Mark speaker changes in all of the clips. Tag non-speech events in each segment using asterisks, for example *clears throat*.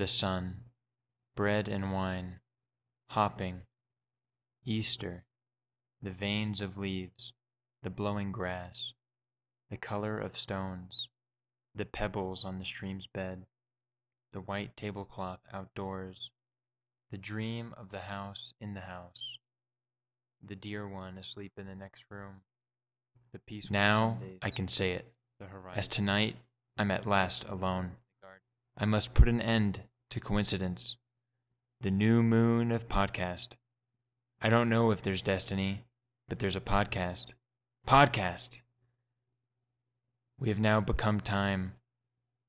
Speaker 1: the sun, bread and wine, hopping, Easter, the veins of leaves, the blowing grass, the color of stones, the pebbles on the stream's bed, the white tablecloth outdoors, the dream of the house in the house, the dear one asleep in the next room, the peaceful now Sundays, I can say it, as tonight I'm at last alone. I must put an end to coincidence. The new moon of podcast. I don't know if there's destiny, but there's a podcast. Podcast! We have now become time.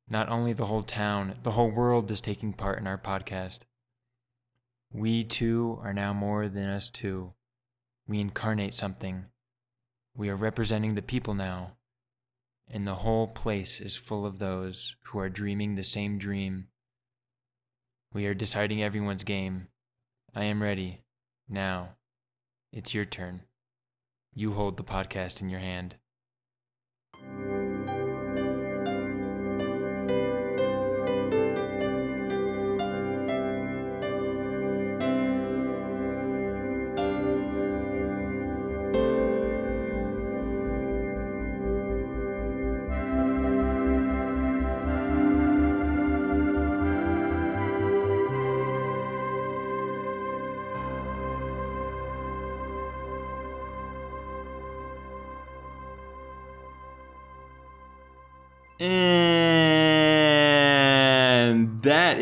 Speaker 1: Not only the whole town, the whole world is taking part in our podcast. We too are now more than us two. We incarnate something. We are representing the people now. And the whole place is full of those who are dreaming the same dream we are deciding everyone's game. I am ready. Now, it's your turn. You hold the podcast in your hand.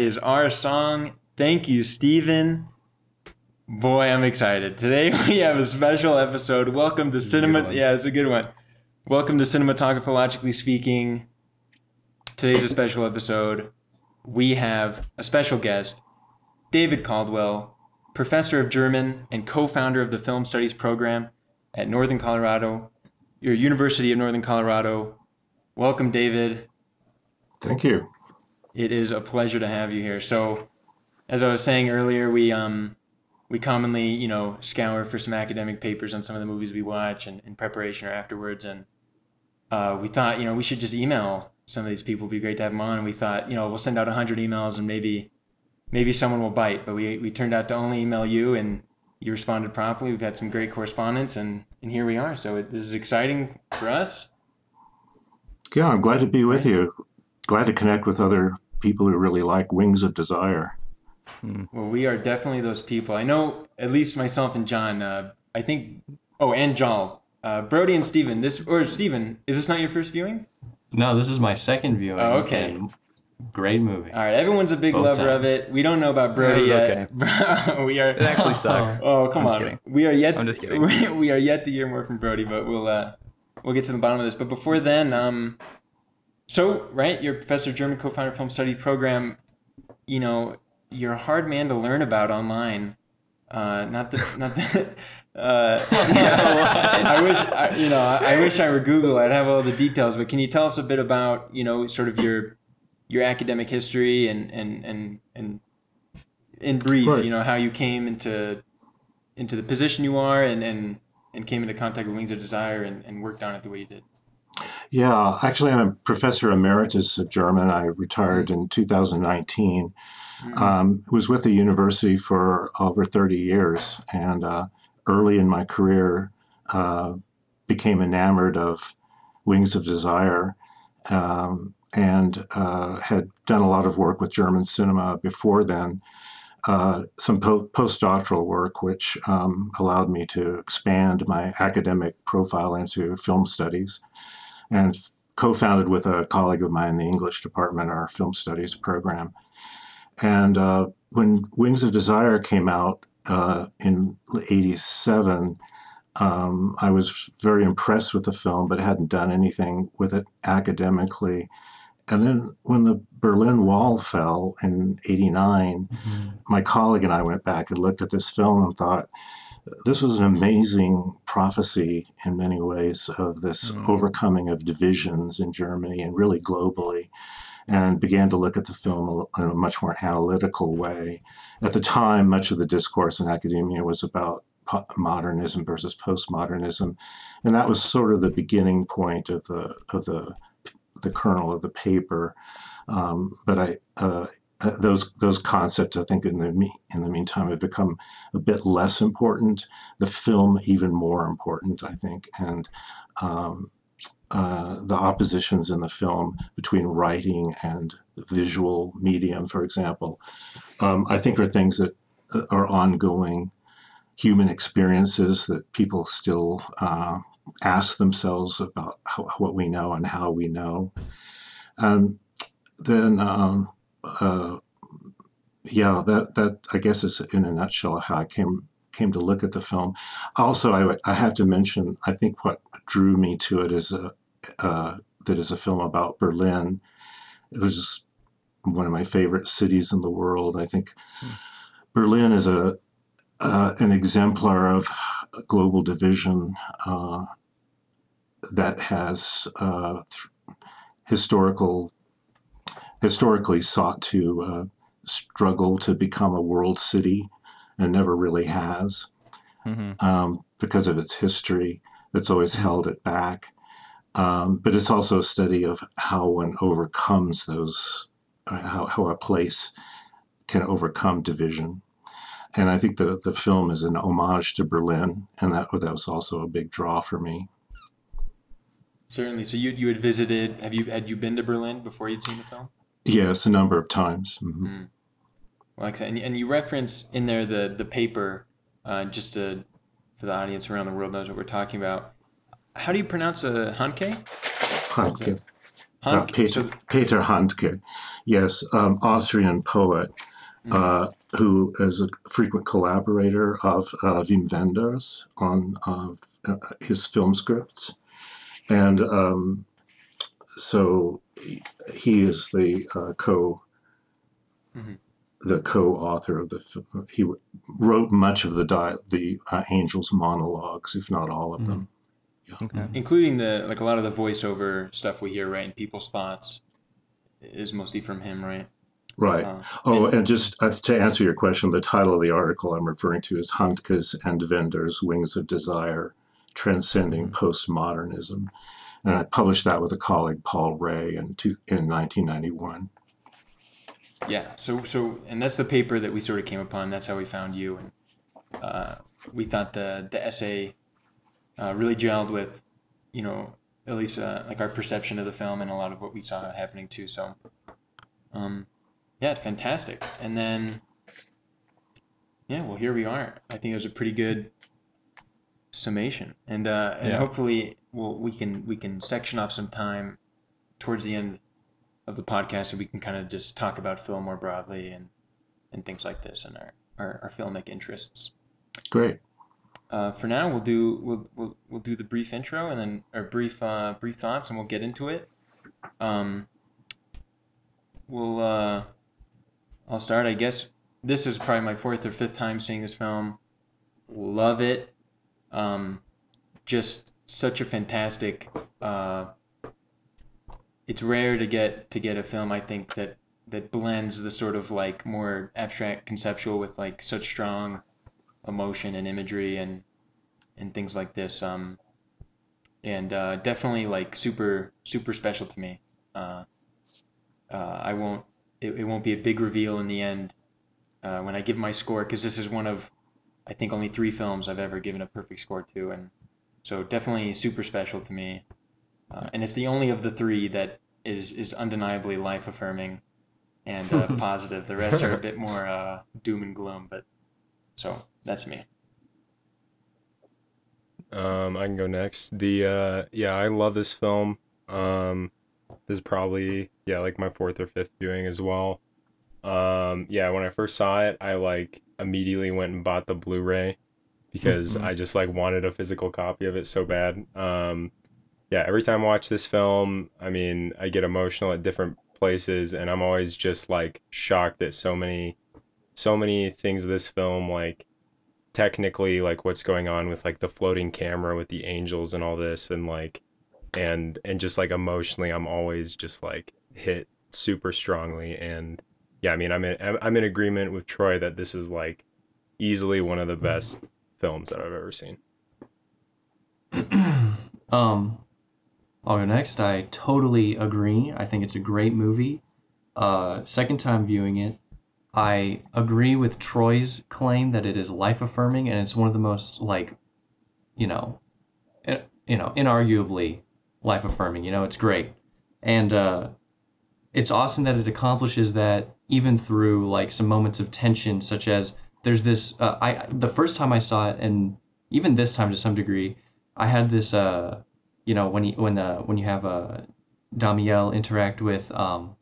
Speaker 1: Is our song. Thank you, Stephen. Boy, I'm excited. Today *laughs* we have a special episode. Welcome to Cinema. Yeah, it's a good one. Welcome to Cinematographically Speaking. Today's a special episode. We have a special guest, David Caldwell, professor of German and co founder of the Film Studies program at Northern Colorado, your University of Northern Colorado Welcome, David.
Speaker 2: Thank you.
Speaker 1: It is a pleasure to have you here. So, as I was saying earlier, we um we commonly you know scour for some academic papers on some of the movies we watch and in preparation or afterwards, and uh, we thought you know we should just email some of these people. It'd be great to have them on. And we thought you know we'll send out hundred emails and maybe maybe someone will bite. But we we turned out to only email you and you responded promptly. We've had some great correspondence and and here we are. So it, this is exciting for us
Speaker 2: yeah, I'm glad to be with you. Glad to connect with other people who really like Wings of Desire.
Speaker 1: Hmm. Well, we are definitely those people. I know, at least myself and John. Uh, I think. Oh, and Jal, uh, Brody and Steven. This or Steven, is this not your first viewing?
Speaker 3: No, this is my second viewing.
Speaker 1: Oh, okay.
Speaker 3: Great movie.
Speaker 1: All right, everyone's a big Both lover times. of it. We don't know about Brody yet. Okay. *laughs* we are.
Speaker 4: It actually *laughs* sucks.
Speaker 1: Oh, come I'm on. We are yet. I'm just kidding. *laughs* We are yet to hear more from Brody, but we'll uh, we'll get to the bottom of this. But before then, um, so right, you're professor German co-founder film study program. You know, you're a hard man to learn about online. Uh, not the not the. Uh, yeah, *laughs* *laughs* I wish I, you know. I, I wish I were Google. I'd have all the details. But can you tell us a bit about you know sort of your your academic history and and and and in brief, right. you know how you came into into the position you are and and and came into contact with Wings of Desire and, and worked on it the way you did?
Speaker 2: Yeah, actually, I'm a professor emeritus of German. I retired in 2019. Mm-hmm. Um, was with the university for over 30 years, and uh, early in my career, uh, became enamored of Wings of Desire, um, and uh, had done a lot of work with German cinema before then uh, some po- postdoctoral work, which um, allowed me to expand my academic profile into film studies, and co-founded with a colleague of mine in the English department our film studies program. And uh, when Wings of Desire came out uh, in '87. Um, I was very impressed with the film, but hadn't done anything with it academically. And then when the Berlin Wall fell in 89, mm-hmm. my colleague and I went back and looked at this film and thought, this was an amazing prophecy in many ways of this mm-hmm. overcoming of divisions in Germany and really globally, and began to look at the film in a much more analytical way. At the time, much of the discourse in academia was about modernism versus postmodernism, and that was sort of the beginning point of the of the the kernel of the paper. Um, but I, uh, uh, those those concepts, I think, in the me- in the meantime, have become a bit less important. The film, even more important, I think, and um, uh, the oppositions in the film between writing and visual medium, for example, um, I think are things that uh, are ongoing human experiences that people still uh, ask themselves about how, what we know and how we know. And then, um, uh, yeah, that that I guess is in a nutshell how I came came to look at the film. Also, I, I have to mention I think what drew me to it is a uh, that is a film about Berlin. It was just one of my favorite cities in the world. I think Berlin is a uh, an exemplar of global division uh, that has uh, th- historical historically sought to uh, struggle to become a world city and never really has
Speaker 5: hmm
Speaker 2: um, because of its history that's always held it back. Um, but it's also a study of how one overcomes those, uh, how, how a place can overcome division. And I think the, the film is an homage to Berlin, and that, that was also a big draw for me.
Speaker 1: Certainly. So you you had visited. Have you had you been to Berlin before you'd seen the film?
Speaker 2: Yes, a number of times. Mhm.
Speaker 1: Like I said, and, and you reference in there the the paper, uh, just to, for the audience around the world knows what we're talking about. How do you pronounce a Hanke?
Speaker 2: Handke. Uh, Peter,
Speaker 1: So,
Speaker 2: Peter Handke, yes, um, Austrian poet uh, who is a frequent collaborator of uh, Wim Wenders on uh, uh, his film scripts. And um, so he- he is the uh, co
Speaker 1: Mhm.
Speaker 2: the co-author of the film. He wrote much of the di- the uh, Angels monologues, if not all of them.
Speaker 5: Okay.
Speaker 1: including the like a lot of the voiceover stuff we hear, right? in people's thoughts is mostly from him, right?
Speaker 2: Right.
Speaker 1: Uh,
Speaker 2: Oh,
Speaker 1: and-
Speaker 2: and just uh, to answer your question, the title of the article I'm referring to is Handke's and Wenders's Wings of Desire Transcending Postmodernism. And I published that with a colleague, Paul Ray, in, two, in 1991.
Speaker 1: Yeah. So so and that's the paper that we sort of came upon. That's how we found you, and uh, we thought the the essay uh, really gelled with, you know, at least uh, like our perception of the film and a lot of what we saw happening too. So, um, yeah, fantastic. And then, yeah, well, here we are. I think it was a pretty good summation, and uh, and
Speaker 5: Yeah.
Speaker 1: hopefully we'll, we can we can section off some time towards the end of the podcast so we can kind of just talk about film more broadly and and things like this and our our, our filmic interests.
Speaker 2: Great.
Speaker 1: Uh, for now, we'll do we'll, we'll we'll do the brief intro and then our brief uh, brief thoughts and we'll get into it. Um, we'll uh, I'll start. I guess this is probably my fourth or fifth time seeing this film. Love it. Um, just such a fantastic. Uh, it's rare to get to get a film I think that that blends the sort of like more abstract conceptual with like such strong emotion and imagery and and things like this. Um, and uh, definitely like super super special to me. Uh, uh, I won't. It, it won't be a big reveal in the end uh, when I give my score because this is one of I think only three films I've ever given a perfect score to, and so definitely super special to me. Uh, and it's the only of the three that is is undeniably life affirming and uh, *laughs* positive. The rest are a bit more uh, doom and gloom, but so that's me.
Speaker 5: Um, I can go next. The uh, yeah, I love this film. Um, this is probably yeah, like my fourth or fifth viewing as well. Um, yeah, when I first saw it, I like immediately went and bought the Blu-ray because
Speaker 2: Mhm.
Speaker 5: I just like wanted a physical copy of it so bad. Um, yeah, every time I watch this film, I mean, I get emotional at different places, and I'm always just like shocked at so many, so many things of this film, like technically like what's going on with like the floating camera with the angels and all this and like and and just like emotionally i'm always just like hit super strongly and yeah i mean i'm in I'm- in agreement with troy that this is like easily one of the best films that i've ever seen *clears throat*
Speaker 3: um, I'll go next. I totally agree. I think it's a great movie. Uh, second time viewing it, I agree with Troy's claim that it is life affirming and it's one of the most like, you know, eh, you know, inarguably life affirming. You know, it's great, and uh, it's awesome that it accomplishes that even through like some moments of tension, such as there's this. Uh, I the first time I saw it, and even this time to some degree, I had this. Uh, you know, when you when uh, when you have uh, Damiel interact with um,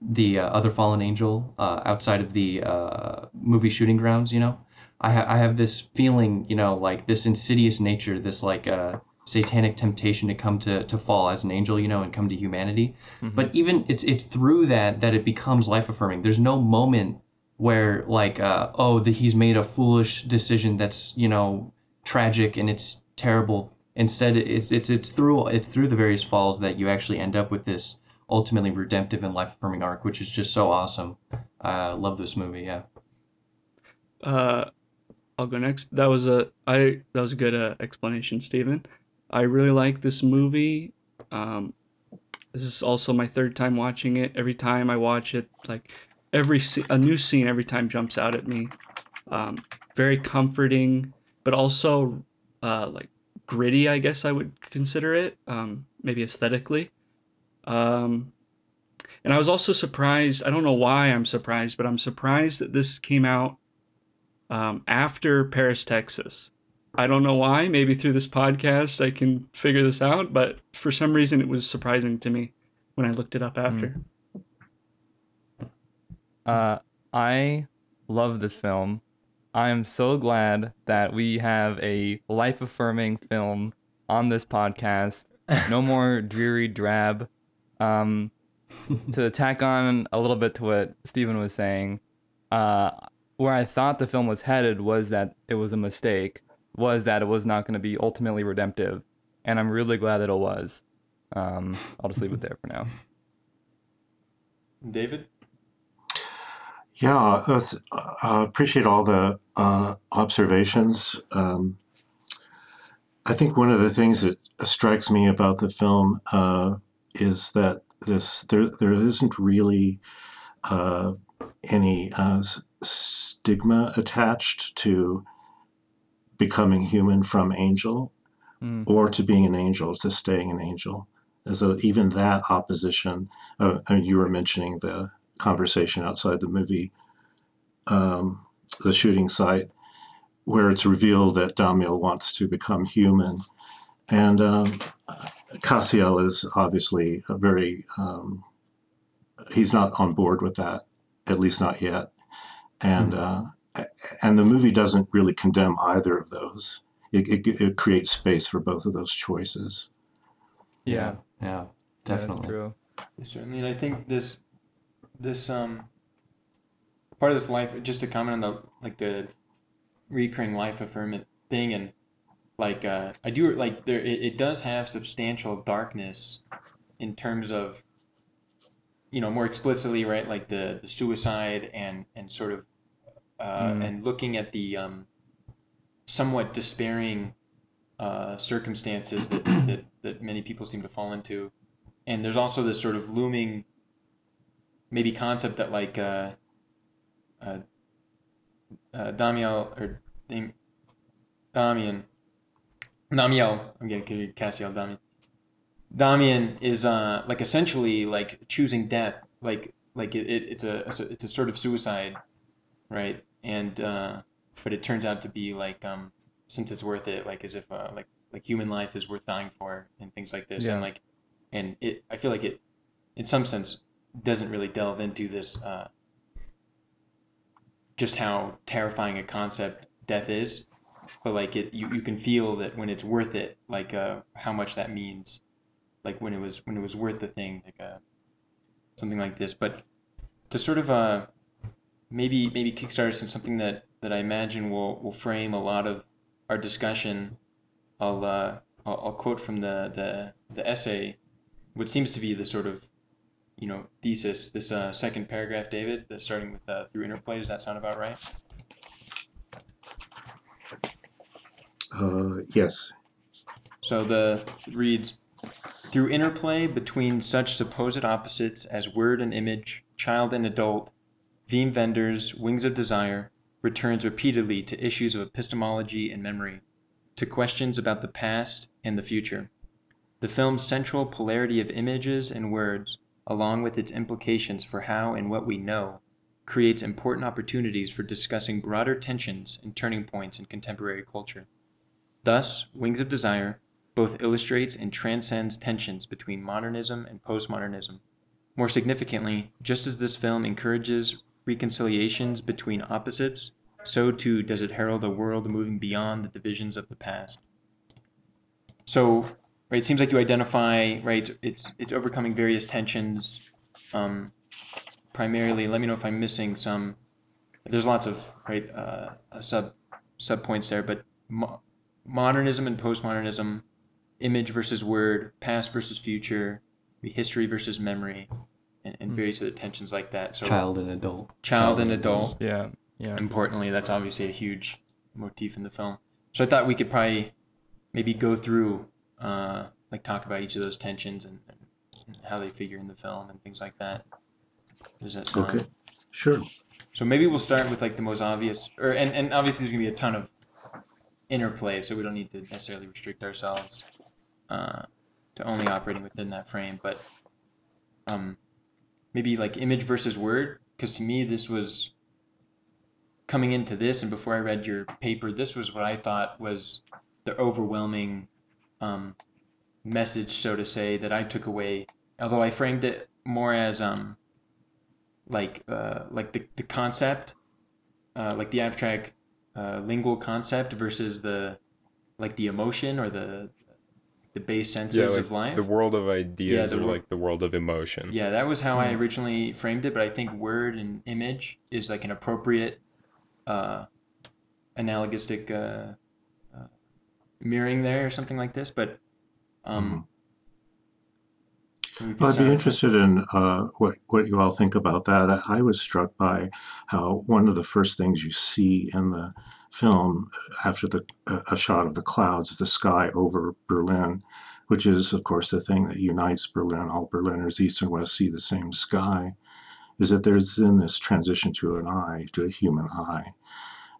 Speaker 3: the uh, other fallen angel uh, outside of the uh, movie shooting grounds, you know, I, ha- I have this feeling, you know, like this insidious nature, this like uh, satanic temptation to come to, to fall as an angel, you know, and come to humanity. But even it's it's through that that it becomes life affirming. There's no moment where like uh, oh that he's made a foolish decision that's you know tragic and it's terrible. Instead, it's it's it's through it's through the various falls that you actually end up with this ultimately redemptive and life affirming arc, which is just so awesome. I love this movie. Yeah.
Speaker 6: Uh, I'll go next. That was a I that was a good uh, explanation, Stephen. I really like this movie. Um, this is also my third time watching it. Every time I watch it, like every a new scene every time jumps out at me. Um, very comforting, but also uh, like gritty. I guess I would consider it. Um, maybe aesthetically. Um, and I was also surprised. I don't know why I'm surprised, but I'm surprised that this came out um, after Paris, Texas. I don't know why. Maybe through this podcast I can figure this out, but for some reason it was surprising to me when I looked it up after.
Speaker 4: Uh, I love this film. I am so glad that we have a life affirming film on this podcast. *laughs* No more dreary drab. Um, to tack on a little bit to what Stephen was saying, uh, where I thought the film was headed was that it was a mistake, was that it was not going to be ultimately redemptive. And I'm really glad that it was. Um, I'll just leave it there for now.
Speaker 1: David?
Speaker 2: Yeah, I uh, appreciate all the uh, observations. Um, I think one of the things that strikes me about the film uh, is that this there there isn't really uh, any uh, stigma attached to becoming human from angel
Speaker 4: Mm.
Speaker 2: or to being an angel to staying an angel. As a, even that opposition, uh, and you were mentioning the conversation outside the movie, um, the shooting site, where it's revealed that Damiel wants to become human. And um, Cassiel is obviously a very, um, he's not on board with that, at least not yet. And, uh, and the movie doesn't really condemn either of those. It, it, it creates space for both of those choices.
Speaker 4: Yeah,
Speaker 3: Yeah.
Speaker 4: yeah,
Speaker 3: Definitely.
Speaker 4: that's true.
Speaker 1: Certainly, and I think this, this um, part of this life, just to comment on the like the recurring life affirmant thing, and like uh, I do like there, it, it does have substantial darkness in terms of, you know, more explicitly, right, like the the suicide and and sort of, uh,
Speaker 4: Mm.
Speaker 1: and looking at the um, somewhat despairing uh, circumstances that, *clears throat* that that many people seem to fall into. And there's also this sort of looming maybe concept that like uh, uh, uh, Damiel or Dam- Damian Damiel I'm getting confused, Cassiel Damian. Damian is uh, like essentially like choosing death like like it, it, it's a it's a sort of suicide right and uh, but it turns out to be like um since it's worth it like as if uh, like like human life is worth dying for and things like this.
Speaker 4: Yeah.
Speaker 1: and like and it I feel like it in some sense doesn't really delve into this uh, just how terrifying a concept death is. But like it you, you can feel that when it's worth it like uh, how much that means like when it was when it was worth the thing like uh, something like this. But to sort of uh, maybe maybe kickstart us in something that that I imagine will will frame a lot of our discussion. I'll uh, I'll, I'll quote from the, the the essay what seems to be the sort of you know thesis this uh, second paragraph david the starting with uh, through interplay. Does that sound about right?
Speaker 2: Uh, yes.
Speaker 1: so the reads through interplay between such supposed opposites as word and image child and adult, Wim Wenders, Wings of Desire returns repeatedly to issues of epistemology and memory, to questions about the past and the future. The film's central polarity of images and words, along with its implications for how and what we know, creates important opportunities for discussing broader tensions and turning points in contemporary culture. Thus, Wings of Desire both illustrates and transcends tensions between modernism and postmodernism. More significantly, just as this film encourages reconciliations between opposites, so too does it herald a world moving beyond the divisions of the past. So, right, it seems like you identify, right, it's it's overcoming various tensions. Um, primarily, let me know if I'm missing some. There's lots of right uh, sub sub points there, but mo- modernism and postmodernism, image versus word, past versus future, history versus memory, and, and
Speaker 4: Hmm.
Speaker 1: various other tensions like that. So
Speaker 3: Child and adult.
Speaker 1: child and adult.
Speaker 4: Yeah. Yeah.
Speaker 1: Importantly, that's obviously a huge motif in the film. So I thought we could probably maybe go through, uh, like talk about each of those tensions and, and how they figure in the film and things like that. Does that sound?
Speaker 2: Okay. Sure.
Speaker 1: So maybe we'll start with like the most obvious, or and, and obviously there's gonna be a ton of interplay, so we don't need to necessarily restrict ourselves uh, to only operating within that frame. But um, maybe like image versus word, because to me this was coming into this, and before I read your paper, this was what I thought was the overwhelming um, message, so to say, that I took away. Although I framed it more as um, like uh, like the, the concept, uh, like the abstract uh, lingual concept versus the like the emotion or the the base senses
Speaker 5: Yeah, like
Speaker 1: of life.
Speaker 5: the world of ideas
Speaker 1: the
Speaker 5: or
Speaker 1: wor-
Speaker 5: like the world of emotion.
Speaker 1: Yeah, that was how I
Speaker 3: Hmm.
Speaker 1: originally framed it, but I think word and image is like an appropriate uh, analogistic uh, uh, mirroring there or something like this. But um, we could
Speaker 2: Well, I'd be interested in uh, what what you all think about that. I, I was struck by how one of the first things you see in the film after the a shot of the clouds the sky over Berlin, which is of course the thing that unites Berlin. All Berliners, east and west, see the same sky. Is that there's then this transition to an eye, to a human eye,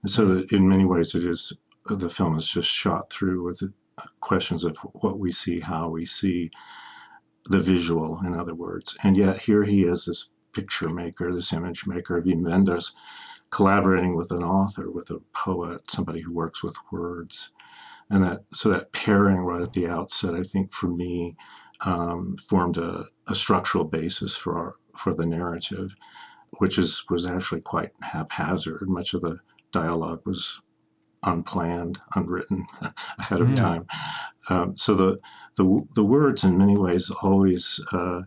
Speaker 2: and so that in many ways it is the film is just shot through with uh, questions of what we see, how we see the visual, in other words. And yet here he is, this picture maker, this image maker, Wim Wenders, collaborating with an author, with a poet, somebody who works with words. And that so that pairing right at the outset, I think for me, um, formed a, a structural basis for our, for the narrative, which is was actually quite haphazard. Much of the dialogue was unplanned, unwritten *laughs* ahead of
Speaker 3: Yeah.
Speaker 2: time. Um, so the, the the words, in many ways, always uh,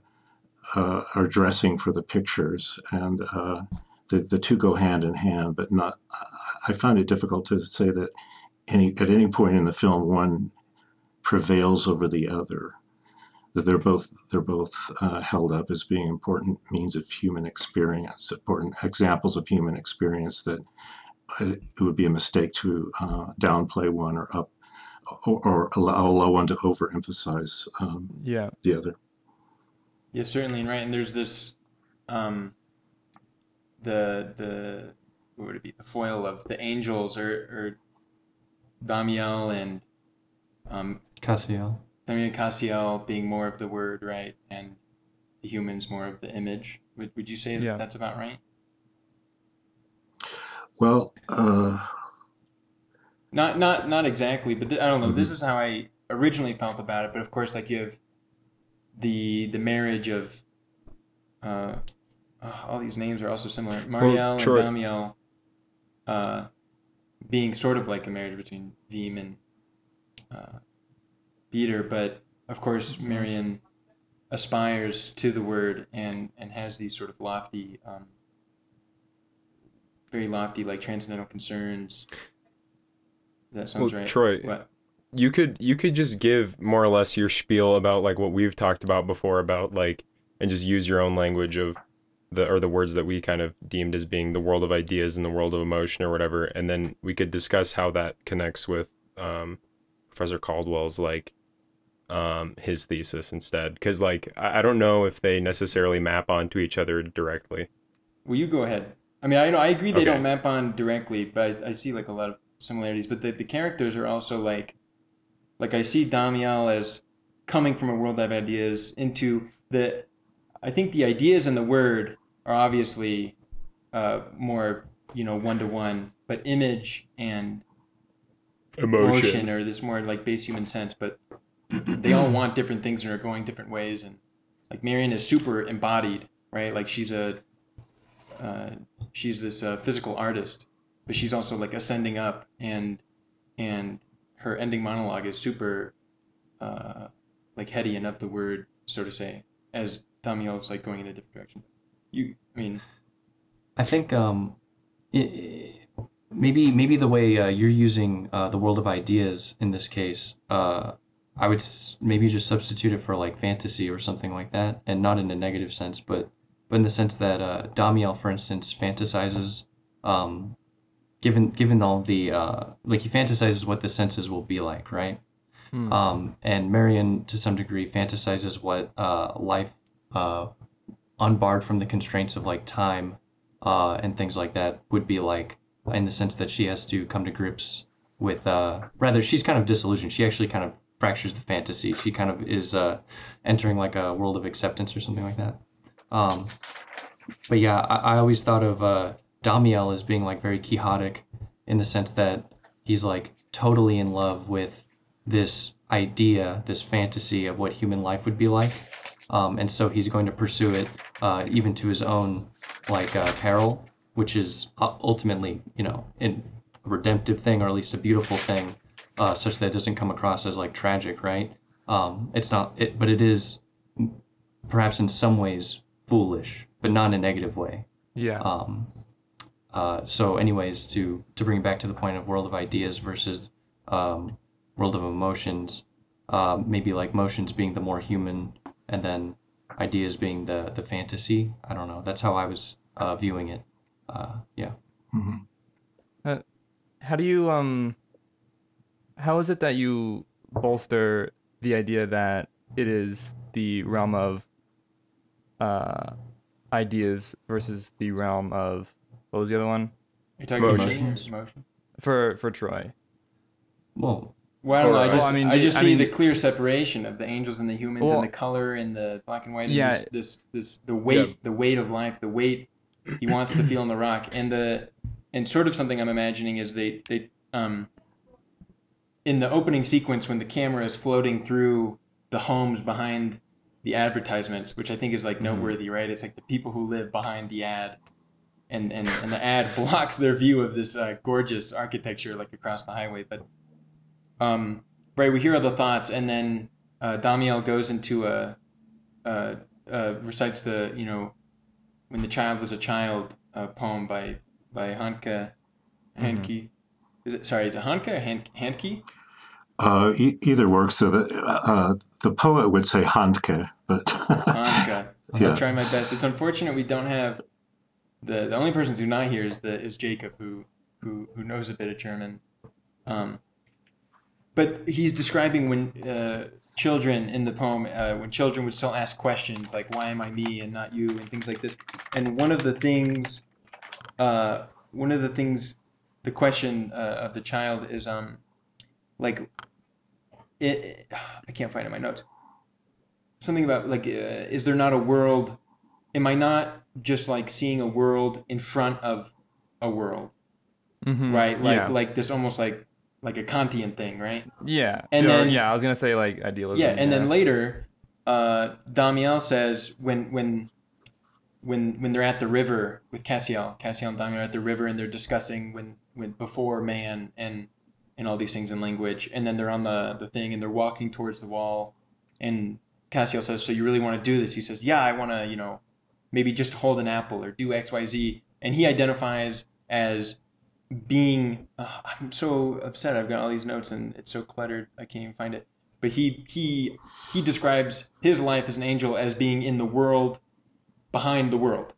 Speaker 2: uh, are dressing for the pictures, and uh, the the two go hand in hand. But not, I find it difficult to say that any at any point in the film one prevails over the other. That they're both they're both uh, held up as being important means of human experience, important examples of human experience that uh, it would be a mistake to uh, downplay one or up or, or allow, allow one to overemphasize um,
Speaker 4: Yeah.
Speaker 2: the other.
Speaker 1: Yeah, certainly, and right. And there's this, um, the the what would it be? The foil of the angels, or or Damiel and um,
Speaker 3: Cassiel.
Speaker 1: Damiel and Cassiel being more of the word, right, and the humans more of the image. Would would you say that
Speaker 4: Yeah.
Speaker 1: that's about right?
Speaker 2: Well, uh,
Speaker 1: Not not not exactly, but th- I don't know. This is how I originally felt about it. But of course, like you have the the marriage of uh, oh, all these names are also similar. Marielle
Speaker 5: Troy-
Speaker 1: and Damiel uh, being sort of like a marriage between Wim and uh, Peter, but of course, Marion aspires to the word and and has these sort of lofty, um, very lofty, like transcendental concerns. That sounds
Speaker 5: Well,
Speaker 1: right.
Speaker 5: Troy,
Speaker 1: What?
Speaker 5: you could you could just give more or less your spiel about like what we've talked about before about like and just use your own language of the or the words that we kind of deemed as being the world of ideas and the world of emotion or whatever and then we could discuss how that connects with um, professor caldwell's like um, his thesis instead, because like I, I don't know if they necessarily map onto each other directly.
Speaker 1: Well, you go ahead. I mean, I know I agree they
Speaker 5: Okay.
Speaker 1: don't map on directly, but I, I see like a lot of similarities. But the, the characters are also like, like I see Damiel as coming from a world of ideas into the. I think the ideas and the word are obviously uh, more you know one to one, but image and emotion or this more like base human sense. But they all want different things and are going different ways. And like Marion is super embodied, right? Like she's a uh, she's this uh, physical artist, but she's also like ascending up, and and her ending monologue is super uh, like heady and of the word, so to say, as Damiel's like going in a different direction. You, I mean,
Speaker 3: I think um, i maybe maybe the way uh, you're using uh, the world of ideas in this case, uh, I would s- maybe just substitute it for like fantasy or something like that, and not in a negative sense, but but in the sense that uh, Damiel, for instance, fantasizes, um, given given all the uh, like he fantasizes what the senses will be like, right?
Speaker 4: Hmm.
Speaker 3: Um, and Marion, to some degree, fantasizes what uh, life, uh, unbarred from the constraints of like time uh, and things like that, would be like, in the sense that she has to come to grips with. Uh, rather, she's kind of disillusioned. She actually kind of fractures the fantasy. She kind of is uh, entering like a world of acceptance or something like that. Um, but yeah, I, I always thought of uh, Damiel as being like very quixotic in the sense that he's like totally in love with this idea, this fantasy of what human life would be like. Um, and so he's going to pursue it uh, even to his own like uh, peril, which is uh, ultimately, you know, in a redemptive thing or at least a beautiful thing, uh, such that it doesn't come across as like tragic, right? Um, it's not, it, but it is perhaps in some ways foolish, but not in a negative way.
Speaker 4: yeah.
Speaker 3: Um, uh, so, anyways, to to bring back to the point of world of ideas versus um, world of emotions, um, maybe like motions being the more human, and then ideas being the the fantasy. I don't know. That's how I was uh, viewing it. Uh, yeah.
Speaker 2: Mhm.
Speaker 4: how do you um how is it that you bolster the idea that it is the realm of uh ideas versus the realm of what was the other one
Speaker 1: are you talking
Speaker 5: Emotions.
Speaker 1: emotion? Emotion.
Speaker 4: for for Troy?
Speaker 3: Well,
Speaker 1: Well, I don't know. I just,
Speaker 4: well, I mean,
Speaker 1: I just
Speaker 4: I
Speaker 1: see
Speaker 4: mean-
Speaker 1: the clear separation of the angels and the humans,
Speaker 4: Well-
Speaker 1: and the color and the black and white. And
Speaker 4: Yeah.
Speaker 1: this, this, this, the weight,
Speaker 5: Yeah.
Speaker 1: the weight of life, the weight he wants to feel in the rock, and the, and sort of something I'm imagining is they, they, um, in the opening sequence when the camera is floating through the homes behind the advertisements, which I think is like
Speaker 4: Mm-hmm.
Speaker 1: noteworthy, right? It's like the people who live behind the ad. And, and, and the ad *laughs* blocks their view of this uh, gorgeous architecture like across the highway. But um, right, we hear all the thoughts, and then uh, Damiel goes into a, uh, uh, recites the you know, when the child was a child uh, poem by by Hanke, Hanke. Is it sorry? Is it Hanke or Han- Handke?
Speaker 2: Uh, e- either works. So the uh, the poet would say Handke, but *laughs*
Speaker 1: Hanke. I'll
Speaker 2: Yeah.
Speaker 1: try my best. It's unfortunate we don't have the the only person who's not here is the is Jacob who who who knows a bit of German. Um, but he's describing when uh, children in the poem, uh, when children would still ask questions like "Why am I me and not you?" and things like this. And one of the things, uh, one of the things, the question uh, of the child is um, like, it, I can't find it in my notes. Something about like, uh, is there not a world? Am I not just like seeing a world in front of a world,
Speaker 4: Mhm.
Speaker 1: right? Like
Speaker 4: yeah.
Speaker 1: like this almost like like a Kantian thing, right?
Speaker 4: yeah.
Speaker 1: and
Speaker 4: Or-
Speaker 1: then-
Speaker 4: yeah, I was gonna say like idealism.
Speaker 1: Yeah, and then later, uh, Damiel says when when when when they're at the river with Cassiel, Cassiel and Damiel are at the river and they're discussing when when before man and and all these things in language, and then they're on the the thing and they're walking towards the wall, and Cassiel says, "So you really want to do this?" He says, "Yeah, I want to, you know, maybe just hold an apple or do X Y Z," and he identifies as being. Uh, I'm so upset. I've got all these notes and it's so cluttered. I can't even find it but he he he describes his life as an angel as being in the world behind the world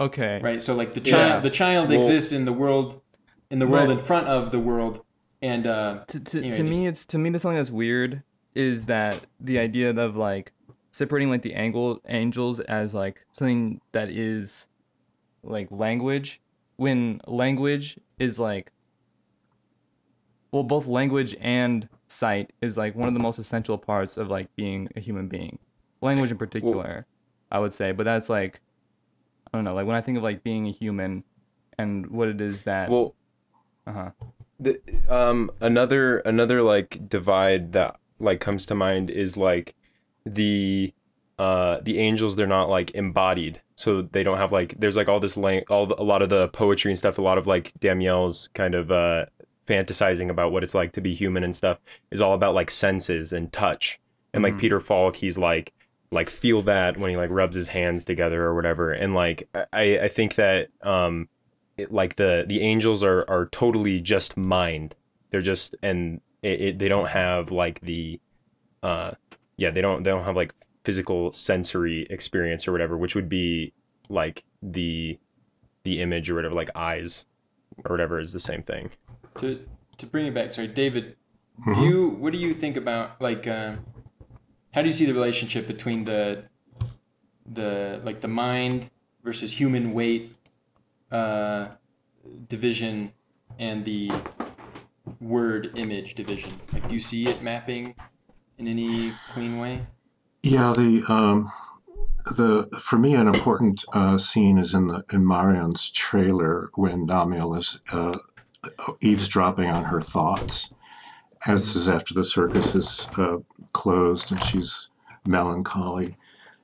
Speaker 4: okay.
Speaker 1: right so like the
Speaker 5: Yeah.
Speaker 1: child the child
Speaker 5: Well-
Speaker 1: exists in the world in the world
Speaker 4: Right.
Speaker 1: in front of the world and uh
Speaker 4: to, to,
Speaker 1: Anyway,
Speaker 4: to
Speaker 1: just-
Speaker 4: me it's to me that's something that's weird is that the idea of like separating like the angle angels as like something that is like language when language is like well both language and sight is like one of the most essential parts of like being a human being. Language in particular i would say but that's like i don't know like when i think of like being a human and what it is that
Speaker 5: Well,
Speaker 4: uh-huh.
Speaker 5: the um another another like divide that like comes to mind is like the uh the angels they're not like embodied. So they don't have like there's like all this lang- all the, a lot of the poetry and stuff a lot of like Damiel's kind of uh fantasizing about what it's like to be human and stuff is all about like senses and touch. And like
Speaker 4: Mhm.
Speaker 5: Peter Falk he's like like feel that when he like rubs his hands together or whatever. And like I I think that um it, like the the angels are are totally just mind. They're just and it, it, they don't have like the uh yeah they don't they don't have like physical sensory experience or whatever which would be like the the image or whatever like eyes or whatever is the same thing
Speaker 7: To to bring it back, sorry, David. Do
Speaker 2: Mhm.
Speaker 7: you what do you think about like uh, how do you see the relationship between the the like the mind versus human weight uh, division and the word image division? Like, do you see it mapping in any clean way?
Speaker 2: Yeah, the um, the for me an important uh, scene is in the in Marion's trailer when Damiel is uh, eavesdropping on her thoughts, as is after the circus is uh, closed and she's melancholy,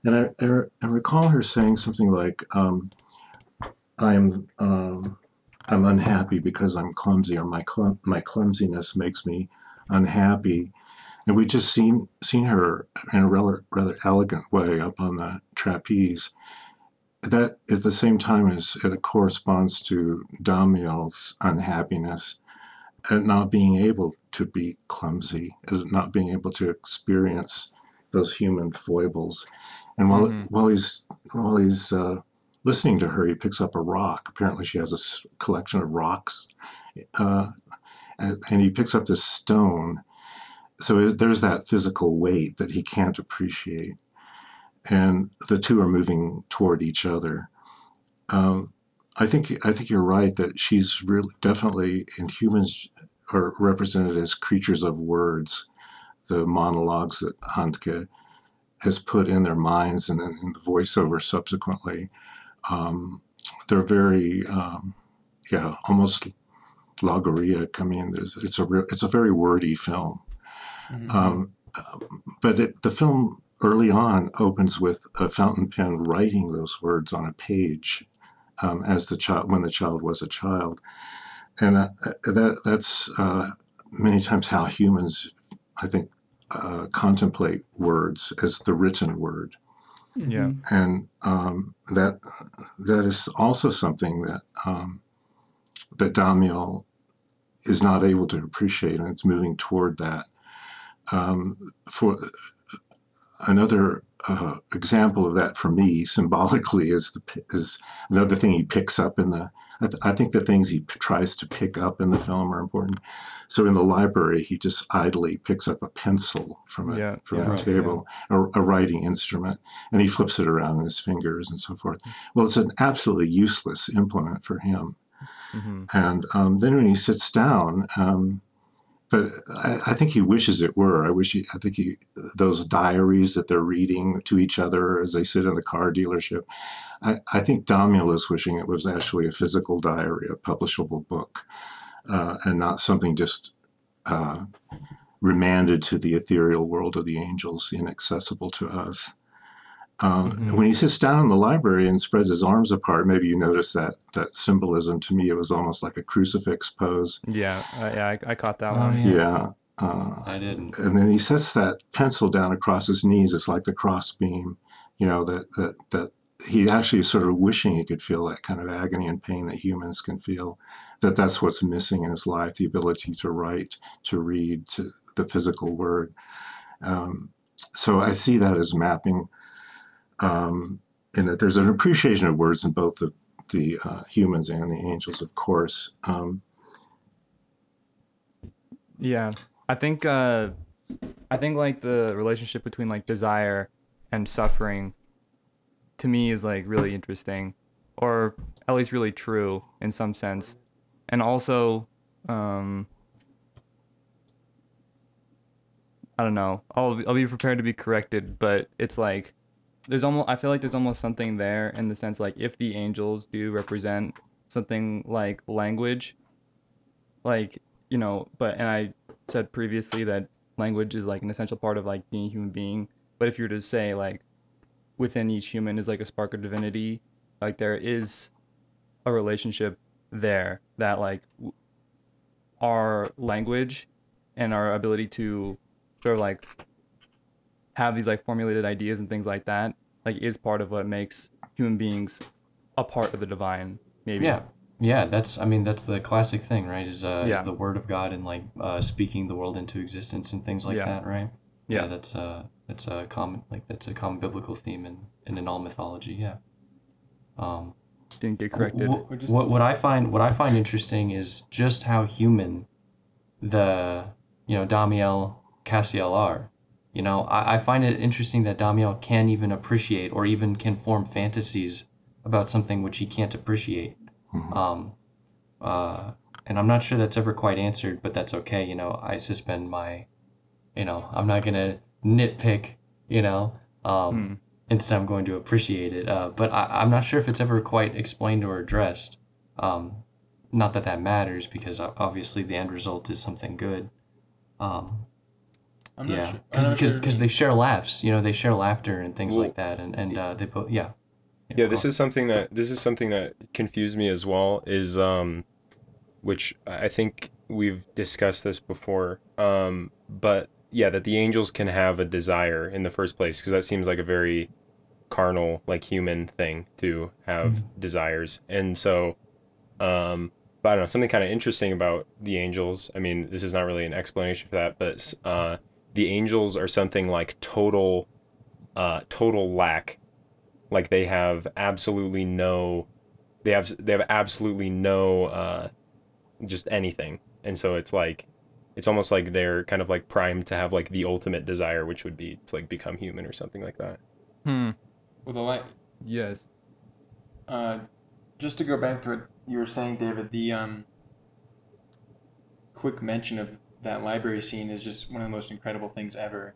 Speaker 2: and I, I, I recall her saying something like, um, "I'm um, I'm unhappy because I'm clumsy, or my my clumsiness makes me unhappy." And we just seen seen her in a rather rather elegant way up on the trapeze. That at the same time as it corresponds to Damiel's unhappiness at not being able to be clumsy, as not being able to experience those human foibles. And while
Speaker 4: Mhm.
Speaker 2: while he's while he's uh, listening to her, he picks up a rock. Apparently, she has a collection of rocks, uh, and, and he picks up this stone so there's that physical weight that he can't appreciate. And the two are moving toward each other. Um, i think i think you're right that she's really definitely in humans are represented as creatures of words the monologues that handke has put in their minds and in the voiceover subsequently. Um, they're very um, yeah almost logoriac i mean it's a real, it's a very wordy film um, but it, the film early on opens with a fountain pen writing those words on a page um, as the child when the child was a child, and uh, that that's uh, many times how humans, I think, uh, contemplate words as the written word,
Speaker 4: Yeah.
Speaker 2: and um, that that is also something that um, that Damiel is not able to appreciate, and it's moving toward that um, for another uh, example of that for me symbolically is the is another thing he picks up in the I, th- I think the things he p- tries to pick up in the film are important. So in the library he just idly picks up a pencil from a
Speaker 4: Yeah,
Speaker 2: from
Speaker 4: yeah.
Speaker 2: a
Speaker 3: Right,
Speaker 2: table a, a writing instrument and he flips it around in his fingers and so forth. Well it's an absolutely useless implement for him.
Speaker 4: Hmm
Speaker 2: and um, then when he sits down, um, but I, I think he wishes it were. I wish he, I think he, those diaries that they're reading to each other as they sit in the car dealership. I, I think is wishing it was actually a physical diary, a publishable book, uh, and not something just uh, remanded to the ethereal world of the angels, inaccessible to us. Um,
Speaker 4: Mhm.
Speaker 2: When he sits down in the library and spreads his arms apart, maybe you notice that that symbolism. To me, it was almost like a crucifix pose.
Speaker 4: Yeah, uh, yeah, I, I caught that
Speaker 3: Oh,
Speaker 4: one.
Speaker 3: yeah.
Speaker 2: Yeah. Uh,
Speaker 3: I didn't.
Speaker 2: and then he sets that pencil down across his knees. It's like the crossbeam, you know, that that that he actually is sort of wishing he could feel that kind of agony and pain that humans can feel. That that's what's missing in his life: the ability to write, to read, to the physical word. Um, so I see that as mapping, um, in that there's an appreciation of words in both the the uh, humans and the angels, of course. Um,
Speaker 4: Yeah, I think uh, I think like the relationship between like desire and suffering to me is like really interesting or at least really true in some sense. And also um I don't know. I'll I'll be prepared to be corrected, but it's like there's almost I feel like there's almost something there in the sense like if the angels do represent something like language like you know but and I said previously that language is like an essential part of like being a human being but if you were to say like within each human is like a spark of divinity like there is a relationship there that like our language and our ability to sort of like have these like formulated ideas and things like that like is part of what makes human beings a part of the divine maybe
Speaker 3: Yeah, yeah. That's I mean that's the classic thing, right? Is uh,
Speaker 4: Yeah.
Speaker 3: is the word of God and like uh, speaking the world into existence and things like
Speaker 4: Yeah.
Speaker 3: that, right?
Speaker 4: Yeah.
Speaker 3: that's uh that's a common like that's a common biblical theme in, and in all mythology. Yeah. Um,
Speaker 4: didn't get corrected
Speaker 3: wh- wh- what what I find what I find interesting is just how human the you know Damiel Cassiel are. You know, I, I find it interesting that Damiel can even appreciate or even can form fantasies about something which he can't appreciate.
Speaker 2: Mhm.
Speaker 3: Um, uh, and I'm not sure that's ever quite answered, but that's okay. You know, I suspend my, you know, I'm not gonna nitpick. You know, um,
Speaker 4: Hmm.
Speaker 3: instead I'm going to appreciate it. Uh, but I, I'm not sure if it's ever quite explained or addressed. Um, not that that matters because obviously the end result is something good. Um,
Speaker 1: I'm not
Speaker 3: yeah,
Speaker 1: sure.
Speaker 3: Because
Speaker 1: sure.
Speaker 3: because they share laughs. You know, they share laughter and things
Speaker 5: Well,
Speaker 3: like that, and and uh, they both yeah.
Speaker 5: yeah this is something that this is something that confused me as well is um which i think we've discussed this before um but yeah that the angels can have a desire in the first place because that seems like a very carnal like human thing to have desires and so um but i don't know something kind of interesting about the angels i mean this is not really an explanation for that but uh the angels are something like total uh total lack. Like they have absolutely no they have they have absolutely no uh just anything. And so it's like it's almost like they're kind of like primed to have like the ultimate desire which would be to like become human or something like that.
Speaker 4: Hmm.
Speaker 1: Well, the light.
Speaker 4: yes.
Speaker 1: Uh, just to go back to what you were saying, David, the um, quick mention of that library scene is just one of the most incredible things ever.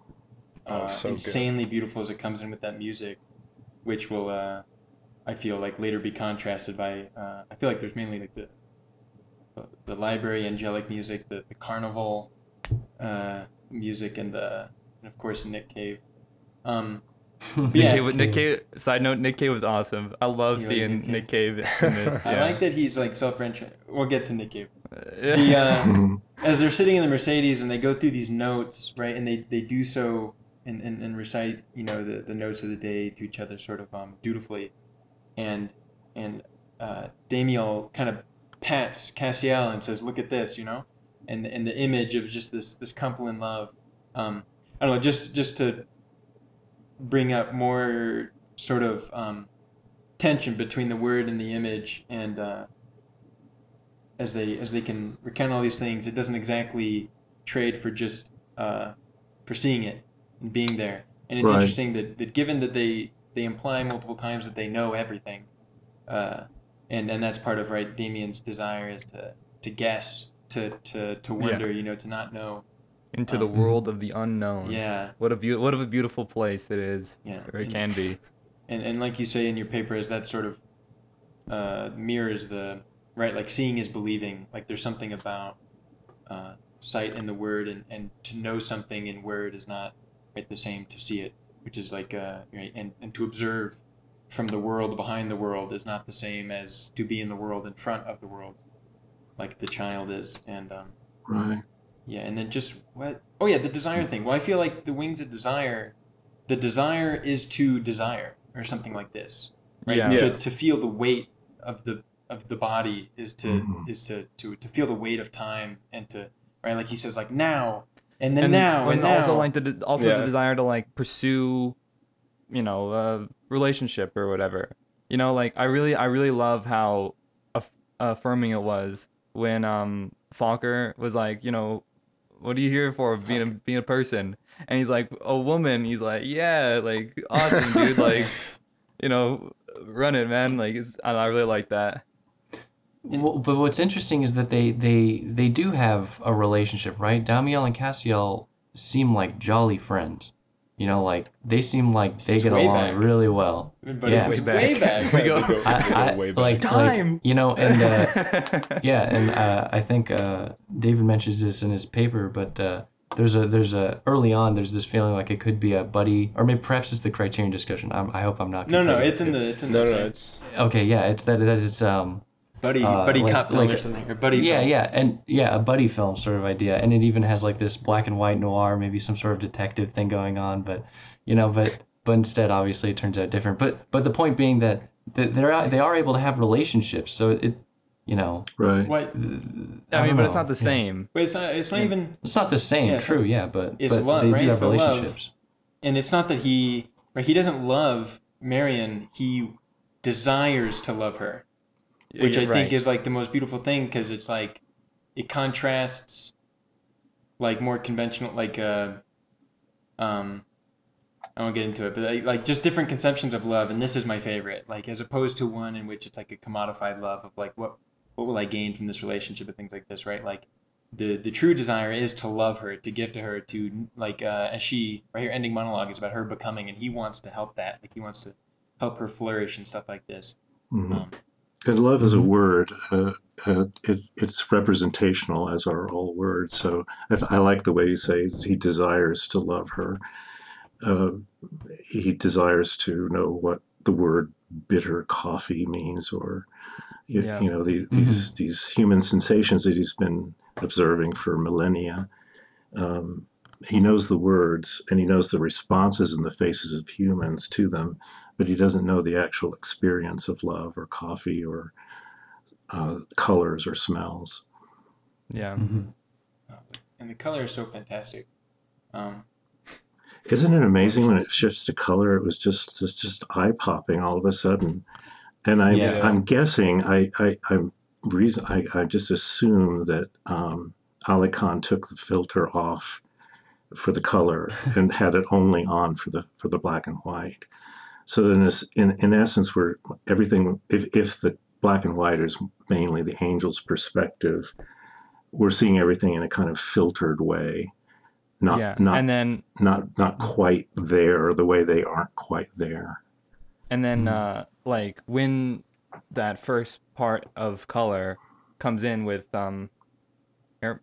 Speaker 5: Oh,
Speaker 1: Uh,
Speaker 5: so good.
Speaker 1: insanely beautiful as it comes in with that music, which will, uh, I feel like later be contrasted by. Uh, I feel like there's mainly like the the, the library angelic music, the the carnival uh, music, and the and of course Nick Cave. Um, *laughs*
Speaker 4: Nick,
Speaker 1: Yeah.
Speaker 4: Cave, Nick Cave. Side note: Nick Cave was awesome. I love
Speaker 1: You like
Speaker 4: seeing
Speaker 1: Nick
Speaker 4: Nick Cave in this. *laughs*
Speaker 1: I like that he's like self-referential. We'll get to Nick Cave.
Speaker 4: Yeah.
Speaker 1: The, uh, *laughs*
Speaker 2: Mhm.
Speaker 1: as they're sitting in the Mercedes and they go through these notes, right, and they, they do so and, and, and recite, you know, the, the notes of the day to each other sort of um, dutifully. And and uh, Damiel kind of pats Cassiel and says, look at this, you know? And, and the image of just this, this couple in love. Um, I don't know, just, just to bring up more sort of um, tension between the word and the image and uh, as they as they can recount all these things, it doesn't exactly trade for just uh, for seeing it and being there. And it's
Speaker 2: Right.
Speaker 1: interesting that, that given that they they imply multiple times that they know everything, uh, and and that's part of right Damiel's desire is to to guess, to to to wonder, you know, to not know.
Speaker 4: Into the
Speaker 1: Um,
Speaker 4: world of the unknown.
Speaker 1: Yeah,
Speaker 4: What a beau- what of a beautiful place it is,
Speaker 1: yeah.
Speaker 4: or it
Speaker 1: And-
Speaker 4: can be.
Speaker 1: and and like you say in your paper is that sort of uh, mirrors the right like seeing is believing like there's something about uh, sight in the word and, and to know something in word is not right the same to see it which is like uh, right, and, and to observe from the world behind the world is not the same as to be in the world in front of the world like the child is and um,
Speaker 2: Right.
Speaker 1: yeah, and then just what? Oh yeah, the desire thing. Well, I feel like the wings of desire, the desire is to desire or something like this, right?
Speaker 4: Yeah.
Speaker 1: To,
Speaker 5: Yeah.
Speaker 1: to feel the weight of the of the body is to
Speaker 2: Mhm.
Speaker 1: is to, to to feel the weight of time and to right like he says like now and then
Speaker 4: and
Speaker 1: now and,
Speaker 4: and
Speaker 1: now.
Speaker 4: also like the de- also
Speaker 5: Yeah.
Speaker 4: the desire to like pursue you know a relationship or whatever you know like i really i really love how aff- affirming it was when um Falker was like you know what are you here for? Being a being a person?" And he's like, "A woman." He's like, "Yeah, like awesome, dude. Like, *laughs* you know, run it, man. Like, it's, I, I really like that."
Speaker 3: Well, but what's interesting is that they they they do have a relationship, right? Damiel and Cassiel seem like jolly friends. You know, like they seem like they
Speaker 1: Since
Speaker 3: get
Speaker 1: way
Speaker 3: along
Speaker 1: back.
Speaker 3: really well.
Speaker 1: But
Speaker 3: Yeah.
Speaker 1: it's
Speaker 4: Way
Speaker 1: way
Speaker 4: back.
Speaker 1: back. *laughs*
Speaker 4: We go- *laughs*
Speaker 5: We go-
Speaker 3: I,
Speaker 5: go
Speaker 3: I
Speaker 5: way back.
Speaker 3: like
Speaker 4: Time.
Speaker 3: like you know, and uh, *laughs* yeah, and uh, I think uh, David mentions this in his paper, but uh, there's a there's a early on there's this feeling like it could be a buddy, or maybe perhaps it's the Criterion discussion. I'm, I hope I'm not.
Speaker 1: No, no,
Speaker 3: conflating
Speaker 1: it's in the it's in
Speaker 5: No,
Speaker 1: the
Speaker 5: no,
Speaker 1: same
Speaker 5: it's
Speaker 3: Okay, yeah, it's that that it's um
Speaker 1: buddy
Speaker 3: uh,
Speaker 1: buddy
Speaker 3: like-
Speaker 1: cop film
Speaker 3: like-
Speaker 1: or something or buddy
Speaker 3: yeah
Speaker 1: film.
Speaker 3: yeah and yeah a buddy film sort of idea, and it even has like this black and white noir, maybe some sort of detective thing going on, but you know, but but instead obviously it turns out different. But but the point being that that they're they are able to have relationships, so it you know
Speaker 2: Right.
Speaker 1: What?
Speaker 4: I mean,
Speaker 3: don't
Speaker 4: but it's not the
Speaker 3: yeah.
Speaker 4: same.
Speaker 1: But it's not. It's not even.
Speaker 3: It's not the same,
Speaker 1: Yeah,
Speaker 3: true, yeah, but
Speaker 1: it's
Speaker 3: but
Speaker 1: love,
Speaker 3: they
Speaker 1: right?
Speaker 3: do
Speaker 1: It's
Speaker 3: have
Speaker 1: the love.
Speaker 3: relationships.
Speaker 1: And it's not that he. Right. He doesn't love Marion. He desires to love her, which I
Speaker 4: You're
Speaker 1: think
Speaker 4: right.
Speaker 1: is like the most beautiful thing because it's like it contrasts like more conventional like uh um I won't get into it, but like, like just different conceptions of love, and this is my favorite. Like as opposed to one in which it's like a commodified love of like what what will I gain from this relationship and things like this, right? Like the the true desire is to love her, to give to her, to like uh, as she right here ending monologue is about her becoming, and he wants to help that, like he wants to help her flourish and stuff like this.
Speaker 2: Mhm.
Speaker 1: Um,
Speaker 2: And love is a word. Uh, uh, it, it's representational, as are all words. So I, th- I like the way you say he desires to love her. Uh, he desires to know what the word bitter coffee means, or you,
Speaker 4: Yeah.
Speaker 2: you know the, these these human sensations that he's been observing for millennia. Um, he knows the words and he knows the responses in the faces of humans to them, but he doesn't know the actual experience of love or coffee or uh, colors or smells.
Speaker 4: Yeah.
Speaker 3: Mhm.
Speaker 1: and the color is so fantastic. Um,
Speaker 2: Isn't it amazing when it shifts to color? It was just just, just eye popping all of a sudden, and I'm
Speaker 3: Yeah.
Speaker 2: I'm guessing I I I'm reason I, I just assume that um, Alekan took the filter off for the color and had it only on for the for the black and white. So then, this, in in essence, we're everything. If if the black and white is mainly the angel's perspective, we're seeing everything in a kind of filtered way, not
Speaker 4: yeah.
Speaker 2: not
Speaker 4: and then
Speaker 2: not not quite there the way they aren't quite there.
Speaker 4: and then
Speaker 3: Mm.
Speaker 4: uh like when that first part of color comes in with um Mar-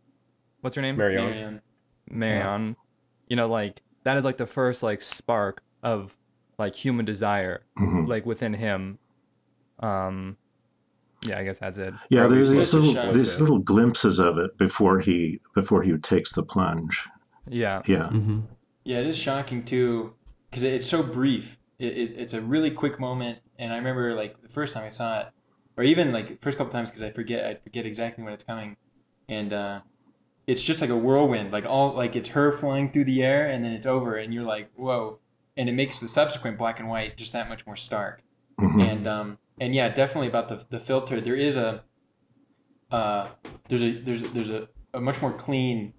Speaker 4: what's her name?
Speaker 5: Marion.
Speaker 1: Marion.
Speaker 4: Marion. You know, like that is like the first like spark of like human desire
Speaker 2: Mhm.
Speaker 4: like within him. Um yeah, I guess that's it.
Speaker 2: Yeah,
Speaker 5: Or
Speaker 2: there's these little
Speaker 1: shot.
Speaker 2: these little glimpses of it before he before he takes the plunge.
Speaker 4: Yeah.
Speaker 2: Yeah,
Speaker 3: Mhm.
Speaker 1: Yeah, it is shocking too, because it's so brief. It, it, it's a really quick moment, and I remember like the first time I saw it, or even like first couple times because I forget I forget exactly when it's coming, and uh, it's just like a whirlwind, like all like it's her flying through the air, and then it's over, and you're like whoa, and it makes the subsequent black and white just that much more stark.
Speaker 2: Mhm.
Speaker 1: and um and yeah definitely about the the filter there is a uh there's a there's a, there's a, a much more clean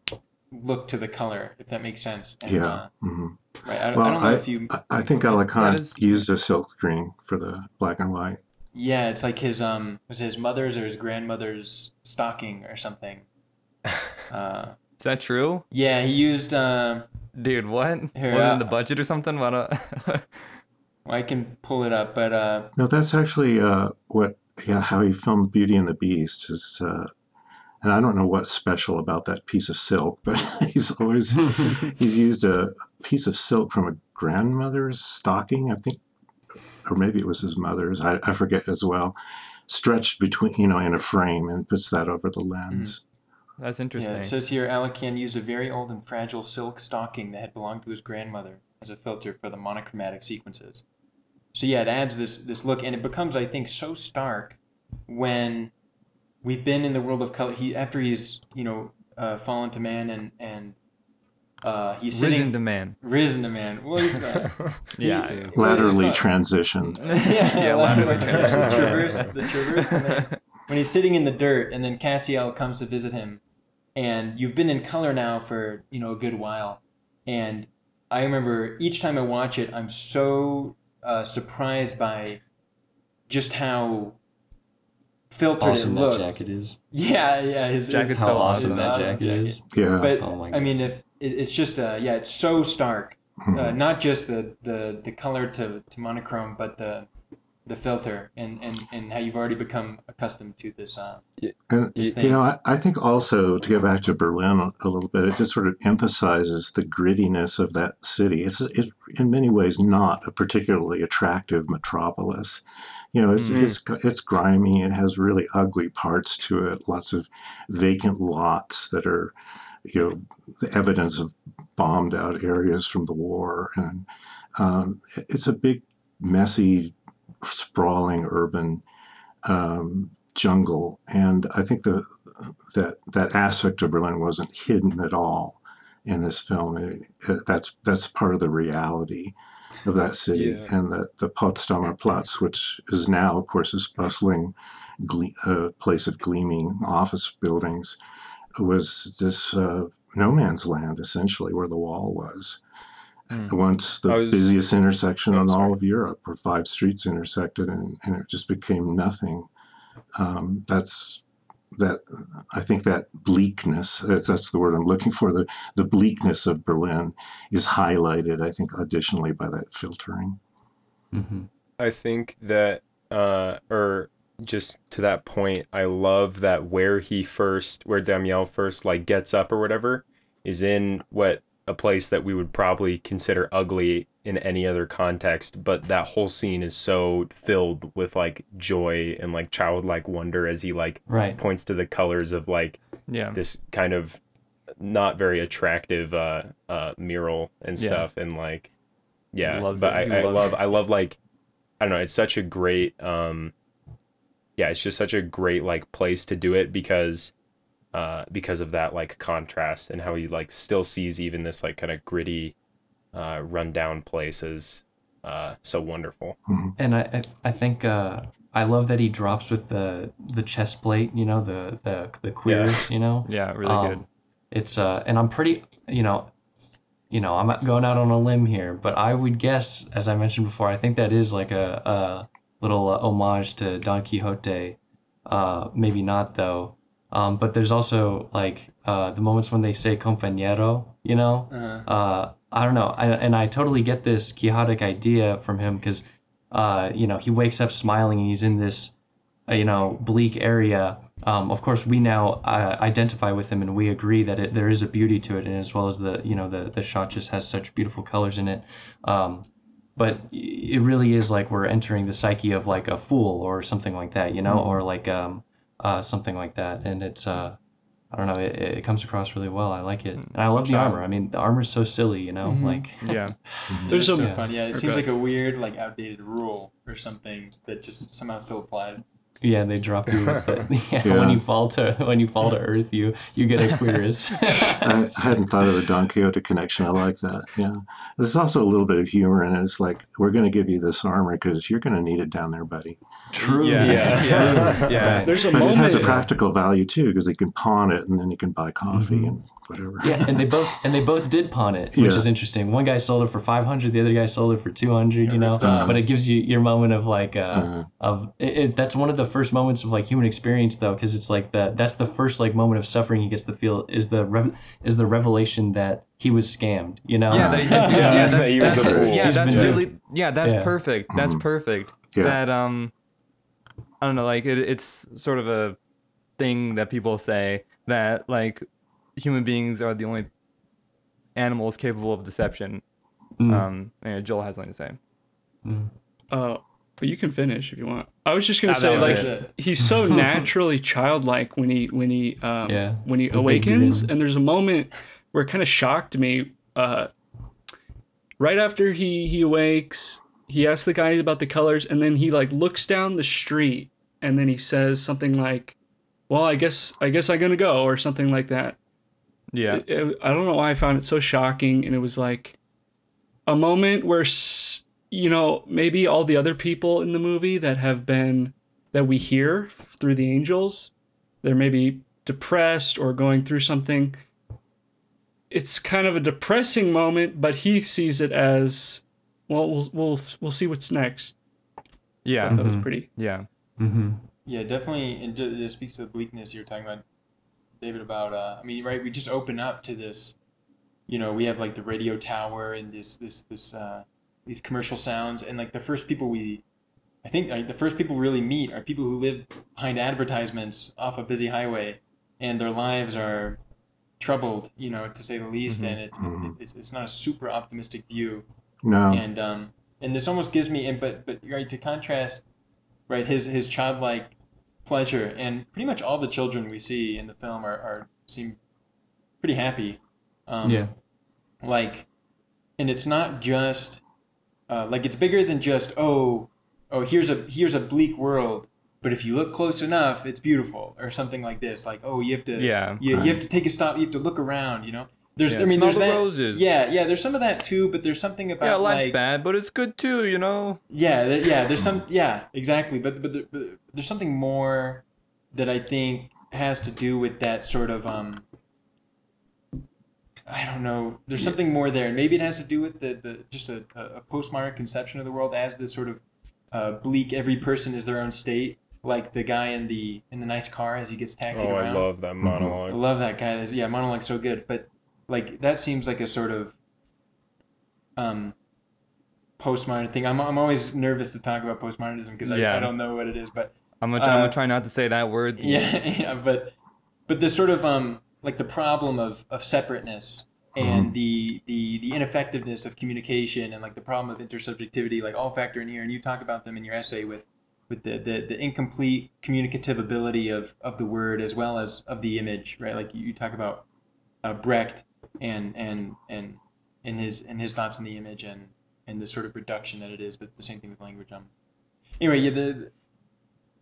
Speaker 1: look to the color if that makes sense and,
Speaker 2: yeah.
Speaker 1: uh,
Speaker 2: mhm.
Speaker 1: right I, don't-
Speaker 2: Well,
Speaker 1: I don't know
Speaker 2: I-
Speaker 1: if you
Speaker 2: I, I think Alekan
Speaker 4: That is-
Speaker 2: used a silk screen for the black and white.
Speaker 1: yeah it's like his um was his mother's or his grandmother's stocking or something *laughs* uh
Speaker 4: Is that true?
Speaker 1: yeah he used uh
Speaker 4: Dude, what?
Speaker 1: Here,
Speaker 4: Was it
Speaker 1: uh,
Speaker 4: in the budget or something? What a *laughs*
Speaker 1: I can pull it up but uh
Speaker 2: No, that's actually uh, what yeah how he filmed Beauty and the Beast is. Uh, and I don't know what's special about that piece of silk, *laughs* but he's always *laughs* he's used a piece of silk from a grandmother's stocking, I think, or maybe it was his mother's. I, I forget as well. Stretched between, you know, in a frame and puts that over the lens.
Speaker 4: That's interesting.
Speaker 1: yeah
Speaker 4: interesting.
Speaker 1: it says here Alekan used a very old and fragile silk stocking that had belonged to his grandmother as a filter for the monochromatic sequences so yeah it adds this this look and it becomes i think so stark when we've been in the world of color he after he's you know uh, fallen to man and and uh, he's sitting
Speaker 4: Risen to man.
Speaker 1: risen to man well he's uh, *laughs* *laughs*
Speaker 4: Yeah.
Speaker 1: he-
Speaker 2: Laterally
Speaker 1: what do you call it?
Speaker 2: transitioned. *laughs*
Speaker 1: yeah,
Speaker 4: Yeah,
Speaker 1: laterally
Speaker 4: laterally
Speaker 1: the
Speaker 4: transitioned.
Speaker 1: traverse the traverse when he's sitting in the dirt and then cassiel comes to visit him
Speaker 7: and you've been in color now for you know a good while, and I remember each time I watch it, I'm so uh, surprised by just how filtered
Speaker 3: Awesome
Speaker 7: it
Speaker 3: that jacket is.
Speaker 7: Yeah, yeah, his, his
Speaker 4: Jacket's
Speaker 3: How
Speaker 4: so
Speaker 3: awesome
Speaker 4: awesome.
Speaker 3: that
Speaker 7: awesome
Speaker 3: jacket
Speaker 7: jacket.
Speaker 3: is.
Speaker 2: Yeah.
Speaker 7: But
Speaker 3: Oh my
Speaker 7: I mean, if it, it's just uh, yeah, it's so stark.
Speaker 2: Mhm.
Speaker 7: Uh, not just the, the, the color to, to monochrome, but the the filter and, and, and how you've already become accustomed to this. Uh,
Speaker 2: And
Speaker 7: This
Speaker 2: you know, I, I think also to go back to Berlin a, a little bit, it just sort of emphasizes the grittiness of that city. It's, it's in many ways not a particularly attractive metropolis. You know, it's
Speaker 5: Mhm.
Speaker 2: it's it's grimy. It has really ugly parts to it. Lots of vacant lots that are, you know, the evidence of bombed out areas from the war, and um, it's a big, messy, sprawling urban um, jungle. And I think the that that aspect of Berlin wasn't hidden at all in this film. It- it- that's that's part of the reality of that city.
Speaker 5: Yeah.
Speaker 2: And the, the Potsdamer Platz, which is now, of course, this bustling gle- uh, place of gleaming office buildings, was this uh, no man's land, essentially, where the wall was.
Speaker 4: Mm.
Speaker 2: Once the
Speaker 5: was-
Speaker 2: busiest intersection
Speaker 5: on
Speaker 2: in all of Europe, where five streets intersected, and, and it just became nothing. Um, that's that. I think that bleakness. That's, that's the word I'm looking for. The the bleakness of Berlin is highlighted. I think additionally by that filtering.
Speaker 3: hmm
Speaker 5: I think that, uh, or just to that point, I love that where he first, where Damiel first like gets up or whatever, is in what a place that we would probably consider ugly in any other context, but that whole scene is so filled with like joy and like childlike wonder as he like
Speaker 3: Right.
Speaker 5: points to the colors of like
Speaker 4: Yeah.
Speaker 5: this kind of not very attractive uh uh mural and
Speaker 4: Yeah.
Speaker 5: stuff and like yeah
Speaker 4: loves
Speaker 5: but
Speaker 4: it.
Speaker 5: I, I love
Speaker 4: it.
Speaker 5: I love like I don't know it's such a great um yeah it's just such a great like place to do it because uh because of that like contrast and how he like still sees even this like kind of gritty uh rundown place as uh so wonderful
Speaker 3: And I, I, I think uh, I love that he drops with the the chest plate. You know, the the the cuirass. You know.
Speaker 4: Yeah, really
Speaker 3: Um,
Speaker 4: good.
Speaker 3: It's uh, and I'm pretty, you know, you know, I'm not going out on a limb here, but I would guess, as I mentioned before, I think that is like a, a little uh, homage to Don Quixote. Uh, maybe not though. Um, but there's also like uh, the moments when they say compañero, you know.
Speaker 7: uh,
Speaker 3: Uh, I don't know, I, and I totally get this quixotic idea from him because, uh, you know, he wakes up smiling and he's in this, uh, you know, bleak area. Um, of course, we now uh, identify with him and we agree that it, there is a beauty to it, and as well as the, you know, the the shot just has such beautiful colors in it. Um, but it really is like we're entering the psyche of like a fool or something like that, you know, or like um, uh, something like that, and it's uh. I don't know. It, it comes across really well. I like it, and I love the armor. I mean, the armor's so silly, you know.
Speaker 6: Mhm.
Speaker 3: Like,
Speaker 4: Yeah. *laughs*
Speaker 6: There's
Speaker 7: it's so fun. Yeah, it
Speaker 6: or
Speaker 7: seems like a weird, like outdated rule or something that just somehow still applies.
Speaker 3: Yeah, and they drop you with it. Yeah, *laughs*
Speaker 2: Yeah.
Speaker 3: when you fall to when you fall to earth, you you get a cuirass. *laughs*
Speaker 2: I, I hadn't thought of the Don Quixote connection. I like that. Yeah, there's also a little bit of humor in it. It's like we're going to give you this armor because you're going to need it down there, buddy.
Speaker 3: True.
Speaker 4: Yeah.
Speaker 5: Yeah.
Speaker 4: Yeah. yeah.
Speaker 3: Right.
Speaker 6: There's a
Speaker 2: But it has a practical value too because you can pawn it and then you can buy coffee
Speaker 3: Mhm.
Speaker 2: and whatever.
Speaker 3: Yeah, and they *laughs* both and they both did pawn it, which
Speaker 2: Yeah.
Speaker 3: is interesting. One guy sold it for five hundred, the other guy sold it for two hundred. You know,
Speaker 2: Uh,
Speaker 3: but it gives you your moment of like uh,
Speaker 2: Uh,
Speaker 3: of it, it, that's one of the first moments of like human experience though, because it's like the that's the first like moment of suffering he gets to feel is the rev- is the revelation that he was scammed. You know.
Speaker 4: Yeah, that, yeah,
Speaker 5: Yeah.
Speaker 4: yeah, that's, *laughs*
Speaker 5: He was
Speaker 4: that's, yeah,
Speaker 3: He's
Speaker 4: really, yeah, that's
Speaker 3: Yeah.
Speaker 4: perfect. That's
Speaker 2: Mhm.
Speaker 4: perfect.
Speaker 2: Yeah.
Speaker 4: That um, I don't know, like it, it's sort of a thing that people say that like human beings are the only animals capable of deception.
Speaker 3: Mm,
Speaker 4: Um, and Joel has something to say.
Speaker 3: mm.
Speaker 6: Uh, but you can finish if you want. I was just gonna
Speaker 4: Ah,
Speaker 6: say like
Speaker 4: it. *laughs*
Speaker 6: he's so *laughs* naturally childlike when he when he um,
Speaker 3: Yeah,
Speaker 6: when he
Speaker 3: the
Speaker 6: awakens, and there's a moment where it kind of shocked me. Uh, right after he he awakes, he asks the guy about the colors, and then he like looks down the street, and then he says something like, "Well, I guess I guess I'm gonna go," or something like that.
Speaker 4: Yeah.
Speaker 6: It- it- I don't know why I found it so shocking, and it was like a moment where, you know, maybe all the other people in the movie that have been that we hear through the angels, they're maybe depressed or going through something, it's kind of a depressing moment, but he sees it as well. We'll we'll we'll see what's next.
Speaker 4: Yeah.
Speaker 6: That was pretty.
Speaker 4: Yeah.
Speaker 3: Mm-hmm.
Speaker 1: Yeah, definitely. And ju- it speaks to the bleakness you're talking about, David. About uh, I mean, right? We just open up to this. You know, we have like the radio tower and this this this uh, these commercial sounds, and like the first people we, I think like, the first people really meet are people who live behind advertisements off a busy highway, and their lives are troubled, you know, to say the least.
Speaker 4: Mhm.
Speaker 1: And it,
Speaker 2: Mhm.
Speaker 1: it, it's it's not a super optimistic view
Speaker 2: No.
Speaker 1: and um and this almost gives me and but but right to contrast right his his childlike pleasure and pretty much all the children we see in the film are, are seem pretty happy um
Speaker 3: yeah.
Speaker 1: like and it's not just uh, like it's bigger than just oh oh here's a here's a bleak world but if you look close enough it's beautiful or something like this like oh you have to
Speaker 4: Yeah.
Speaker 1: you, you have to take a stop you have to look around you know there's
Speaker 4: Yeah,
Speaker 1: i mean there's
Speaker 4: the
Speaker 1: that
Speaker 4: roses.
Speaker 1: yeah yeah there's some of that too but there's something about
Speaker 4: Yeah, life's
Speaker 1: like,
Speaker 4: bad, but it's good too, you know?
Speaker 1: yeah, there, yeah. There's some, yeah, exactly. But but, there, but there's something more that I think has to do with that sort of um. I don't know. There's something more there, and maybe it has to do with the, the just a, a postmodern conception of the world as this sort of uh, bleak. Every person is their own state, like the guy in the in the nice car as he gets taxied
Speaker 5: Oh, I love that monologue.
Speaker 1: I love that guy. Yeah, monologue's so good, but like that seems like a sort of um postmodern thing. I'm I'm always nervous to talk about postmodernism because I,
Speaker 4: Yeah.
Speaker 1: I don't know what it is, but
Speaker 4: I'm gonna, try, I'm
Speaker 1: Uh,
Speaker 4: gonna try not to say that word. *laughs*
Speaker 1: yeah, yeah, but but this sort of um like the problem of of separateness and the the the ineffectiveness of communication and like the problem of intersubjectivity like all factor in here and you talk about them in your essay with with the the, the incomplete communicative ability of of the word as well as of the image right like you, you talk about uh, Brecht and and and in his in his thoughts on the image and and the sort of reduction that it is but the same thing with language um anyway yeah the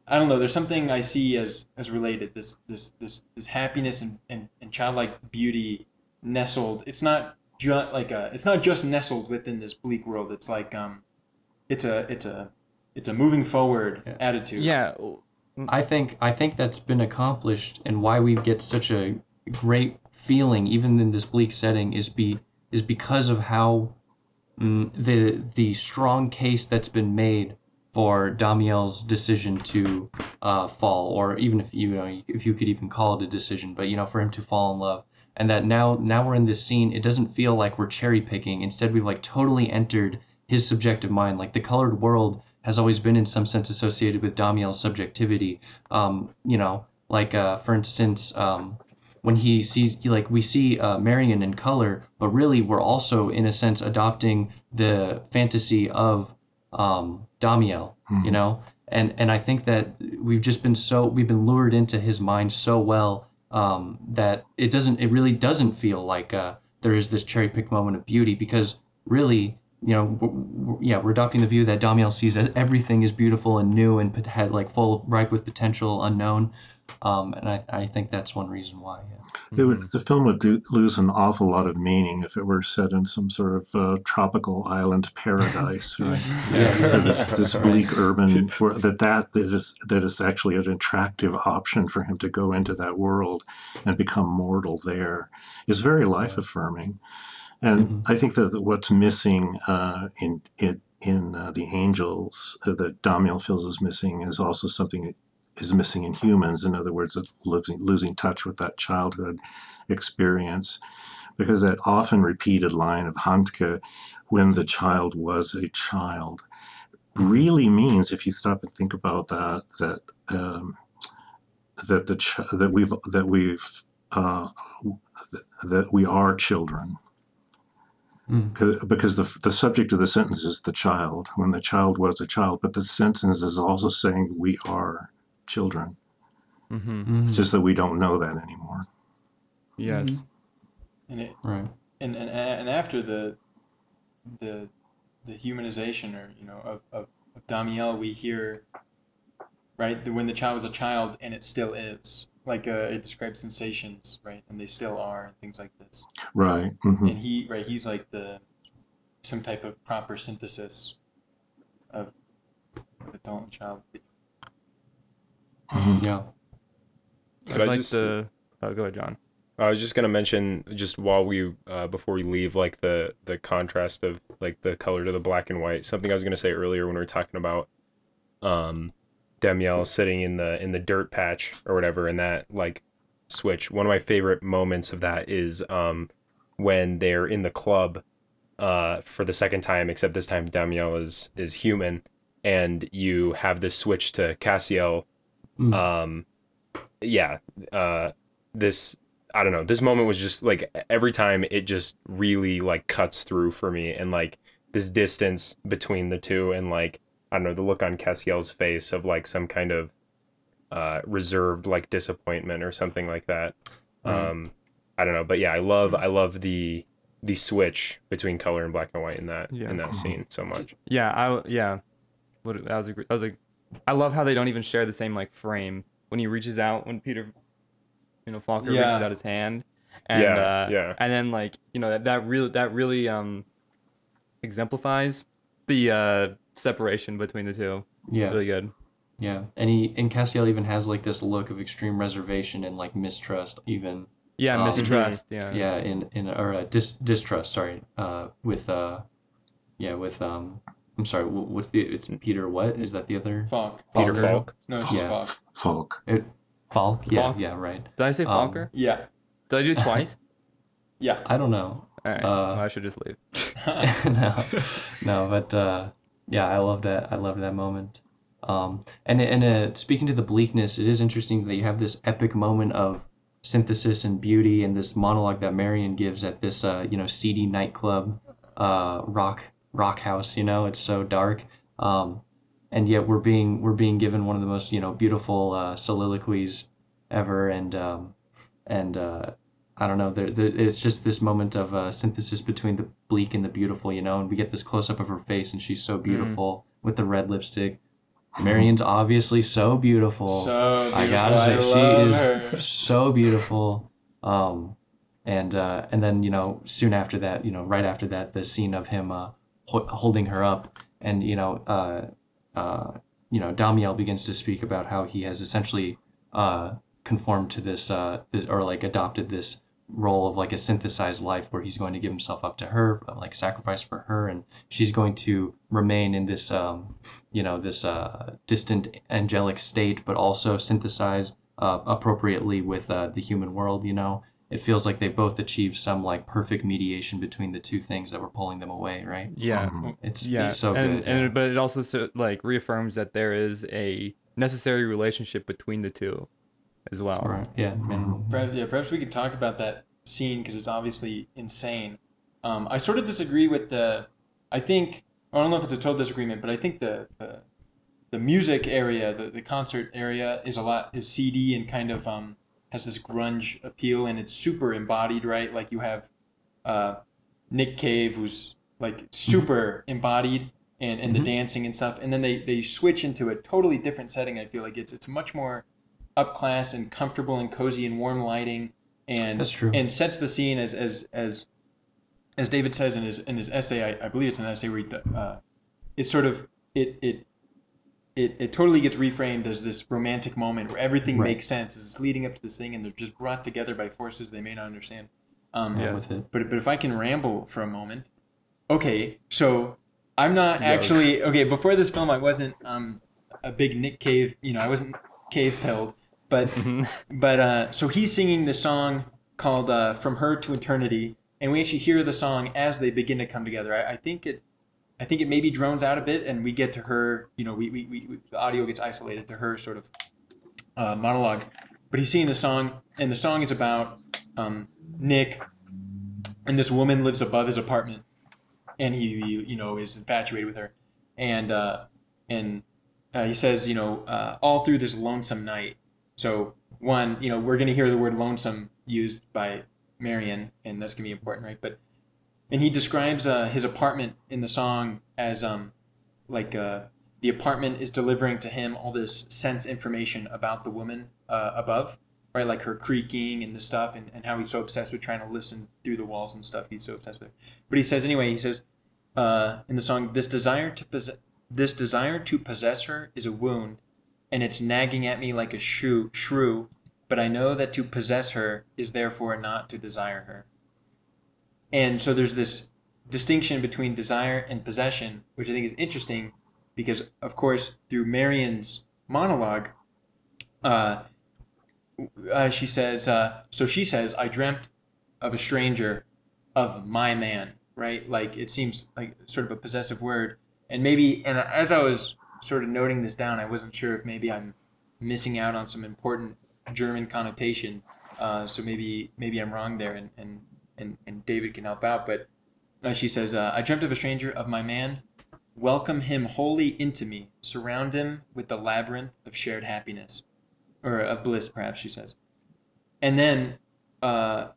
Speaker 1: I don't know. There's something I see as as related. This this this this happiness and, and, and childlike beauty nestled. It's not just like a. It's not just nestled within this bleak world. It's like um, it's a it's a it's a moving forward
Speaker 3: Yeah.
Speaker 1: attitude.
Speaker 4: Yeah.
Speaker 3: I think I think that's been accomplished, and why we get such a great feeling, even in this bleak setting, is be is because of how mm, the the strong case that's been made for Damiel's decision to uh, fall, or even if you know if you could even call it a decision, but you know for him to fall in love, and that now now we're in this scene, it doesn't feel like we're cherry picking. Instead, we've like totally entered his subjective mind. Like the colored world has always been in some sense associated with Damiel's subjectivity. Um, you know, like uh, for instance, um, when he sees like we see uh, Marion in color, but really we're also in a sense adopting the fantasy of um, Damiel. You know, and and I think that we've just been so we've been lured into his mind so well um, that it doesn't it really doesn't feel like uh, there is this cherry pick moment of beauty because really you know w- w- yeah we're adopting the view that Damiel sees as everything is beautiful and new and had like full ripe with potential unknown um, and I, I think that's one reason why yeah.
Speaker 2: It would, the film would do, lose an awful lot of meaning if it were set in some sort of uh, tropical island paradise, *laughs* right?
Speaker 3: Yeah.
Speaker 2: So this this *laughs* bleak urban wor- that that that is that is actually an attractive option for him to go into that world and become mortal there is very life affirming, and
Speaker 3: Mhm.
Speaker 2: I think that what's missing uh, in in in uh, the angels uh, that Damiel feels is missing is also something that is missing in humans. In other words, of losing losing touch with that childhood experience, because that often repeated line of Handke, "When the child was a child." really means, if you stop and think about that, that um, that the ch- that we've that we've uh, th- that we are children,
Speaker 3: Mm.
Speaker 2: 'Cause- because the the subject of the sentence is the child. When the child was a child, but the sentence is also saying we are children.
Speaker 4: Mm-hmm.
Speaker 3: Mhm.
Speaker 2: It's just that we don't know that anymore.
Speaker 4: Yes.
Speaker 1: and it
Speaker 3: right
Speaker 1: and and and after the the the humanization or you know of of, of Damiel, we hear right the, when the child was a child and it still is like uh, it describes sensations right and they still are and things like this
Speaker 2: Right. mm-hmm.
Speaker 1: and he right he's like the some type of proper synthesis of of adult and child
Speaker 3: yeah
Speaker 5: Could
Speaker 4: I'd
Speaker 5: I
Speaker 4: like
Speaker 5: just-
Speaker 4: to. Oh, go ahead, John.
Speaker 5: I was just gonna mention just while we uh, before we leave like the the contrast of like the color to the black and white. Something I was gonna say earlier when we were talking about um Damiel sitting in the in the dirt patch or whatever and that like switch. One of my favorite moments of that is um when they're in the club uh for the second time, except this time Damiel is is human and you have this switch to Cassiel
Speaker 3: Mm.
Speaker 5: um yeah uh this i don't know this moment was just like every time it just really like cuts through for me and like this distance between the two and like i don't know the look on cassiel's face of like some kind of uh reserved like disappointment or something like that
Speaker 3: Right.
Speaker 5: um i don't know but yeah i love i love the the switch between color and black and white in that
Speaker 4: Yeah.
Speaker 5: in that scene so much
Speaker 4: Yeah, I yeah. What that was a that was a. I love how they don't even share the same like frame when he reaches out when Peter, you know, Falker
Speaker 1: Yeah.
Speaker 4: reaches out his hand, and
Speaker 5: Yeah,
Speaker 4: uh,
Speaker 5: yeah.
Speaker 4: and then like you know that that really that really um exemplifies the uh separation between the two.
Speaker 3: Yeah,
Speaker 4: Really good.
Speaker 3: yeah. And he and Cassiel even has like this look of extreme reservation and like mistrust, even.
Speaker 4: Yeah,
Speaker 3: Um,
Speaker 4: mistrust. Yeah.
Speaker 3: Yeah, in in or uh, dis, distrust. Sorry. Uh, with uh, yeah, with um. I'm sorry. What's the? It's Peter. What is that? The other
Speaker 1: Falk.
Speaker 5: peter
Speaker 3: Falker?
Speaker 5: falk
Speaker 1: No, it's just
Speaker 3: Yeah.
Speaker 1: Falk.
Speaker 2: Folk.
Speaker 3: It, Falk. Yeah,
Speaker 4: Falk?
Speaker 3: yeah, right.
Speaker 4: Did I say
Speaker 3: Um,
Speaker 4: Falker?
Speaker 1: Yeah.
Speaker 4: Did I do it twice? *laughs*
Speaker 1: Yeah.
Speaker 3: I don't know.
Speaker 4: All right.
Speaker 3: uh,
Speaker 4: well, I should just leave. *laughs* *laughs*
Speaker 3: no, no, but uh, yeah, I love that. I love that moment. Um, and and uh, speaking to the bleakness, it is interesting that you have this epic moment of synthesis and beauty, and this monologue that Marion gives at this uh, you know seedy nightclub, uh, rock rock house. You know, it's so dark, um, and yet we're being we're being given one of the most you know beautiful uh, soliloquies ever, and um, and uh, I don't know. There, there, it's just this moment of uh, synthesis between the bleak and the beautiful, you know. And we get this close up of her face, and she's so beautiful with the red lipstick. Marion's obviously so beautiful.
Speaker 1: So
Speaker 3: I gotta say,
Speaker 1: beautiful.
Speaker 3: she
Speaker 1: I love
Speaker 3: is
Speaker 1: her.
Speaker 3: so beautiful. Um, and uh, and then you know, soon after that, you know, right after that, the scene of him uh, ho- holding her up, and you know, uh, uh, you know, Damiel begins to speak about how he has essentially uh, conformed to this, uh, this, or like adopted this role of like a synthesized life where he's going to give himself up to her, like sacrifice for her, and she's going to remain in this, um, you know, this uh, distant angelic state, but also synthesized uh, appropriately with uh, the human world. You know, it feels like they both achieved some like perfect mediation between the two things that were pulling them away. Right?
Speaker 4: Yeah.
Speaker 2: Mhm.
Speaker 3: It's
Speaker 4: yeah
Speaker 3: it's so
Speaker 4: and,
Speaker 3: good.
Speaker 4: and
Speaker 3: yeah.
Speaker 4: but it also so, like reaffirms that there is a necessary relationship between the two as well
Speaker 3: Right. Yeah. and-
Speaker 1: Perhaps, yeah, perhaps we could talk about that scene because it's obviously insane. Um, I sort of disagree with the. I think I don't know if it's a total disagreement, but I think the the, the music area, the, the concert area, is a lot is seedy and kind of um, has this grunge appeal, and it's super embodied, right? Like you have uh, Nick Cave, who's like super embodied, and, and
Speaker 3: Mhm.
Speaker 1: the dancing and stuff, and then they they switch into a totally different setting. I feel like it's it's much more up class and comfortable and cozy and warm lighting and
Speaker 3: That's true.
Speaker 1: and sets the scene as as as as David says in his in his essay I, I believe it's an essay where he, uh, it's sort of it it it, it totally gets reframed as this romantic moment where everything
Speaker 3: Right.
Speaker 1: makes sense as it's leading up to this thing and they're just brought together by forces they may not understand um,
Speaker 3: yeah,
Speaker 4: Yeah.
Speaker 3: with it.
Speaker 1: but but if I can ramble for a moment, okay. So I'm not
Speaker 5: Yes.
Speaker 1: actually okay. Before this film, I wasn't um a big Nick Cave. You know, I wasn't cave pilled. But *laughs* but uh, so he's singing the song called uh, "From Her to Eternity," and we actually hear the song as they begin to come together. I, I think it. I think it maybe drones out a bit, and we get to her. You know, we, we, we, the audio gets isolated to her sort of uh, monologue. But he's singing the song, and the song is about um, Nick, and this woman lives above his apartment, and he, he you know is infatuated with her, and uh, and uh, he says you know uh, all through this lonesome night. So one, you know, we're gonna hear the word lonesome used by Marion, and that's gonna be important, right? But and he describes uh, his apartment in the song as um like uh, the apartment is delivering to him all this sense information about the woman uh, above right like her creaking and the stuff and, and how he's so obsessed with trying to listen through the walls and stuff he's so obsessed with but he says anyway he says uh, in the song this desire to possess this desire to possess her is a wound and it's nagging at me like a shrew, shrew but I know that to possess her is therefore not to desire her. And so there's this distinction between desire and possession, which I think is interesting because, of course, through Marion's monologue, uh, uh, she says, uh, so she says, I dreamt of a stranger, of my man, right? Like it seems like sort of a possessive word. And maybe, and as I was sort of noting this down, I wasn't sure if maybe I'm missing out on some important German connotation. Uh, so maybe maybe I'm wrong there, and and and, and David can help out. But uh, she says, uh, I dreamt of a stranger, of my man. Welcome him wholly into me. Surround him with the labyrinth of shared happiness, or of bliss, perhaps she says. And then, uh,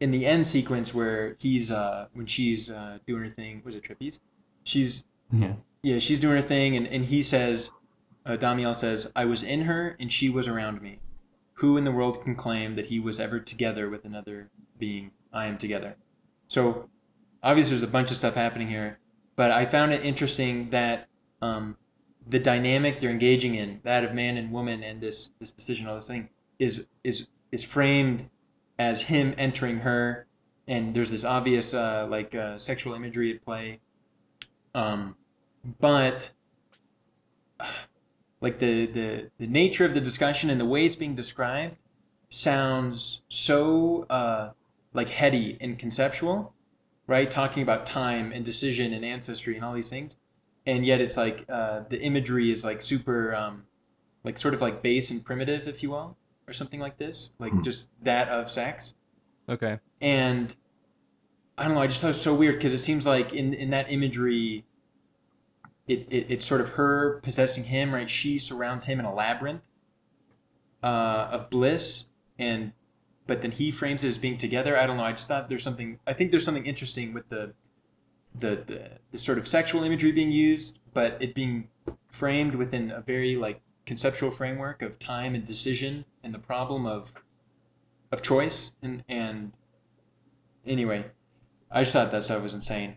Speaker 1: in the end sequence where he's uh, when she's uh, doing her thing, was it trapeze? She's
Speaker 3: Yeah.
Speaker 1: yeah, she's doing her thing, and, and he says, uh, Damiel says, I was in her and she was around me. Who in the world can claim that he was ever together with another being? I am together. So, obviously, there's a bunch of stuff happening here, but I found it interesting that um, the dynamic they're engaging in, that of man and woman, and this this decision, all this thing, is is is framed as him entering her, and there's this obvious uh, like uh, sexual imagery at play. Um, but *sighs* like the, the the nature of the discussion and the way it's being described sounds so uh, like heady and conceptual right talking about time and decision and ancestry and all these things and yet it's like uh, the imagery is like super um, like sort of like base and primitive if you will or something like this like
Speaker 2: Hmm.
Speaker 1: just that of sex
Speaker 4: Okay.
Speaker 1: and I don't know. I just thought it was so weird because it seems like in in that imagery, it, it it's sort of her possessing him, right? She surrounds him in a labyrinth uh, of bliss, and but then he frames it as being together. I don't know. I just thought there's something. I think there's something interesting with the the the, the sort of sexual imagery being used, but it being framed within a very like conceptual framework of time and decision and the problem of of choice and and anyway i just thought that stuff was insane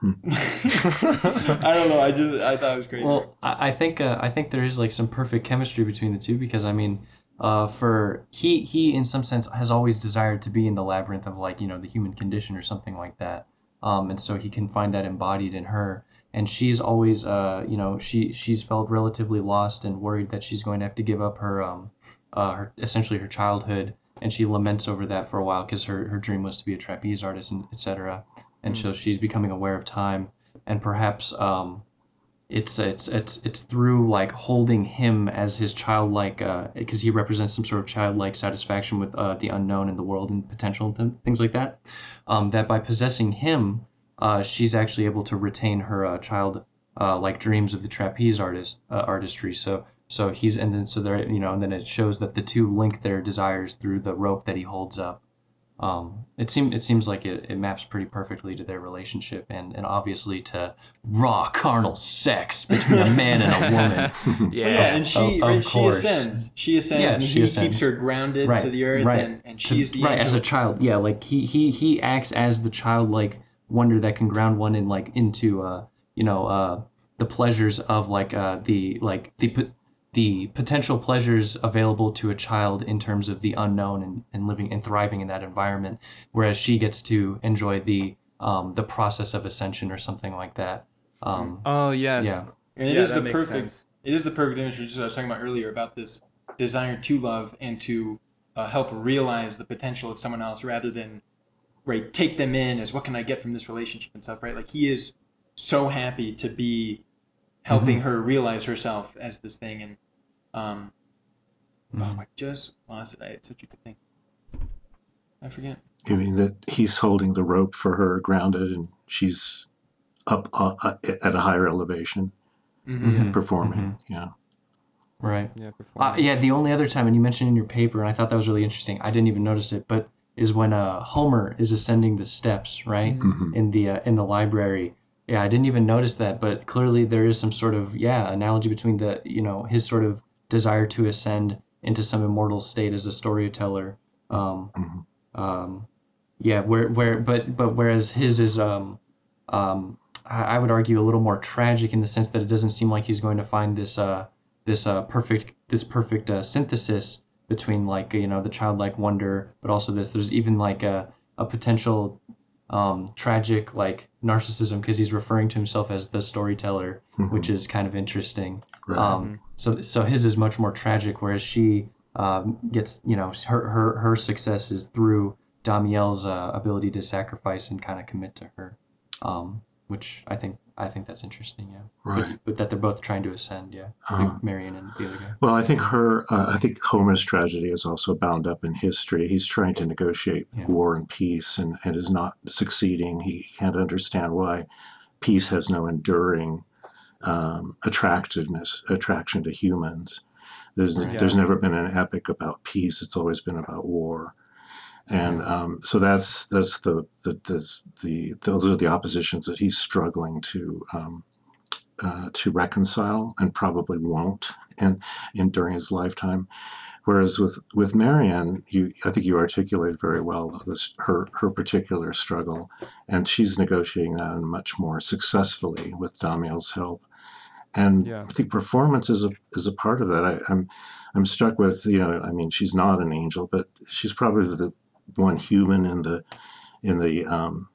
Speaker 2: Hmm. *laughs*
Speaker 1: i don't know i just i thought it was crazy
Speaker 3: Well, I, I think uh, I think there is like some perfect chemistry between the two because I mean, uh, for he he in some sense has always desired to be in the labyrinth of like you know the human condition or something like that, um, and so he can find that embodied in her. And she's always uh, you know she she's felt relatively lost and worried that she's going to have to give up her um, uh, her essentially her childhood, and she laments over that for a while because her her dream was to be a trapeze artist and etc. And so she's becoming aware of time and perhaps um, it's it's it's it's through like holding him as his childlike because he represents some sort of childlike satisfaction with uh, the unknown and the world and potential and th- things like that um, that by possessing him uh, she's actually able to retain her uh, child uh, like dreams of the trapeze artist uh, artistry. So so he's and then so there you know and then it shows that the two link their desires through the rope that he holds up um, it seems it seems like it, it maps pretty perfectly to their relationship and, and obviously to raw carnal sex between a man and a *laughs* woman. *laughs*
Speaker 4: Yeah.
Speaker 1: Yeah, and she
Speaker 3: Of- of
Speaker 1: right, she
Speaker 3: course.
Speaker 1: ascends. She ascends,
Speaker 3: Yeah,
Speaker 1: and
Speaker 3: she
Speaker 1: he
Speaker 3: ascends.
Speaker 1: keeps her grounded
Speaker 3: Right,
Speaker 1: to the earth,
Speaker 3: right.
Speaker 1: and, and
Speaker 3: To-
Speaker 1: she's the
Speaker 3: right as a child. Yeah, like he he he acts as the childlike wonder that can ground one in like into uh you know uh the pleasures of like uh the like the pot- the potential pleasures available to a child in terms of the unknown and, and living and thriving in that environment whereas she gets to enjoy the um the process of ascension or something like that um
Speaker 4: Oh yes.
Speaker 3: yeah
Speaker 1: and it
Speaker 4: yeah,
Speaker 1: is the perfect.
Speaker 4: sense.
Speaker 1: It is the perfect image, which I was talking about earlier about this desire to love and to uh, help realize the potential of someone else, rather than right take them in as what can I get from this relationship and stuff. Right, like he is so happy to be helping
Speaker 3: Mm-hmm.
Speaker 1: her realize herself as this thing, and um,
Speaker 3: Mhm.
Speaker 1: oh, I just lost it. I had such a good thing. I forget.
Speaker 2: You mean that he's holding the rope for her grounded, and she's up uh, uh, at a higher elevation
Speaker 1: Mhm.
Speaker 3: Mhm.
Speaker 2: performing. Yeah.
Speaker 3: right
Speaker 4: Yeah.
Speaker 3: Uh, yeah, the only other time, and you mentioned in your paper, and I thought that was really interesting. I didn't even notice it, but is when uh, Homer is ascending the steps, right,
Speaker 2: Mhm.
Speaker 3: in the uh, in the library. Yeah, I didn't even notice that, but clearly there is some sort of yeah analogy between the you know his sort of desire to ascend into some immortal state as a storyteller. Um,
Speaker 2: Mhm.
Speaker 3: um, yeah, where where but but whereas his is um, um, I I would argue a little more tragic in the sense that it doesn't seem like he's going to find this uh, this uh, perfect this perfect uh, synthesis between like you know the childlike wonder, but also this. There's even like a a potential um, tragic like narcissism because he's referring to himself as the storyteller, which is kind of interesting.
Speaker 2: Right.
Speaker 3: Um, so so his is much more tragic, whereas she um, gets you know her her her success is through Damiel's uh, ability to sacrifice and kind of commit to her, um, which I think I think that's interesting. Yeah,
Speaker 2: Right.
Speaker 3: But, but that they're both trying to ascend. Yeah,
Speaker 2: Uh-huh.
Speaker 3: Marion and the other guy.
Speaker 2: Well, I think her, uh, I think Homer's tragedy is also bound up in history. He's trying to negotiate
Speaker 3: Yeah.
Speaker 2: war and peace and, and is not succeeding. He can't understand why peace has no enduring um, attractiveness, attraction to humans. There's,
Speaker 3: Right.
Speaker 2: there's never been an epic about peace. It's always been about war. And um, so that's that's the the, the the those are the oppositions that he's struggling to um, uh, to reconcile and probably won't in, in during his lifetime. Whereas with with Marianne, you I think you articulated very well this her her particular struggle, and she's negotiating that much more successfully with Damiel's help. And
Speaker 4: Yeah.
Speaker 2: I think performance is a is a part of that. I, I'm I'm struck with you know I mean she's not an angel, but she's probably the one human in the in the um,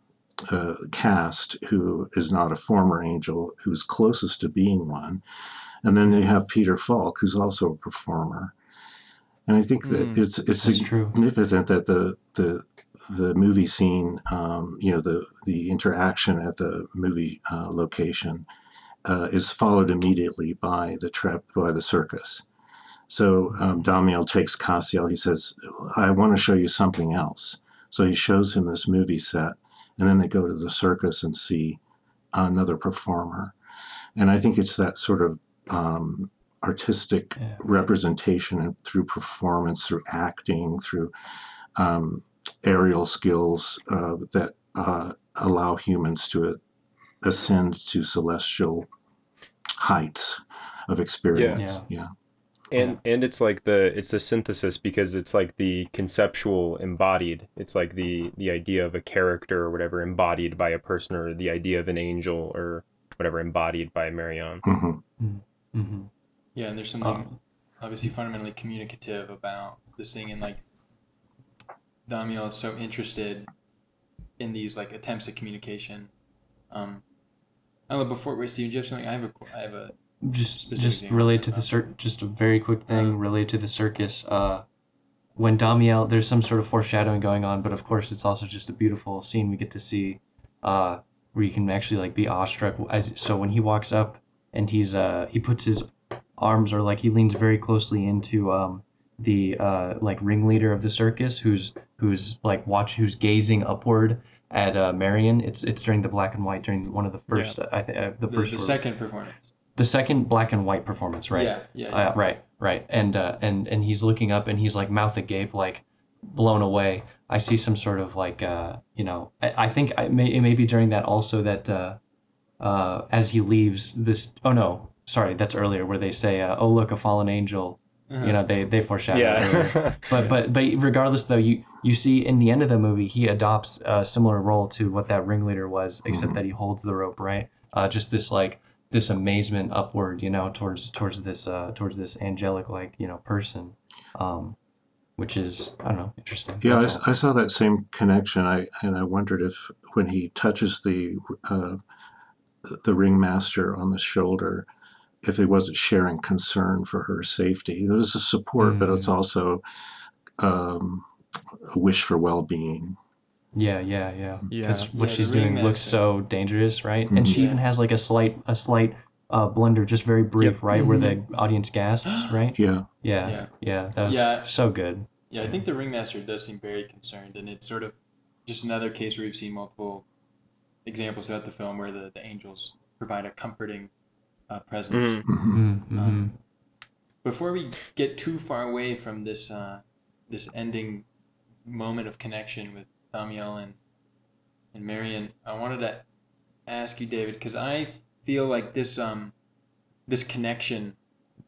Speaker 2: uh, cast who is not a former angel, who's closest to being one. And then you have Peter Falk, who's also a performer. And I think that
Speaker 4: Mm.
Speaker 2: it's it's
Speaker 3: That's true.
Speaker 2: significant that the the the movie scene, um, you know, the the interaction at the movie uh, location uh, is followed immediately by the trip by the circus. So um, Damiel takes Cassiel. He says, "I want to show you something else." So he shows him this movie set, and then they go to the circus and see another performer. And I think it's that sort of um, artistic
Speaker 3: Yeah.
Speaker 2: representation through performance, through acting, through um, aerial skills uh, that uh, allow humans to ascend to celestial heights of experience. Yeah.
Speaker 5: And and it's like the it's the synthesis because it's like the conceptual embodied it's like the the idea of a character or whatever embodied by a person or the idea of an angel or whatever embodied by marion
Speaker 2: Mhm.
Speaker 3: hmm
Speaker 1: Yeah, and there's something
Speaker 3: Um,
Speaker 1: obviously fundamentally communicative about this thing, and like Damiel is so interested in these like attempts at communication. Um, I don't know. Before wait, Steven, do you have something? I have a, qu- I have a.
Speaker 3: just just relate to the
Speaker 1: that.
Speaker 3: cir- just a very quick thing relate to the circus. Uh when Damiel there's some sort of foreshadowing going on but of course it's also just a beautiful scene. We get to see uh where you can actually like be awestruck as so when he walks up and he's uh he puts his arms or like he leans very closely into um the uh like ringleader of the circus who's who's like watch who's gazing upward at uh Marion. It's it's during the black and white during one of the first I think uh, the
Speaker 1: The,
Speaker 3: first
Speaker 1: the second performance.
Speaker 3: The second black and white performance, right?
Speaker 1: Yeah, yeah. yeah.
Speaker 3: Uh, right, right. And uh, and and he's looking up and he's like mouth agape, like blown away. I see some sort of like uh, you know, I, I think I may it may be during that also that uh, uh, as he leaves this. Oh no, sorry, that's earlier where they say, uh, "Oh look, a fallen angel."
Speaker 1: Uh-huh.
Speaker 3: You know, they they foreshadow. it
Speaker 5: yeah *laughs*
Speaker 3: but but but regardless though you you see in the end of the movie he adopts a similar role to what that ringleader was except
Speaker 2: Mhm.
Speaker 3: that he holds the rope right uh, just this like this amazement upward you know towards towards this uh towards this angelic like you know person um which is i don't know interesting
Speaker 2: Yeah, I,
Speaker 3: That's
Speaker 2: s-
Speaker 3: all.
Speaker 2: I saw that same connection. I and I wondered if when he touches the uh, the ringmaster on the shoulder, if he wasn't sharing concern for her safety. There's a support, but it's also um, a wish for well-being.
Speaker 3: yeah yeah yeah
Speaker 4: Yeah.
Speaker 3: because what
Speaker 1: Yeah,
Speaker 3: she's doing looks
Speaker 1: ringmaster.
Speaker 3: so dangerous right and she
Speaker 1: Mhm.
Speaker 3: even has like a slight a slight uh blunder just very brief
Speaker 4: Yep.
Speaker 3: right where the audience gasps right
Speaker 2: Yeah,
Speaker 3: yeah
Speaker 1: Yeah.
Speaker 3: yeah, that was
Speaker 1: Yeah.
Speaker 3: so good
Speaker 1: Yeah, I think the ringmaster does seem very concerned, and it's sort of just another case where we've seen multiple examples throughout the film where the, the angels provide a comforting uh, presence.
Speaker 5: Mhm.
Speaker 2: Mhm.
Speaker 3: mm-hmm.
Speaker 1: Um, Before we get too far away from this uh, this ending moment of connection with Damiel and and Marion, I wanted to ask you, David, because I feel like this um this connection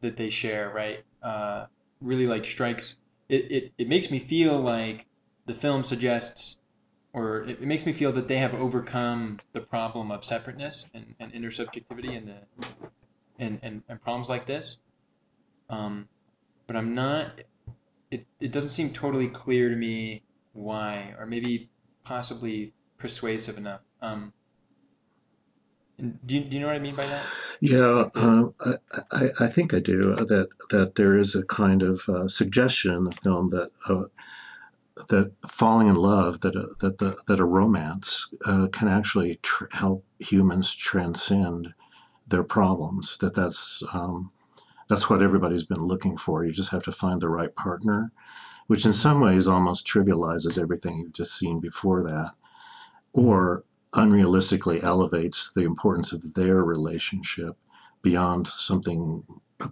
Speaker 1: that they share, right, uh, really like strikes. It, it, it makes me feel like the film suggests, or it, it makes me feel that they have overcome the problem of separateness and, and intersubjectivity and the and, and, and problems like this. Um, but I'm not it, it doesn't seem totally clear to me why, or maybe possibly persuasive enough. Um, do you, do you know what I mean by that?
Speaker 2: Yeah, um, I, I, I think I do. uh, That that there is a kind of uh, suggestion in the film that uh, that falling in love, that a, that the that a romance uh, can actually tr- help humans transcend their problems. That that's um, that's what everybody's been looking for. You just have to find the right partner, which in some ways almost trivializes everything you've just seen before that, or unrealistically elevates the importance of their relationship beyond something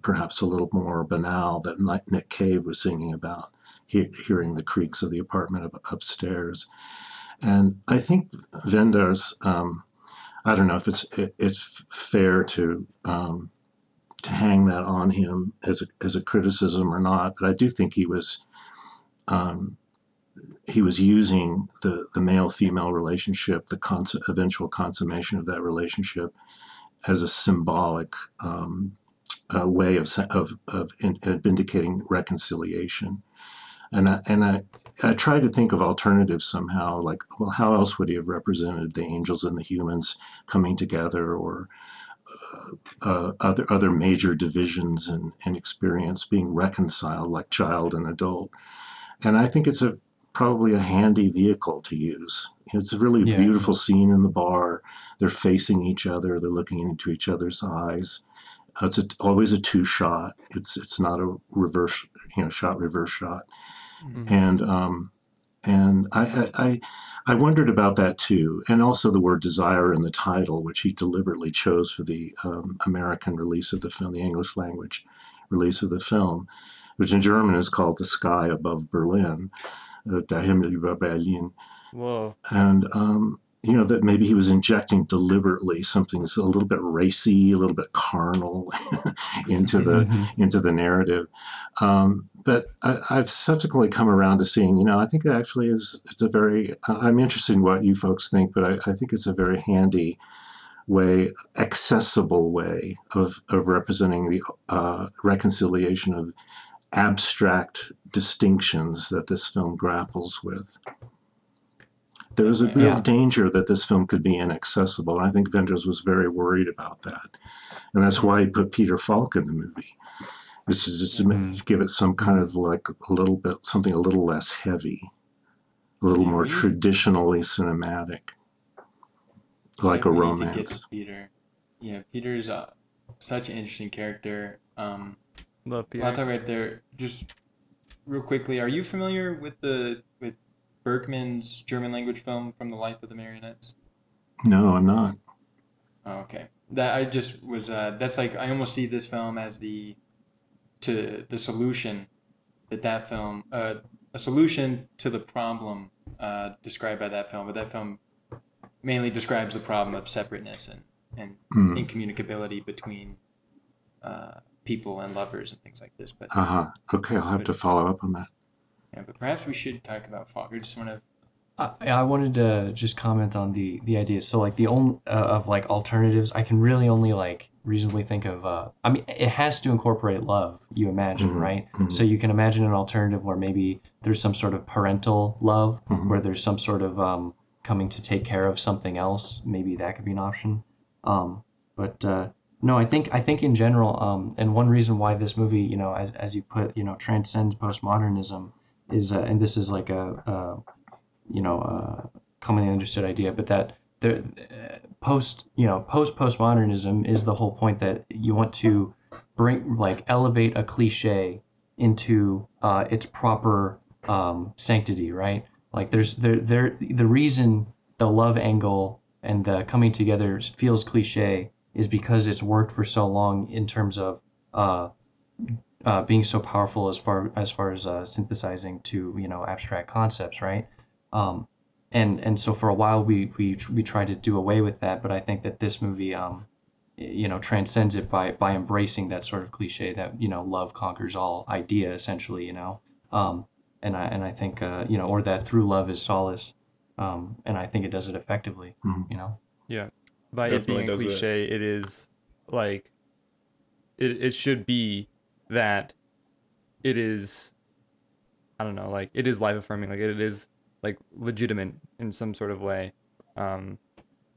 Speaker 2: perhaps a little more banal that Nick Cave was singing about, he- hearing the creaks of the apartment up- upstairs. And I think Wenders, um, I don't know if it's it, it's fair to um, to hang that on him as a, as a criticism or not, but I do think he was um, he was using the the male female relationship, the cons- eventual consummation of that relationship, as a symbolic um, uh, way of of of in, uh, vindicating reconciliation. And I, and I, I tried to think of alternatives somehow, like, well, how else would he have represented the angels and the humans coming together, or uh, uh, other other major divisions and, and experience being reconciled, like child and adult? And I think it's a probably a handy vehicle to use. It's a really
Speaker 3: Yeah.
Speaker 2: beautiful scene in the bar. They're facing each other. They're looking into each other's eyes. It's a, always a two shot. It's it's not a reverse, you know, shot reverse shot.
Speaker 4: Mhm.
Speaker 2: And um, and I, I I I wondered about that too, and also the word desire in the title, which he deliberately chose for the um, American release of the film, the English language release of the film, which in German is called "The Sky Above Berlin," uh, "Der Himmel über Berlin."
Speaker 4: Whoa.
Speaker 2: and um, you know that maybe he was injecting deliberately something that's a little bit racy, a little bit carnal *laughs* into the
Speaker 3: Mhm.
Speaker 2: into the narrative. Um, but I, I've subsequently come around to seeing, you know, I think it actually is. It's a very. I'm interested in what you folks think, but I, I think it's a very handy way, accessible way of of representing the uh, reconciliation of abstract distinctions that this film grapples with there's a real
Speaker 3: Yeah.
Speaker 2: danger that this film could be inaccessible. And I think Wenders was very worried about that. And that's why he put Peter Falk in the movie. This is just to
Speaker 3: Mhm.
Speaker 2: give it some kind of like a little bit, something a little less heavy, a little
Speaker 1: Yeah,
Speaker 2: more
Speaker 1: we-
Speaker 2: traditionally cinematic, like a
Speaker 1: Yeah, we need to get
Speaker 2: romance.
Speaker 1: Peter. Yeah, Peter's uh, such an interesting character. Um,
Speaker 4: Love
Speaker 1: well, I'll
Speaker 4: Peter.
Speaker 1: talk right there. Just real quickly, are you familiar with the with Bergman's German language film from the life of the marionettes?
Speaker 2: No, I'm not.
Speaker 1: Oh, okay. That I just was. Uh, that's like I almost see this film as the to the solution that that film uh, a solution to the problem uh, described by that film. But that film mainly describes the problem of separateness and and
Speaker 2: Hmm.
Speaker 1: incommunicability between uh, people and lovers and things like this. But
Speaker 2: Uh huh. Okay, I'll have to follow up on that.
Speaker 1: yeah, but perhaps we should talk about Falk. I just want to.
Speaker 3: I, I wanted to just comment on the the idea. So like the only uh, of like alternatives, I can really only like reasonably think of. Uh, I mean, it has to incorporate love. You imagine,
Speaker 2: Mhm,
Speaker 3: right?
Speaker 2: mhm.
Speaker 3: So you can imagine an alternative where maybe there's some sort of parental love,
Speaker 2: Mhm.
Speaker 3: where there's some sort of um, coming to take care of something else. Maybe that could be an option. Um, but uh, no, I think I think in general, um, and one reason why this movie, you know, as as you put, you know, transcends postmodernism, is uh, and this is like a, a you know, uh, commonly understood idea, but that the uh, post, you know, post postmodernism is the whole point that you want to bring, like, elevate a cliche into uh, its proper um, sanctity, right? Like, there's there there the reason the love angle and the coming together feels cliche is because it's worked for so long in terms of uh, uh, being so powerful as far as far as uh, synthesizing to you know abstract concepts, right? Um, and and so for a while we we we tried to do away with that, but I think that this movie um, you know transcends it by by embracing that sort of cliche that you know love conquers all idea essentially, you know. Um, and I and I think uh, you know or that through love is solace. Um, and I think it does it effectively,
Speaker 2: Mhm.
Speaker 3: you know.
Speaker 4: By it being a
Speaker 5: does it.
Speaker 4: cliche, it is like it, it should be that it is I don't know, like it is life affirming, like it is like legitimate in some sort of way, um,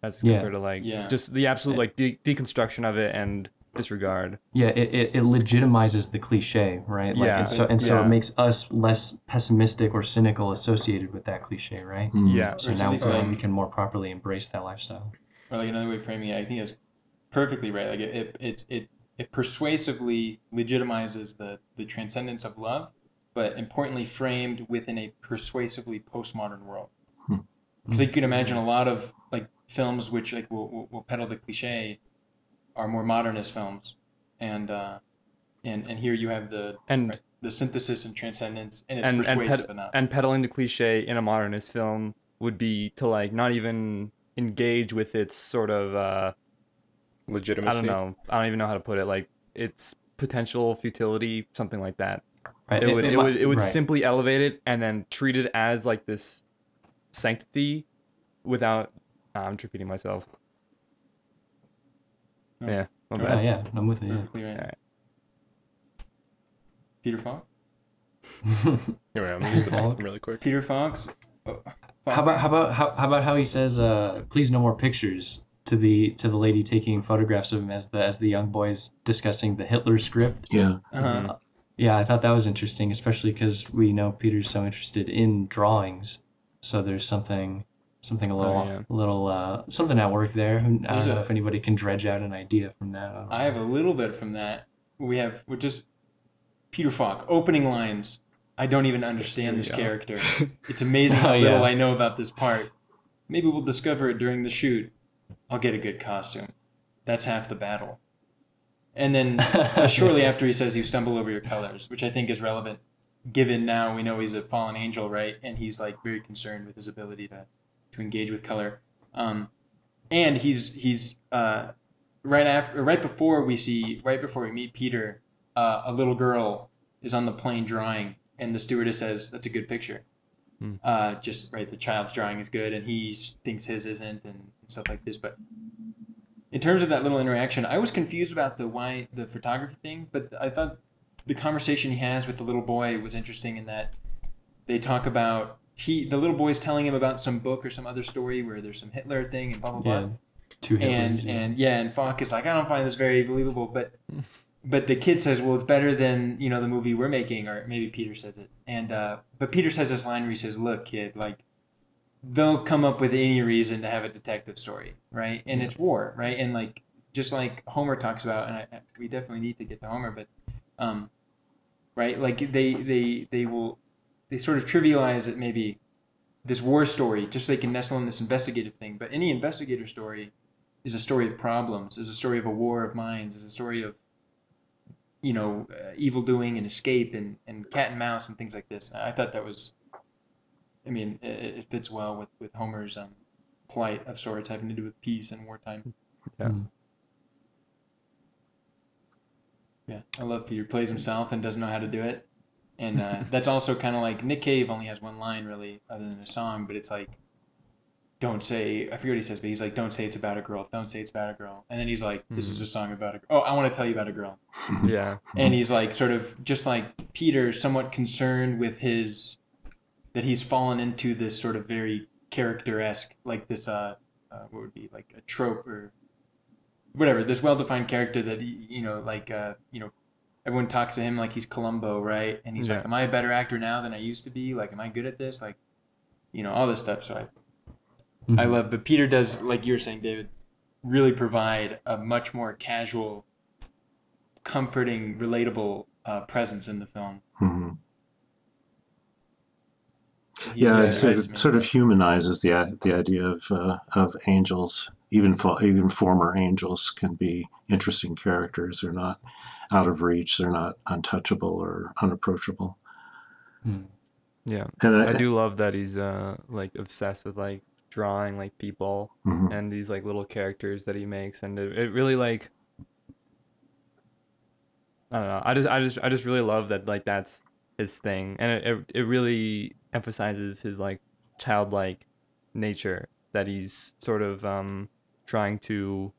Speaker 4: as
Speaker 3: Yeah.
Speaker 4: compared to like
Speaker 1: Yeah.
Speaker 4: just the absolute like de- deconstruction of it and disregard.
Speaker 3: Yeah, it, it, it legitimizes the cliche, right? Like,
Speaker 4: Yeah.
Speaker 3: and so and so
Speaker 4: Yeah.
Speaker 3: it makes us less pessimistic or cynical associated with that cliche, right?
Speaker 2: Mhm.
Speaker 4: Yeah,
Speaker 3: So
Speaker 1: Or
Speaker 3: now
Speaker 1: something
Speaker 3: uh,
Speaker 1: like-
Speaker 3: we can more properly embrace that lifestyle.
Speaker 1: Or like another way of framing it, I think is perfectly right. Like it, it, it, it, it persuasively legitimizes the, the transcendence of love, but importantly framed within a persuasively postmodern world.
Speaker 2: Hmm.
Speaker 1: Because you can imagine a lot of like films which like will, will, will peddle the cliche are more modernist films, and uh, and and here you have the
Speaker 4: and
Speaker 1: right, the synthesis and transcendence, and it's
Speaker 4: and and,
Speaker 1: persuasive
Speaker 4: ped-
Speaker 1: enough.
Speaker 4: and peddling the cliche in a modernist film would be to like not even engage with its sort of uh,
Speaker 5: legitimacy.
Speaker 4: I don't know. I don't even know how to put it. Like its potential futility, something like that.
Speaker 3: Right?
Speaker 4: It, would it,
Speaker 3: might-
Speaker 4: would it would
Speaker 3: right.
Speaker 4: simply elevate it and then treat it as like this sanctity without. ah, I'm repeating myself.
Speaker 1: No.
Speaker 4: Yeah. my
Speaker 1: Go.
Speaker 3: Yeah, yeah, I'm with you.
Speaker 1: Perfectly right.
Speaker 4: Alright.
Speaker 1: Peter Falk.
Speaker 3: Yeah.
Speaker 5: Anyway, I'm gonna use the *laughs*
Speaker 3: Falk.
Speaker 5: bathroom really quick.
Speaker 1: Peter Falk. Oh,
Speaker 3: how about how about how, how about how he says, uh, "Please no more pictures." To the to the lady taking photographs of him as the as the young boys discussing the Hitler script.
Speaker 2: Yeah.
Speaker 1: Uh-huh.
Speaker 3: Yeah, I thought that was interesting, especially because we know Peter's so interested in drawings. So there's something, something a little,
Speaker 4: Oh, yeah.
Speaker 3: little, uh, something at work there. I don't
Speaker 1: There's
Speaker 3: know
Speaker 1: a-
Speaker 3: if anybody can dredge out an idea from that. don't
Speaker 1: I have a little bit from that. We have we're just Peter Falk opening lines. I don't even understand this
Speaker 4: Yeah.
Speaker 1: character. *laughs* It's amazing how
Speaker 3: Oh, yeah.
Speaker 1: little I know about this part. Maybe we'll discover it during the shoot. I'll get a good costume. That's half the battle. And then uh, *laughs* shortly after he says you stumble over your colors, which I think is relevant given now we know he's a fallen angel, right? And he's like very concerned with his ability to to engage with color. Um, and he's he's uh, right after right before we see right before we meet Peter, uh, a little girl is on the plane drawing, and the stewardess says that's a good picture.
Speaker 4: Hmm.
Speaker 1: Uh, just right, the child's drawing is good, and he thinks his isn't, and stuff like this. But in terms of that little interaction, I was confused about the why the photography thing, but I thought the conversation he has with the little boy was interesting in that they talk about he the little boy's telling him about some book or some other story where there's some Hitler thing and blah blah blah
Speaker 3: yeah, two
Speaker 1: and
Speaker 3: Hitlers. yeah.
Speaker 1: and yeah, and Falk is like, I don't find this very believable, but *laughs* but the kid says, well, it's better than you know the movie we're making, or maybe Peter says it, and uh, but Peter says this line where he says, look, kid, like they'll come up with any reason to have a detective story, right? And it's war, right? And like just like Homer talks about, and I- we definitely need to get to Homer, but um, right, like they they they will they sort of trivialize it maybe this war story just so they can nestle in this investigative thing, but any investigator story is a story of problems, is a story of a war of minds, is a story of you know uh, evil doing and escape and, and cat and mouse and things like this. I thought that was, I mean, it, it fits well with with Homer's um, plight of sorts having to do with peace and wartime.
Speaker 4: Yeah.
Speaker 3: Mm.
Speaker 1: Yeah, I love Peter plays himself and doesn't know how to do it, and uh, *laughs* that's also kind of like Nick Cave only has one line really other than a song, but it's like, don't say I forget what he says, but he's like, don't say it's about a girl, don't say it's about a girl, and then he's like, this is a song about a girl. Oh, I want to tell you about a girl, *laughs*
Speaker 4: Yeah.
Speaker 1: and he's like sort of just like Peter, somewhat concerned with his that he's fallen into this sort of very character esque, like this uh, uh, what would be like a trope or whatever, this well defined character that he, you know, like uh, you know, everyone talks to him like he's Columbo, right? And he's like, "Am I a better actor now than I used to be? Like, am I good at this? Like, you know, all this stuff." So I, I
Speaker 3: Mhm.
Speaker 1: love, but Peter does, like you were saying, David, really provide a much more casual, comforting, relatable uh, presence in the film.
Speaker 2: Mhm.
Speaker 1: He
Speaker 2: Yeah, it sort of, sort of humanizes the the idea of uh, of angels. Even fo- even former angels can be interesting characters. They're not out of reach. They're not untouchable or unapproachable.
Speaker 3: Mm.
Speaker 4: Yeah.
Speaker 2: And
Speaker 4: I do love that he's uh like obsessed with like drawing like people
Speaker 2: mhm.
Speaker 4: and these like little characters that he makes and it, it really like I don't know. I just I just I just really love that like that's his thing and it it, it really emphasizes his like childlike nature that he's sort of um trying to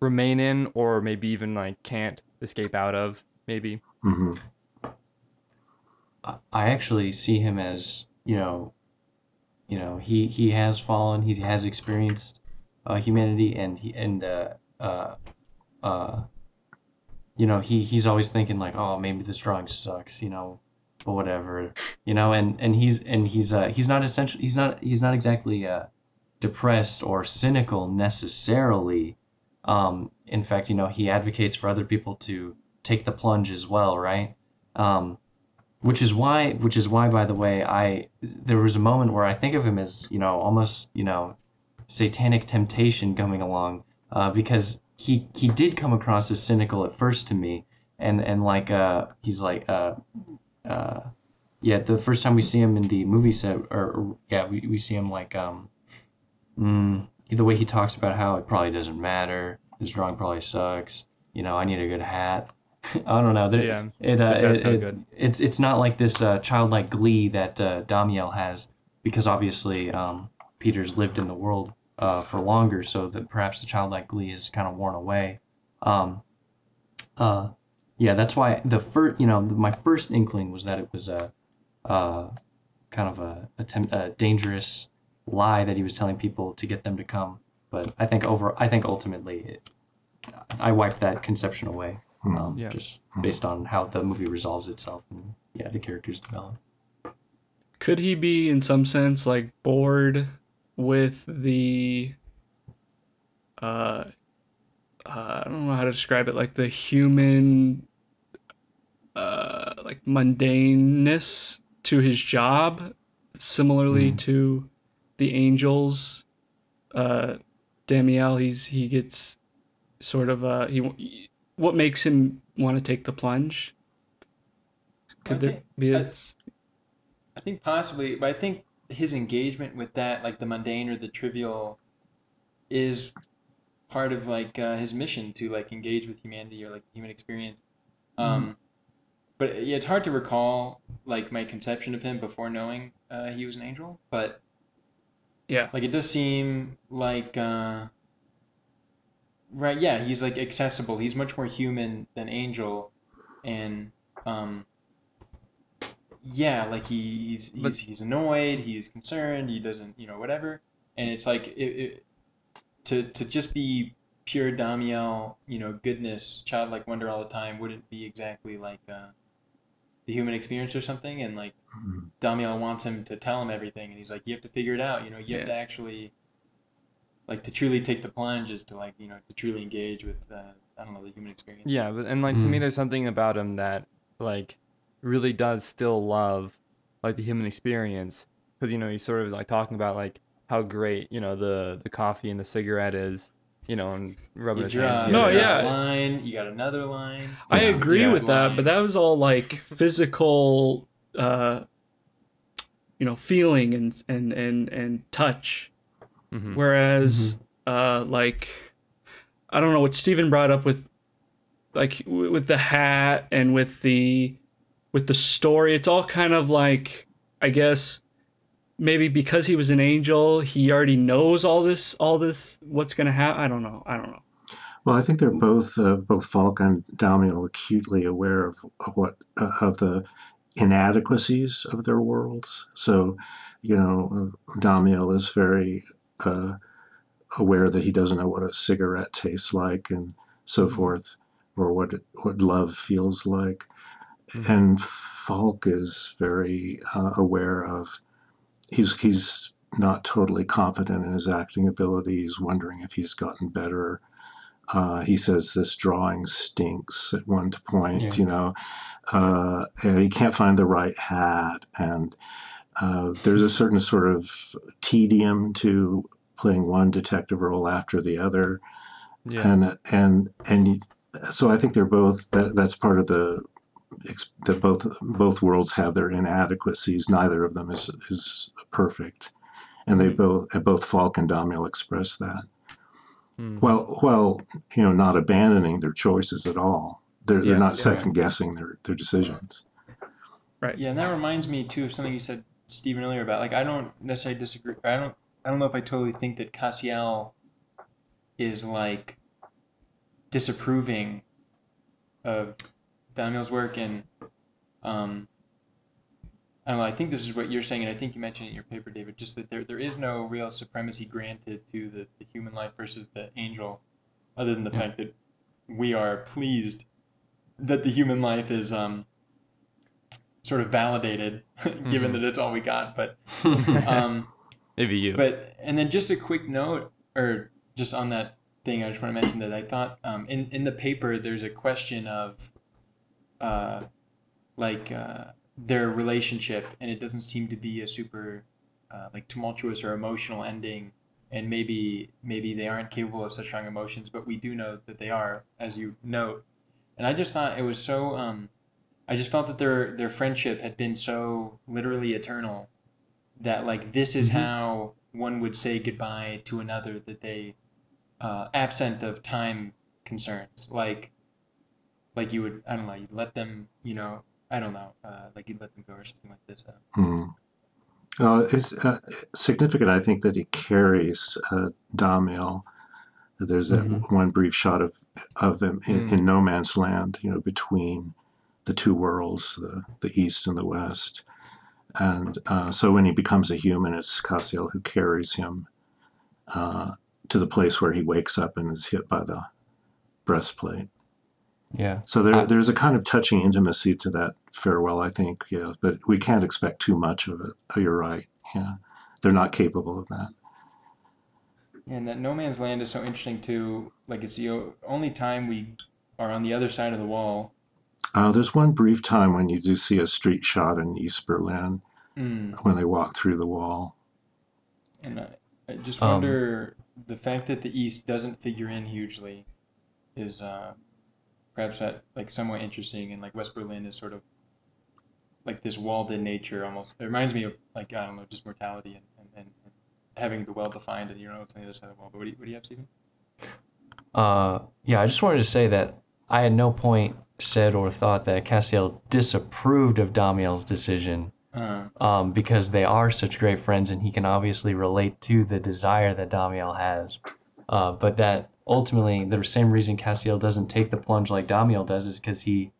Speaker 4: remain in or maybe even like can't escape out of maybe.
Speaker 2: hmm
Speaker 3: I- I actually see him as you know, you know he he has fallen. He has experienced uh, humanity, and he and uh, uh, uh, you know he he's always thinking like, oh, maybe this drawing sucks, you know, but whatever, you know, and and he's and he's uh he's not essential he's not he's not exactly uh depressed or cynical necessarily. Um, in fact, you know, he advocates for other people to take the plunge as well, right? Um, which is why, which is why, by the way, I there was a moment where I think of him as, you know, almost, you know, satanic temptation coming along, uh, because he he did come across as cynical at first to me, and and like uh he's like uh uh yeah the first time we see him in the movie set or, or yeah we, we see him like um mm, the way he talks about how it probably doesn't matter this drawing probably sucks you know I need a good hat *laughs* I don't know there,
Speaker 4: Yeah,
Speaker 3: it, uh, it,
Speaker 4: no
Speaker 3: it- it's it's not like this uh, childlike glee that uh, Damiel has because obviously um, Peter's lived in the world uh, for longer, so that perhaps the childlike glee is kind of worn away. Um, uh, yeah, that's why the first, you know, my first inkling was that it was a, uh, kind of a, attempt, a dangerous lie that he was telling people to get them to come. But I think over, I think ultimately, it, I wiped that conception away. Um,
Speaker 4: Yeah.
Speaker 3: just based on how the movie resolves itself and yeah, the characters develop.
Speaker 6: Could he be, in some sense, like bored with the, uh, uh, I don't know how to describe it, like the human, uh, like mundaneness to his job, similarly
Speaker 2: Mm.
Speaker 6: to the angels. Uh, Damiel, he's he gets sort of uh he what makes him want to take the plunge? Could
Speaker 1: I
Speaker 6: there
Speaker 1: think-
Speaker 6: be a
Speaker 1: I- I think possibly, but I think his engagement with that, like the mundane or the trivial, is part of like uh, his mission to like engage with humanity or like human experience. Um, but yeah, it's hard to recall like my conception of him before knowing uh, he was an angel. But
Speaker 6: yeah
Speaker 1: like it does seem like uh, right, yeah, he's like accessible. He's much more human than angel, and um, yeah, like he, he's he's
Speaker 4: But-
Speaker 1: he's annoyed, he's concerned, he doesn't, you know, whatever. And it's like it, it, to to just be pure Damiel, you know, goodness, childlike wonder all the time wouldn't be exactly like uh, the human experience or something. And like
Speaker 2: Hmm.
Speaker 1: Damiel wants him to tell him everything, and he's like, you have to figure it out. You know, you have to actually like to truly take the plunge is to like you know to truly engage with uh, I don't know the human experience.
Speaker 4: Yeah, but and like to me,
Speaker 3: Mm.
Speaker 4: there's something about him that like really does still love like the human experience because you know he's sort of like talking about like how great you know the the coffee and the cigarette is, you know, and rubbing
Speaker 1: You
Speaker 4: his
Speaker 1: draw,
Speaker 4: hands.
Speaker 1: you
Speaker 6: No,
Speaker 4: together.
Speaker 1: draw a
Speaker 6: yeah.
Speaker 1: line. You got another line.
Speaker 6: I
Speaker 1: know,
Speaker 6: agree with that, but that was all like *laughs* physical, uh, you know, feeling and and and and touch.
Speaker 4: Mhm.
Speaker 6: Whereas, uh, like, I don't know what Steven brought up with, like, w- with the hat and with the, with the story. It's all kind of like, I guess, maybe because he was an angel, he already knows all this, all this, what's gonna happen. I don't know. I don't know.
Speaker 2: Well, I think they're both uh, both Falk and Damiel acutely aware of, of what uh, of the inadequacies of their worlds. So, you know, Damiel is very uh, aware that he doesn't know what a cigarette tastes like and so forth, or what what love feels like. And Falk is very uh, aware of he's he's not totally confident in his acting ability. He's wondering if he's gotten better. Uh, he says this drawing stinks at one point,
Speaker 3: Yeah.
Speaker 2: you know. Uh, and he can't find the right hat, and uh, there's a certain sort of tedium to playing one detective role after the other,
Speaker 4: Yeah.
Speaker 2: and and and so I think they're both that, that's part of the that both both worlds have their inadequacies. Neither of them is is perfect, and they both both Falk and Damiel express that.
Speaker 4: Hmm.
Speaker 2: Well, well, you know, not abandoning their choices at all. They're
Speaker 4: Yeah,
Speaker 2: they're not
Speaker 4: yeah.
Speaker 2: second guessing their their decisions.
Speaker 6: Right.
Speaker 1: Yeah, and that reminds me too of something you said, Stephen, earlier about like I don't necessarily disagree. I don't. I don't know if I totally think that Cassiel is like disapproving of Damiel's work, and um, I don't know. I think this is what you're saying, and I think you mentioned it in your paper, David. Just that there, there is no real supremacy granted to the, the human life versus the angel, other than the
Speaker 3: Yeah.
Speaker 1: fact that we are pleased that the human life is um, sort of validated, *laughs* given
Speaker 4: Mhm.
Speaker 1: that it's all we got. But *laughs* um,
Speaker 4: Maybe you.
Speaker 1: but and then just a quick note, or just on that thing, I just want to mention that I thought um, in in the paper there's a question of, uh, like uh, their relationship, and it doesn't seem to be a super, uh, like tumultuous or emotional ending, and maybe maybe they aren't capable of such strong emotions, but we do know that they are, as you note, and I just thought it was so. Um, I just felt that their their friendship had been so literally eternal that like this is
Speaker 3: Mhm.
Speaker 1: how one would say goodbye to another that they uh, absent of time concerns like like you would i don't know you let them you know i don't know uh, like you'd let them go or something like this uh,
Speaker 2: Hmm. Uh, it's uh, significant, I think, that he carries uh, Damiel. There's that
Speaker 3: Mhm.
Speaker 2: one brief shot of of him in,
Speaker 4: Mm.
Speaker 2: in no man's land, you know, between the two worlds, the, the east and the west. And uh, so when he becomes a human, it's Cassiel who carries him uh, to the place where he wakes up and is hit by the breastplate.
Speaker 3: yeah.
Speaker 2: So there,
Speaker 3: I-
Speaker 2: there's a kind of touching intimacy to that farewell, I think. Yeah, but we can't expect too much of it. Oh, you're right. Yeah, they're not capable of that.
Speaker 1: and that no man's land is so interesting too like it's the only time we are on the other side of the wall
Speaker 2: Uh, there's one brief time when you do see a street shot in East Berlin
Speaker 1: mm.
Speaker 2: when they walk through the wall.
Speaker 1: and I, I just
Speaker 3: Um,
Speaker 1: wonder the fact that the east doesn't figure in hugely is uh, perhaps that like somewhat interesting and like west berlin is sort of like this walled in nature almost it reminds me of like i don't know just mortality and, and, and, and having the well defined and you don't know what's on the other side of the wall but what do you, what do you have stephen
Speaker 3: Uh, yeah, I just wanted to say that I at no point said or thought that Cassiel disapproved of Damiel's decision,
Speaker 1: uh,
Speaker 3: um, because they are such great friends, and he can obviously relate to the desire that Damiel has. Uh, but that ultimately, the same reason Cassiel doesn't take the plunge like Damiel does is because he,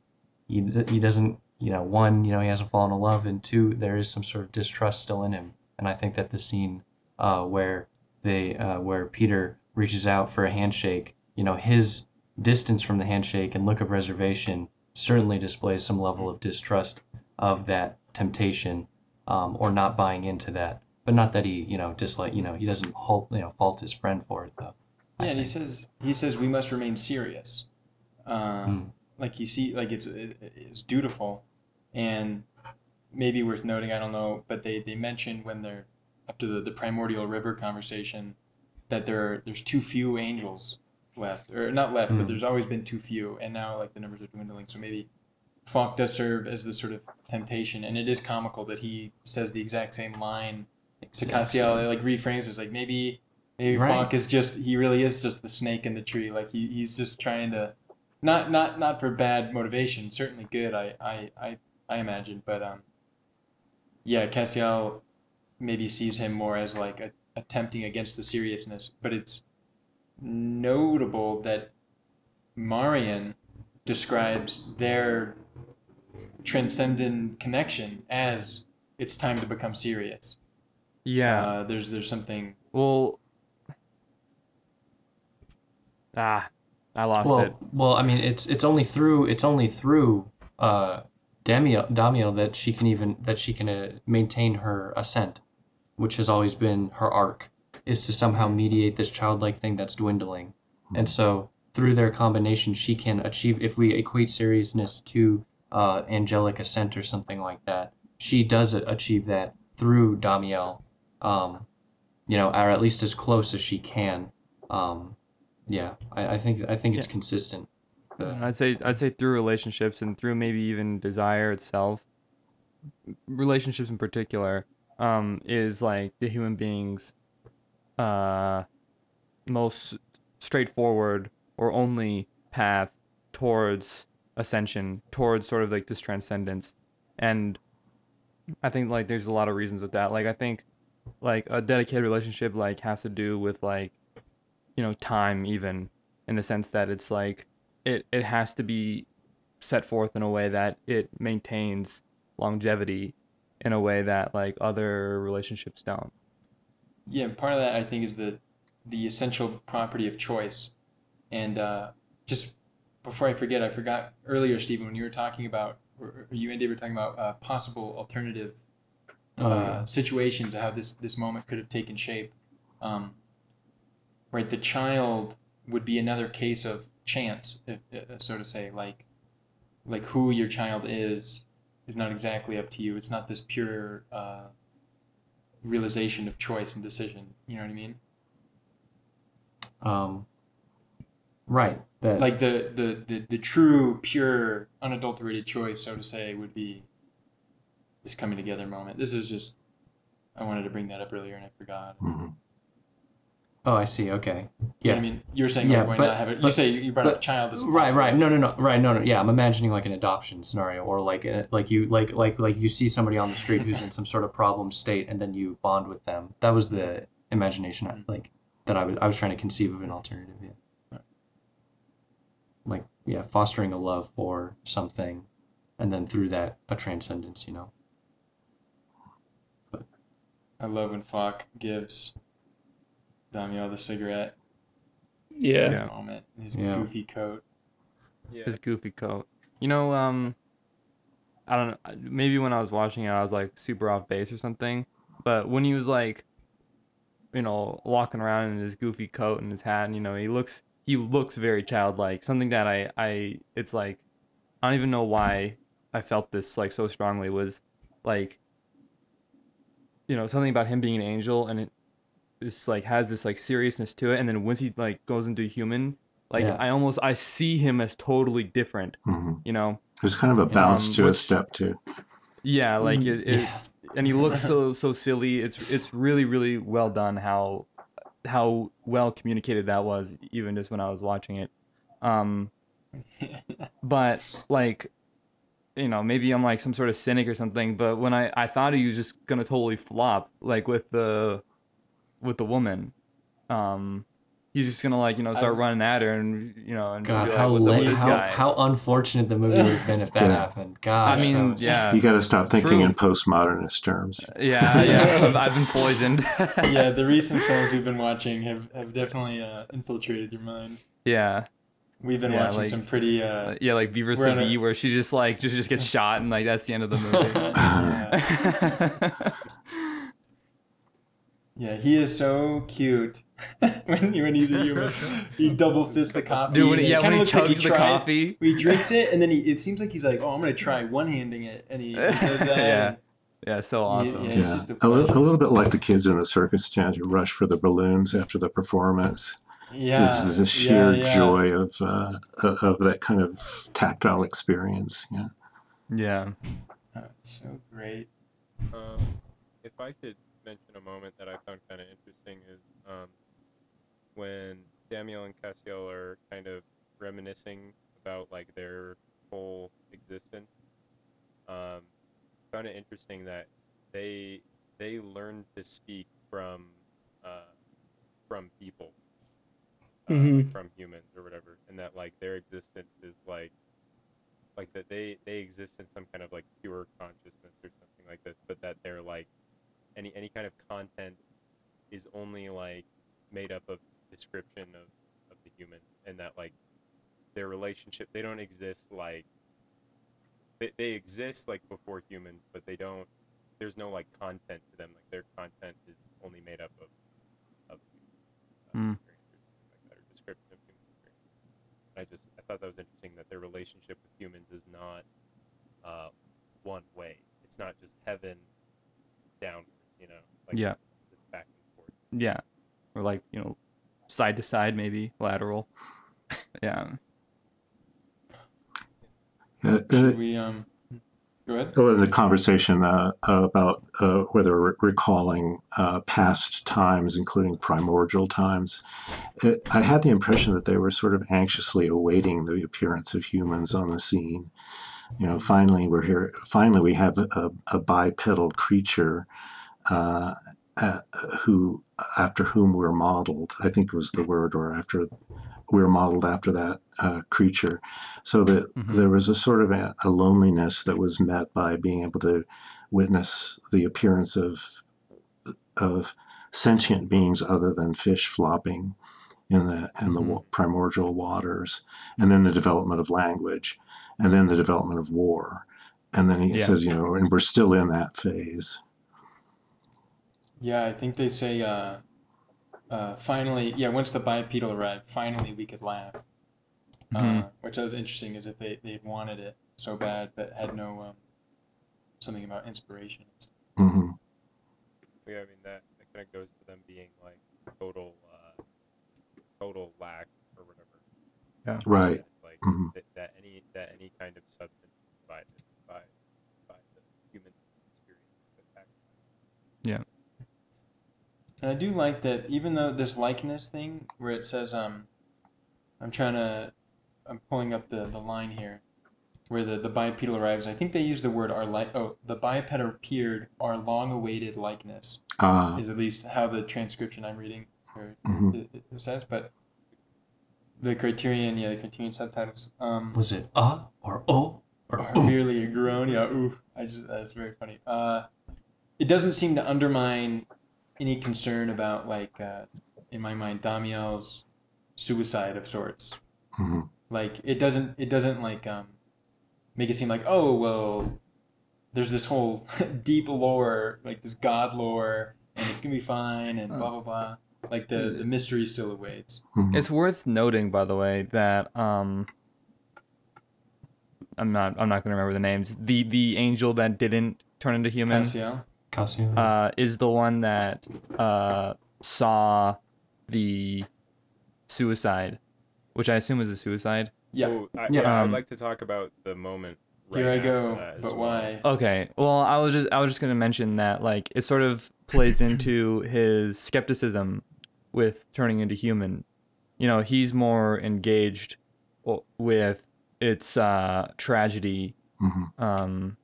Speaker 3: he he doesn't, you know, one, you know, he hasn't fallen in love, and two, there is some sort of distrust still in him. And I think that the scene uh, where they uh, where Peter reaches out for a handshake, you know, his distance from the handshake and look of reservation certainly displays some level of distrust of that temptation um, or not buying into that. But not that he, you know, dislike, you know, he doesn't halt, you know, fault his friend for it though.
Speaker 1: Yeah and he says he says we must remain serious um,
Speaker 3: Mm.
Speaker 1: like you see like it's it, it's dutiful and maybe worth noting i don't know but they they mentioned when they're up to the, the primordial river conversation that there there's too few angels left or not left but
Speaker 3: Mm.
Speaker 1: there's always been too few and now like the numbers are dwindling so maybe Falk does serve as this sort of temptation and it is comical that he says the exact same line to Cassiel like reframes it. It's like maybe maybe
Speaker 3: Right.
Speaker 1: Falk is just he really is just the snake in the tree. Like he, he's just trying to not not not for bad motivation, certainly good I I, I, I imagine, but um yeah, Cassiel maybe sees him more as like a, attempting against the seriousness, but it's notable that Marion describes their transcendent connection as it's time to become serious.
Speaker 4: yeah.
Speaker 1: Uh, there's there's something.
Speaker 4: well. Ah, I lost
Speaker 3: well,
Speaker 4: it.
Speaker 3: well, I mean, it's it's only through it's only through uh, Damiel, Damiel that she can even that she can uh, maintain her ascent, which has always been her arc, is to somehow mediate this childlike thing that's dwindling, and so through their combination, she can achieve. If we equate seriousness to uh, angelic ascent or something like that, she does achieve that through Damiel, um, you know, or at least as close as she can. Um, yeah, I, I think I think it's
Speaker 4: Yeah.
Speaker 3: consistent. The-
Speaker 4: I'd say I'd say through relationships and through maybe even desire itself. Relationships in particular, um, is like the human being's uh most straightforward or only path towards ascension, towards sort of like this transcendence. And I think like there's a lot of reasons with that. Like I think like a dedicated relationship like has to do with like you know time even in the sense that it's like it it has to be set forth in a way that it maintains longevity in a way that like other relationships don't.
Speaker 1: Yeah, part of that I think is the the essential property of choice. And uh, just before I forget, I forgot earlier, Stephen, when you were talking about, or you and Dave were talking about uh, possible alternative
Speaker 3: Oh,
Speaker 1: uh,
Speaker 3: yeah.
Speaker 1: situations, how this this moment could have taken shape. Um, right, the child would be another case of chance, uh, so to say, like like who your child is is not exactly up to you. It's not this pure uh, realization of choice and decision. You know what I mean?
Speaker 3: Um, right. That
Speaker 1: Like the the the, the true, pure, unadulterated choice, so to say, would be this coming together moment. This is just. I wanted to bring that up earlier and I forgot.
Speaker 2: Mhm.
Speaker 3: Oh, I see. Okay.
Speaker 1: You know
Speaker 3: Yeah.
Speaker 1: I mean, you were saying
Speaker 3: Yeah,
Speaker 1: like, why
Speaker 3: but-
Speaker 1: not have it? You
Speaker 3: but-
Speaker 1: say you brought up
Speaker 3: but-
Speaker 1: child as
Speaker 3: Right, right. No, no, no. Right, no, no. Yeah, I'm imagining like an adoption scenario, or like a, like you like like like you see somebody on the street who's in some sort of problem state, and then you bond with them. That was the imagination, I- like that I was I was trying to conceive of an alternative. Yeah. Like yeah, fostering a love for something, and then through that a transcendence. You know.
Speaker 1: I love when Falk gives Damiel the cigarette
Speaker 6: Yeah.
Speaker 4: Yeah.
Speaker 1: moment. His
Speaker 3: Yeah.
Speaker 1: goofy coat.
Speaker 5: Yeah.
Speaker 4: His goofy coat. You know, um, I don't know. Maybe when I was watching it, I was like super off base or something. But when he was like, you know, walking around in his goofy coat and his hat, and you know, he looks he looks very childlike. Something that I I it's like I don't even know why I felt this like so strongly was like you know something about him being an angel and it just like has this like seriousness to it and then once he like goes into human like
Speaker 3: Yeah.
Speaker 4: I almost I see him as totally different
Speaker 2: Mhm.
Speaker 4: you know
Speaker 2: There's kind of a bounce
Speaker 4: Um,
Speaker 2: to a step too.
Speaker 4: yeah like it, it
Speaker 3: yeah.
Speaker 4: and he looks so *laughs* so silly it's it's really really well done how how well communicated that was even just when I was watching it um *laughs* but like you know maybe i'm like some sort of cynic or something but when i i thought he was just gonna totally flop like with the with the woman um he's just gonna like you know start
Speaker 1: I-
Speaker 4: running at her and you know and
Speaker 3: God,
Speaker 4: be like
Speaker 3: how
Speaker 4: what's up with
Speaker 3: lame,
Speaker 4: this
Speaker 3: how, how unfortunate the movie would have been if that
Speaker 2: Yeah.
Speaker 3: happened. God,
Speaker 4: i mean
Speaker 3: was-
Speaker 4: yeah
Speaker 2: You got to stop thinking
Speaker 4: True.
Speaker 2: in postmodernist terms.
Speaker 4: yeah yeah *laughs* I've, I've been poisoned *laughs*
Speaker 1: yeah, the recent films we've been watching have, have definitely uh, infiltrated your mind.
Speaker 4: yeah
Speaker 1: We've been
Speaker 4: Yeah,
Speaker 1: watching
Speaker 4: like-
Speaker 1: some pretty. Uh,
Speaker 4: Uh, yeah like Beaver
Speaker 1: We're on
Speaker 4: CV
Speaker 1: a-
Speaker 4: where she just like just just gets shot and like that's the end of the *laughs* movie
Speaker 1: yeah. yeah, he is so cute *laughs* when he, when he's a human. He *laughs* double fists the coffee.
Speaker 4: Dude, when he, yeah, when
Speaker 1: kinda
Speaker 4: he
Speaker 1: looks like
Speaker 4: chugs the
Speaker 1: tries-
Speaker 4: coffee.
Speaker 1: He drinks it and then he. It seems like he's like, "Oh, I'm gonna try one handing it," and he, he does that.
Speaker 4: Yeah. Yeah, so awesome.
Speaker 1: yeah. It's
Speaker 2: Yeah,
Speaker 1: a
Speaker 2: a, a little bit like the kids in the circus tent who rush for the balloons after the performance.
Speaker 1: Yeah,
Speaker 2: There's the sheer
Speaker 1: yeah, yeah.
Speaker 2: joy of uh, of of that kind of tactile experience. Yeah.
Speaker 4: Yeah.
Speaker 1: Oh, so great.
Speaker 5: Um, if I could mention a moment that I found kind of interesting is um, when Damiel and Cassiel are kind of reminiscing about like their whole existence. Um, found it interesting that they they learned to speak from uh, from people, uh,
Speaker 6: Mhm.
Speaker 5: from humans or whatever, and that like their existence is like like that they they exist in some kind of like pure consciousness or something like this but that they're like any any kind of content is only like made up of description of of the humans and that like their relationship they don't exist like they, they exist like before humans but they don't there's no like content to them like their content is only made up of of uh,
Speaker 4: Mm.
Speaker 5: experience or something like that description of human experience I just I thought that was interesting that their relationship with humans is not uh, one way. It's not just heaven downwards, you know. Like
Speaker 4: Yeah.
Speaker 5: It's back and forth.
Speaker 4: Yeah. Or like, you know, side to side maybe, lateral. *laughs* yeah.
Speaker 2: Uh,
Speaker 1: Should we um? Go ahead.
Speaker 2: Oh, the conversation uh, about uh, whether re- recalling uh, past times, including primordial times, it, I had the impression that they were sort of anxiously awaiting the appearance of humans on the scene. You know, finally we're here. Finally, we have a, a bipedal creature uh, uh, who after whom we're modeled. I think was the word, or after we're modeled after that uh, creature. So that
Speaker 4: Mhm.
Speaker 2: there was a sort of a, a loneliness that was met by being able to witness the appearance of of sentient beings other than fish flopping in the in the
Speaker 4: Mhm.
Speaker 2: primordial waters, and then the development of language, and then the development of war, and then he
Speaker 4: Yeah.
Speaker 2: says, you know, and we're still in that phase.
Speaker 1: Yeah, I think they say uh, uh, finally, yeah, once the bipedal arrived, finally we could laugh.
Speaker 4: Mhm.
Speaker 1: Uh, which was interesting, is if they they wanted it so bad, but had no um, something about inspiration.
Speaker 2: hmm
Speaker 5: Yeah, I mean that, that kind of goes to them being like total, uh, total lack or whatever. Yeah.
Speaker 2: Right.
Speaker 5: It's like
Speaker 2: Mhm.
Speaker 5: that, that any that any kind of substance by by by the human experience. the fact-
Speaker 1: And I do like that, even though this likeness thing, where it says, um, I'm trying to, I'm pulling up the, the line here, where the, the bipedal arrives. I think they use the word our like. Oh, the biped appeared our long-awaited likeness
Speaker 2: Uh,
Speaker 1: is at least how the transcription I'm reading or
Speaker 2: mhm.
Speaker 1: it, it says. But the criterion, yeah, the criterion subtitles, um,
Speaker 3: Was it uh or oh or
Speaker 1: or
Speaker 3: ooh?
Speaker 1: merely a groan. Yeah, ooh, I just that's very funny. Uh, it doesn't seem to undermine any concern about like uh, in my mind Damiel's suicide of sorts.
Speaker 2: Mhm.
Speaker 1: Like it doesn't it doesn't like um make it seem like oh well there's this whole *laughs* deep lore like this god lore and it's gonna be fine and blah blah blah. Like the the mystery still awaits.
Speaker 2: Mhm.
Speaker 4: It's worth noting, by the way, that um, I'm not I'm not gonna remember the names. The the angel that didn't turn into human
Speaker 1: Cassiel.
Speaker 3: Cassio?
Speaker 4: uh, is the one that uh, saw the suicide, which I assume is a suicide.
Speaker 1: Yeah.
Speaker 5: Oh, I,
Speaker 3: Yeah.
Speaker 5: yeah, I'd
Speaker 4: Um,
Speaker 5: like to talk about the moment. Right
Speaker 1: Here I go.
Speaker 5: that as
Speaker 1: But
Speaker 5: well.
Speaker 1: why?
Speaker 4: Okay. Well, I was just I was just gonna mention that like it sort of plays *coughs* into his skepticism with turning into human. You know, he's more engaged with its uh, tragedy
Speaker 2: Mhm.
Speaker 4: um,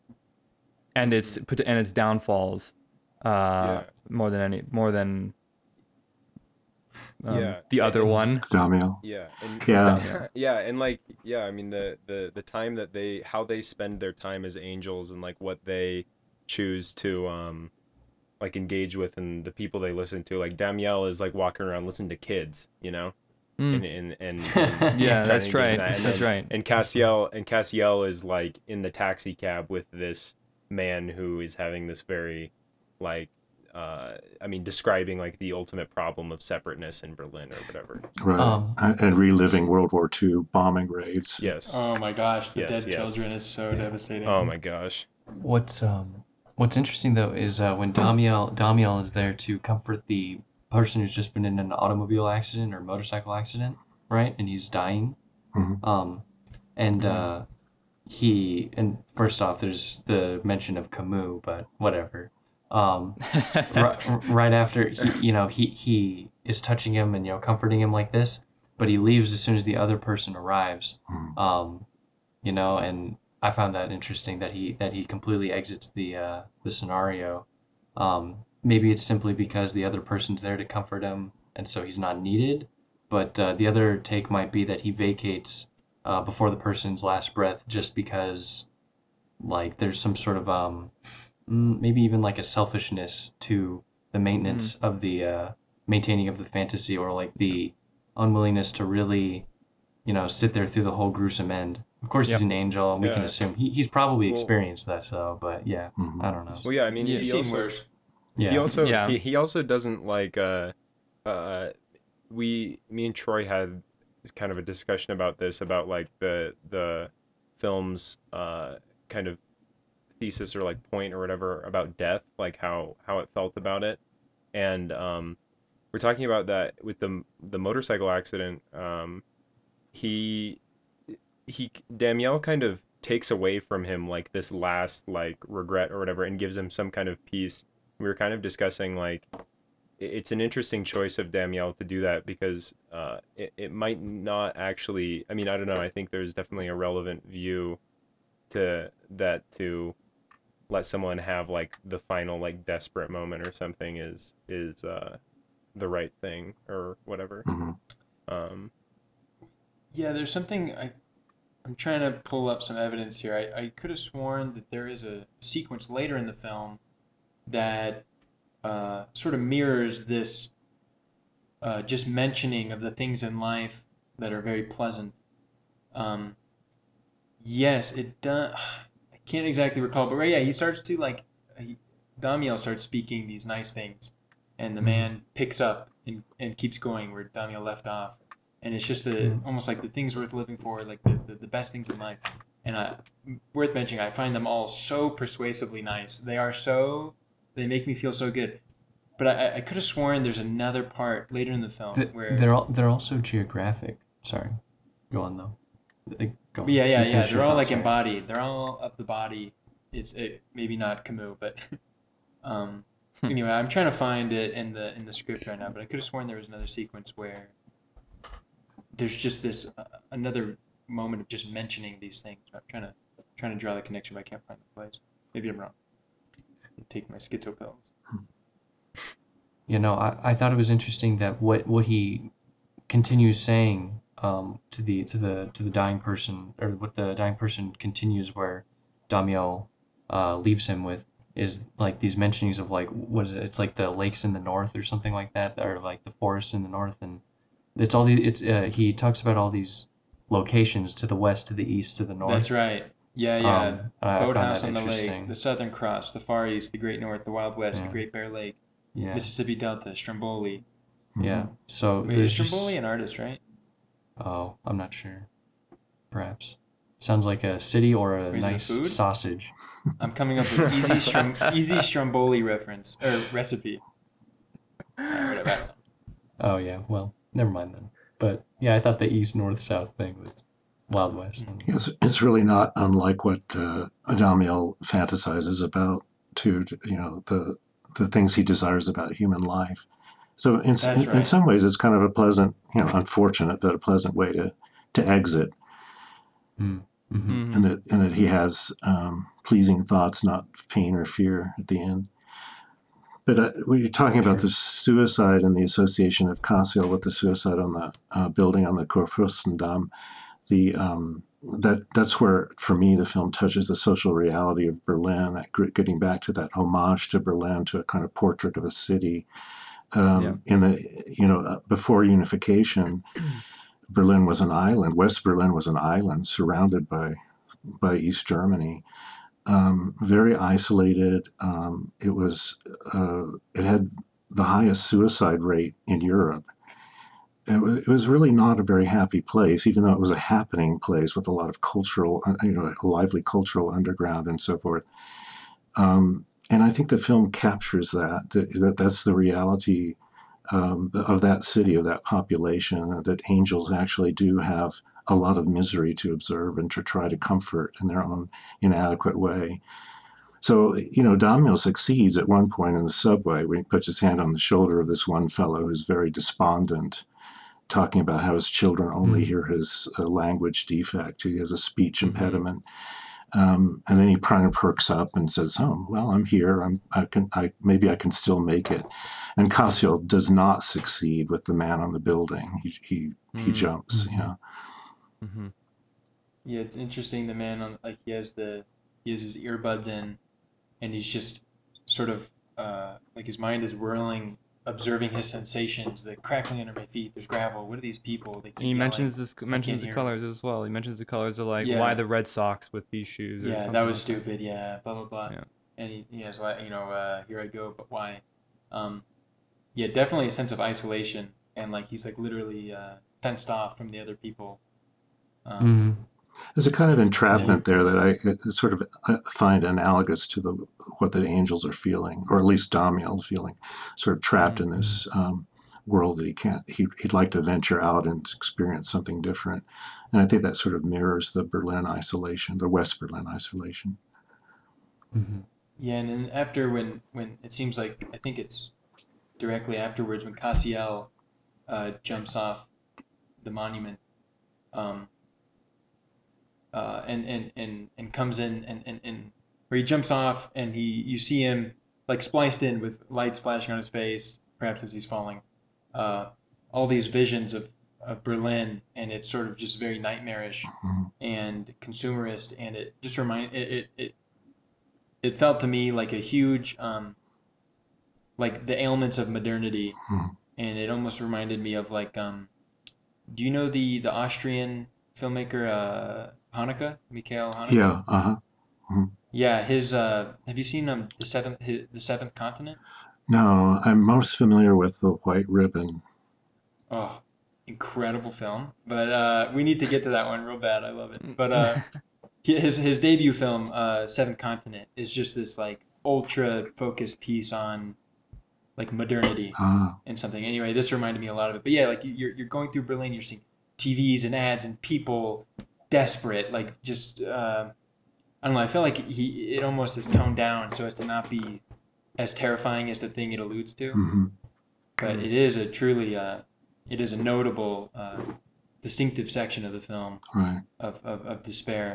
Speaker 4: and its pot- and its downfalls uh,
Speaker 5: Yeah.
Speaker 4: more than any more than um,
Speaker 5: Yeah,
Speaker 4: the other
Speaker 5: and-
Speaker 4: one.
Speaker 2: Damiel.
Speaker 5: Yeah, and
Speaker 2: Yeah. *laughs*
Speaker 5: yeah, and like yeah, I mean the the the time that they how they spend their time as angels and like what they choose to um like engage with and the people they listen to. Like Damiel is like walking around listening to kids, you know,
Speaker 4: Mm.
Speaker 5: and and and, and *laughs*
Speaker 4: Yeah, that's right.
Speaker 5: that. And
Speaker 4: That's
Speaker 5: then-
Speaker 4: right.
Speaker 5: And Cassiel and Cassiel is like in the taxi cab with this man who is having this very like uh I mean describing like the ultimate problem of separateness in Berlin or whatever.
Speaker 2: Right.
Speaker 3: Um,
Speaker 2: and and reliving World War II bombing raids.
Speaker 5: Yes.
Speaker 1: Oh my gosh, the
Speaker 5: Yes,
Speaker 1: dead
Speaker 5: yes.
Speaker 1: children is so devastating.
Speaker 5: Oh my gosh.
Speaker 3: What's um what's interesting though is uh, when Damiel Damiel is there to comfort the person who's just been in an automobile accident or motorcycle accident, right? And he's dying.
Speaker 2: Mhm.
Speaker 3: Um, and
Speaker 5: Mm-hmm.
Speaker 3: uh, he and first off, there's the mention of Camus, but whatever. Um, *laughs* right, right after he, you know, he he is touching him and you know comforting him like this, but he leaves as soon as the other person arrives.
Speaker 2: Mhm.
Speaker 3: Um, you know, and I found that interesting that he that he completely exits the uh, the scenario. Um, maybe it's simply because the other person's there to comfort him, and so he's not needed. But uh, the other take might be that he vacates uh, before the person's last breath, just because, like, there's some sort of um, mm, maybe even like a selfishness to the maintenance of the uh, maintaining of the fantasy, or like the unwillingness to really, you know, sit there through the whole gruesome end. Of course, he's an angel, and we can assume he, he's probably
Speaker 5: Well-
Speaker 3: experienced that. So, but yeah,
Speaker 2: Mhm.
Speaker 3: I don't know.
Speaker 5: Well, yeah, I mean,
Speaker 4: Yeah.
Speaker 5: he
Speaker 1: You've
Speaker 5: also,
Speaker 1: worse.
Speaker 3: Yeah,
Speaker 5: he also
Speaker 4: Yeah.
Speaker 5: he, he also doesn't like uh uh we me and Troy had kind of a discussion about this about like the the film's uh kind of thesis or like point or whatever about death like how how it felt about it. And um we're talking about that with the the motorcycle accident um he he Damiel kind of takes away from him like this last like regret or whatever and gives him some kind of peace. We were kind of discussing like it's an interesting choice of Damiel to do that because uh, it, it might not actually I mean I don't know I think there's definitely a relevant view to that to let someone have like the final like desperate moment or something is is uh the right thing or whatever.
Speaker 2: Mhm.
Speaker 5: Um,
Speaker 1: Yeah, there's something I I'm trying to pull up some evidence here. I, I could have sworn that there is a sequence later in the film that uh, sort of mirrors this uh, just mentioning of the things in life that are very pleasant. Um, yes, it does. *sighs* I can't exactly recall, but right, yeah, he starts to like he, Damiel starts speaking these nice things, and the
Speaker 3: Mhm.
Speaker 1: man picks up and, and keeps going where Damiel left off and it's just the
Speaker 3: Mhm.
Speaker 1: almost like the things worth living for, like the, the, the best things in life. And I, worth mentioning, I find them all so persuasively nice. They are so, they make me feel so good. But I, I could have sworn there's another part later in the film
Speaker 3: Th-
Speaker 1: where,
Speaker 3: They're all, they're also geographic. Sorry. Go on though. Like, go on.
Speaker 1: yeah, yeah, yeah, they're all like
Speaker 3: sorry.
Speaker 1: embodied. They're all of the body. It's it, maybe not Camus, but *laughs* um, anyway, I'm trying to find it in the in the script right now. But I could have sworn there was another sequence where there's just this uh, another moment of just mentioning these things. I'm trying to trying to draw the connection, but I can't find the place. Maybe I'm wrong. Take my schizo pills.
Speaker 3: You know, I, I thought it was interesting that what, what he continues saying um, to the to the to the dying person, or what the dying person continues where Damiel uh, leaves him with is like these mentionings of like what is it? It's like the lakes in the north or something like that, or like the forests in the north, and it's all these. It's uh, he talks about all these locations to the west, to the east, to the north.
Speaker 1: That's right. Yeah, yeah.
Speaker 3: Um, I
Speaker 1: Boathouse on the lake, the Southern Cross, the Far East, the Great North, the Wild West,
Speaker 3: Yeah.
Speaker 1: the Great Bear Lake,
Speaker 3: Yeah,
Speaker 1: Mississippi Delta, Stromboli.
Speaker 3: yeah. So
Speaker 1: Wait, is
Speaker 3: there's just-
Speaker 1: Stromboli an artist, right?
Speaker 3: Oh, I'm not sure. Perhaps. Sounds like a city or a
Speaker 1: Or is it a
Speaker 3: nice
Speaker 1: food?
Speaker 3: sausage. *laughs*
Speaker 1: I'm coming up with easy *laughs* Strom- easy Stromboli reference or recipe. Alright, whatever. I don't know. *laughs*
Speaker 3: Oh yeah, well, never mind then. But yeah, I thought the east north south thing was Wild West.
Speaker 2: Yes, it's really not unlike what uh, Adamiel fantasizes about, too. You know, the the things he desires about human life. So in,
Speaker 1: That's
Speaker 2: in, in some ways, it's kind of a pleasant, you know, unfortunate, but a pleasant way to to exit,
Speaker 3: hmm
Speaker 4: Mhm.
Speaker 2: and that and that he has um, pleasing thoughts, not pain or fear at the end. But uh, when you're talking about the suicide and the association of Cassiel with the suicide on the uh, building on the Kurfürstendamm, the um, that that's where for me the film touches the social reality of Berlin, that getting back to that homage to Berlin, to a kind of portrait of a city. Um,
Speaker 4: Yeah.
Speaker 2: In the you know uh, before unification, *clears throat* Berlin was an island. West Berlin was an island surrounded by by East Germany. Um, very isolated. Um, it was uh, it had the highest suicide rate in Europe. It was, really not a very happy place, even though it was a happening place with a lot of cultural, uh, you know, a lively cultural underground and so forth. Um, and I think the film captures that, that, that that's the reality um, of that city, of that population, that angels actually do have a lot of misery to observe and to try to comfort in their own inadequate way. So, you know, Damiel succeeds at one point in the subway when he puts his hand on the shoulder of this one fellow who's very despondent, talking about how his children only
Speaker 3: Mhm.
Speaker 2: hear his uh, language defect. He has a speech impediment. Um, and then he kind of perks up and says, "Oh, well, I'm here. I'm. I can. I maybe I can still make it." And Cassiel does not succeed with the man on the building. He he, he
Speaker 4: Mm.
Speaker 2: jumps. You
Speaker 3: Mhm.
Speaker 2: know.
Speaker 4: Mhm.
Speaker 1: Yeah, it's interesting. The man on like he has the he has his earbuds in, and he's just sort of uh, like his mind is whirling, observing his sensations. The crackling under my feet. There's gravel. What are these people? They keep
Speaker 4: He
Speaker 1: yelling.
Speaker 4: mentions this mentions the
Speaker 1: hear him.
Speaker 4: colors as well. He mentions the colors of like
Speaker 1: Yeah.
Speaker 4: why the red socks with these shoes.
Speaker 1: Yeah, that was
Speaker 4: like
Speaker 1: stupid. Yeah, blah blah blah.
Speaker 4: Yeah.
Speaker 1: And he, he has like you know uh, here I go, but why? Um, yeah, definitely a sense of isolation, and like he's like literally uh, fenced off from the other people. Um,
Speaker 3: hmm
Speaker 2: There's a kind of entrapment there that I uh, sort of uh, find analogous to the what the angels are feeling, or at least Damiel's feeling, sort of trapped in this um, world that he can't. He, he'd like to venture out and experience something different, and I think that sort of mirrors the Berlin isolation, the West Berlin isolation.
Speaker 3: hmm
Speaker 1: Yeah, and then after when when it seems like I think it's directly afterwards when Cassiel uh, jumps off the monument, um, uh, and, and and and comes in and and, and where he jumps off and he you see him like spliced in with lights flashing on his face, perhaps as he's falling. Uh, all these visions of, of Berlin, and it's sort of just very nightmarish
Speaker 2: Mhm.
Speaker 1: and consumerist, and it just remind it it, it it felt to me like a huge um, like the ailments of modernity,
Speaker 2: Mhm.
Speaker 1: and it almost reminded me of like um, do you know the the Austrian filmmaker uh, Haneke, Michael Haneke?
Speaker 2: Yeah. Uh huh.
Speaker 1: Yeah, his uh have you seen um the seventh his, the seventh continent?
Speaker 2: No, I'm most familiar with the White Ribbon.
Speaker 1: Oh, incredible film. But uh we need to get to that one real bad. I love it. But uh *laughs* his his debut film, uh Seventh Continent, is just this like ultra focused piece on like modernity
Speaker 2: Ah.
Speaker 1: and something. Anyway, this reminded me a lot of it. But yeah, like you're you're going through Berlin, you're seeing TVs and ads and people desperate, like just uh, I don't know. I feel like he it almost is toned down so as to not be as terrifying as the thing it alludes to.
Speaker 2: hmm
Speaker 1: But it is a truly uh, it is a notable uh, distinctive section of the film
Speaker 2: Right.
Speaker 1: of, of, of despair,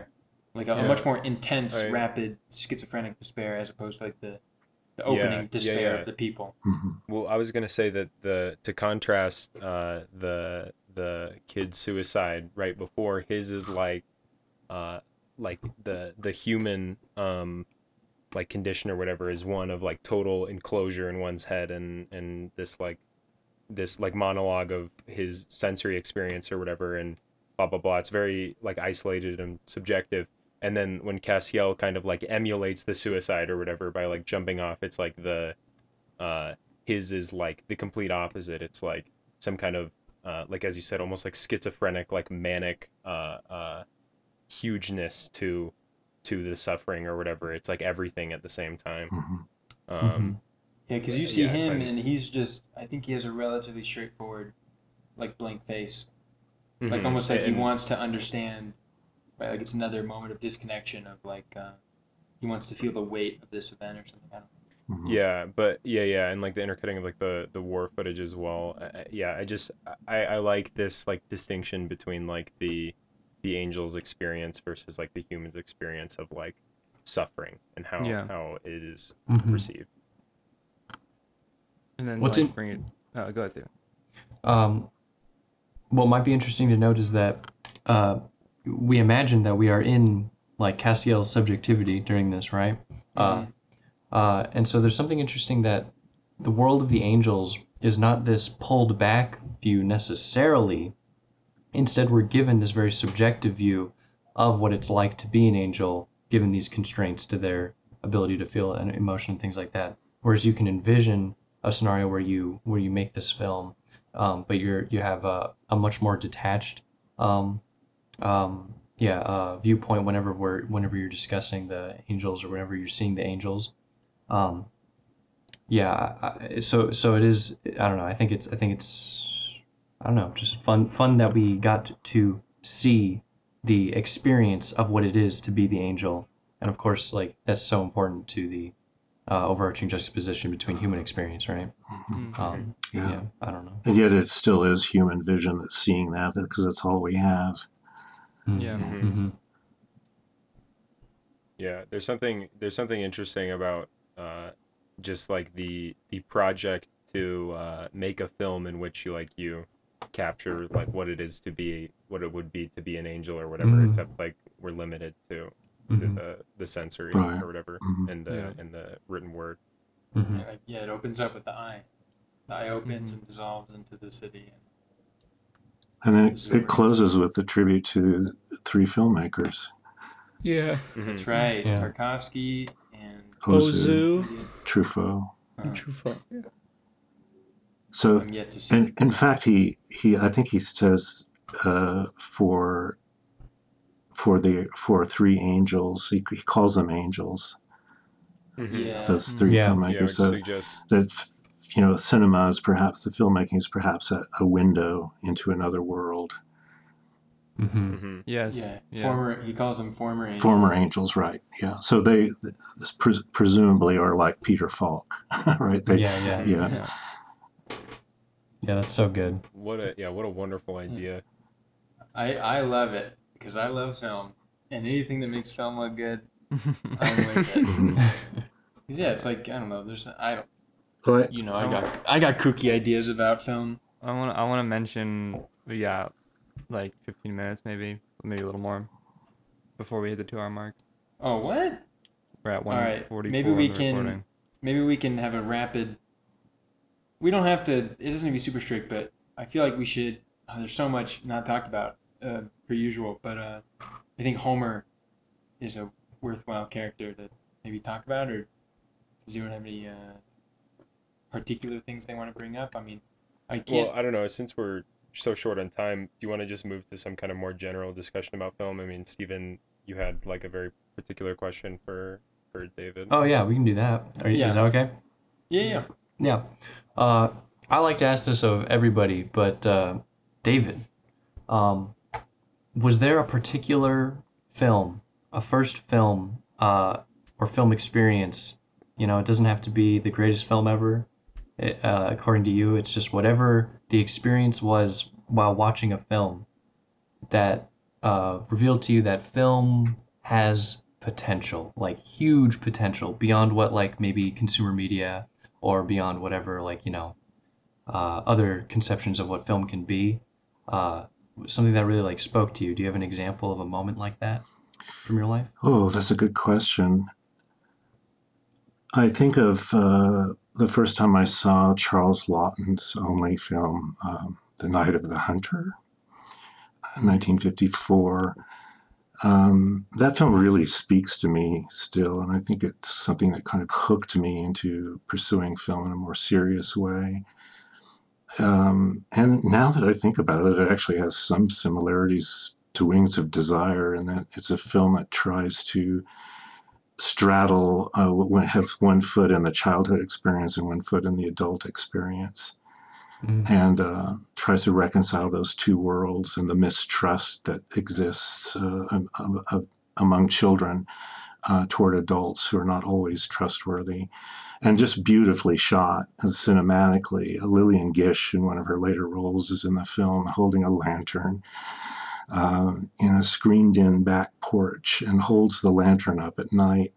Speaker 1: like a, a much more intense,
Speaker 5: I-
Speaker 1: rapid, schizophrenic despair as opposed to like the the opening
Speaker 5: yeah,
Speaker 1: despair
Speaker 5: yeah.
Speaker 1: of the people.
Speaker 2: hmm
Speaker 5: Well, I was gonna say that the to contrast uh, the the kid's suicide right before his is like uh, like the the human um, like condition or whatever is one of like total enclosure in one's head and and this like this like monologue of his sensory experience or whatever and blah blah blah. It's very like isolated and subjective. And then when Cassiel kind of like emulates the suicide or whatever by like jumping off, it's like the uh his is like the complete opposite. It's like some kind of uh like as you said, almost like schizophrenic, like manic uh uh hugeness to to the suffering or whatever. It's like everything at the same time.
Speaker 2: hmm
Speaker 5: Um
Speaker 1: Yeah, because you see
Speaker 5: yeah,
Speaker 1: him
Speaker 5: right.
Speaker 1: and he's just, I think he has a relatively straightforward, like blank face. Like
Speaker 5: mhm.
Speaker 1: almost like he wants to understand, right? Like it's another moment of disconnection of like, uh, he wants to feel the weight of this event or something. I don't know.
Speaker 2: Hmm
Speaker 5: Yeah, but yeah, yeah, and like the intercutting of like the the war footage as well. I, I- yeah, I just I I like this like distinction between like the the angel's experience versus like the human's experience of like suffering and how
Speaker 4: Yeah.
Speaker 5: how it is
Speaker 3: Mhm.
Speaker 5: received.
Speaker 4: And then
Speaker 3: What's
Speaker 4: like,
Speaker 3: in-
Speaker 4: bring it. Oh, go ahead, Steven.
Speaker 3: Um, what might be interesting to note is that uh, we imagine that we are in like Cassiel's subjectivity during this, right? Uh, uh, and so there's something interesting that the world of the angels is not this pulled back view necessarily. Instead, we're given this very subjective view of what it's like to be an angel, given these constraints to their ability to feel an emotion and things like that. Whereas you can envision a scenario where you where you make this film, um, but you're you have a, a much more detached, um, um, yeah, uh, viewpoint whenever we're whenever you're discussing the angels or whenever you're seeing the angels. Um, yeah, I, I- so so it is. I don't know. I think it's I think it's I don't know, just fun fun that we got to see the experience of what it is to be the angel, and of course, like that's so important to the uh, overarching juxtaposition between human experience, right? Um,
Speaker 2: Yeah.
Speaker 3: yeah, I don't know.
Speaker 2: And yet it still is human vision that's seeing that because that's all we have.
Speaker 4: Yeah.
Speaker 3: hmm
Speaker 5: Yeah, there's something there's something interesting about uh, just like the the project to uh, make a film in which you like you capture like what it is to be what it would be to be an angel or whatever,
Speaker 3: Mm.
Speaker 5: except like we're limited to to
Speaker 3: hmm
Speaker 5: the the sensory
Speaker 2: Right.
Speaker 5: or whatever
Speaker 2: Mhm.
Speaker 5: and the
Speaker 4: Yeah.
Speaker 5: and the written word.
Speaker 3: hmm
Speaker 1: Yeah, like, yeah, it opens up with the eye. The eye opens
Speaker 4: Mhm.
Speaker 1: and dissolves into the city.
Speaker 2: And then
Speaker 1: This
Speaker 2: it,
Speaker 1: is where
Speaker 2: it closes with a tribute to three filmmakers
Speaker 6: Yeah.
Speaker 1: That's
Speaker 5: Mhm.
Speaker 1: right.
Speaker 3: Yeah.
Speaker 1: Tarkovsky and
Speaker 2: Ozu,
Speaker 6: Ozu.
Speaker 2: Truffaut.
Speaker 1: uh,
Speaker 6: Truffaut. Yeah.
Speaker 2: So,
Speaker 1: I'm yet to see.
Speaker 2: in, in fact, he, he I think he says uh, for for the for three angels, he, he calls them angels.
Speaker 5: Mhm.
Speaker 1: yeah.
Speaker 2: Those three
Speaker 3: Yeah.
Speaker 5: Yeah,
Speaker 2: filmmakers.
Speaker 5: which
Speaker 2: so
Speaker 5: suggests
Speaker 2: that you know, cinema is perhaps the filmmaking is perhaps a, a window into another world.
Speaker 3: Hmm
Speaker 5: mhm.
Speaker 4: Yes.
Speaker 1: Yeah.
Speaker 4: Yeah.
Speaker 1: Former. He calls them former. angels.
Speaker 2: Former angels, right? Yeah. So they this pres- presumably are like Peter Falk, *laughs* right? They,
Speaker 3: Yeah, yeah,
Speaker 2: yeah.
Speaker 4: Yeah.
Speaker 3: yeah. That's so good.
Speaker 5: what a yeah what a wonderful idea.
Speaker 1: I I love it because I love film and anything that makes film look good, I would like that. Yeah, it's like I don't know. There's I don't
Speaker 2: What?
Speaker 1: You know I got I got kooky ideas about film.
Speaker 4: I want I want to mention we got like 15 minutes maybe maybe a little more before we hit the two hour mark.
Speaker 1: Oh what?
Speaker 4: We're at
Speaker 1: All right,
Speaker 4: 144
Speaker 1: maybe we can-
Speaker 4: recording.
Speaker 1: Maybe we can have a rapid. We don't have to. It doesn't have to be super strict, but I feel like we should. Uh, there's so much not talked about uh, per usual, but uh, I think Homer is a worthwhile character to maybe talk about. Or does anyone have any uh, particular things they want to bring up? I mean, I can't.
Speaker 5: Well, I don't know. Since we're so short on time, do you want to just move to some kind of more general discussion about film? I mean, Stephen, you had like a very particular question for for David.
Speaker 3: Oh yeah, we can do that. Are you,
Speaker 1: Yeah.
Speaker 3: Is that okay?
Speaker 1: yeah, yeah.
Speaker 3: Yeah. Uh, I like to ask this of everybody, but uh, David, um, was there a particular film, a first film, uh, or film experience? You know, it doesn't have to be the greatest film ever. Uh, according to you, it's just whatever the experience was while watching a film that uh, revealed to you that film has potential, like huge potential beyond what like maybe consumer media or beyond whatever like you know uh, other conceptions of what film can be uh, something that really like spoke to you do you have an example of a moment like that from your life
Speaker 2: Oh, that's a good question. I think of uh, the first time I saw Charles Laughton's only film, um, The Night of the Hunter, 1954. Um, that film really speaks to me still, and I think it's something that kind of hooked me into pursuing film in a more serious way. Um, and now that I think about it, it actually has some similarities to Wings of Desire in that it's a film that tries to straddle, uh, have one foot in the childhood experience and one foot in the adult experience,
Speaker 3: Mhm.
Speaker 2: and uh, tries to reconcile those two worlds and the mistrust that exists uh, am- of, among children uh, toward adults who are not always trustworthy. And just beautifully shot and cinematically. Lillian Gish, in one of her later roles, is in the film holding a lantern uh, in a screened in back porch and holds the lantern up at night.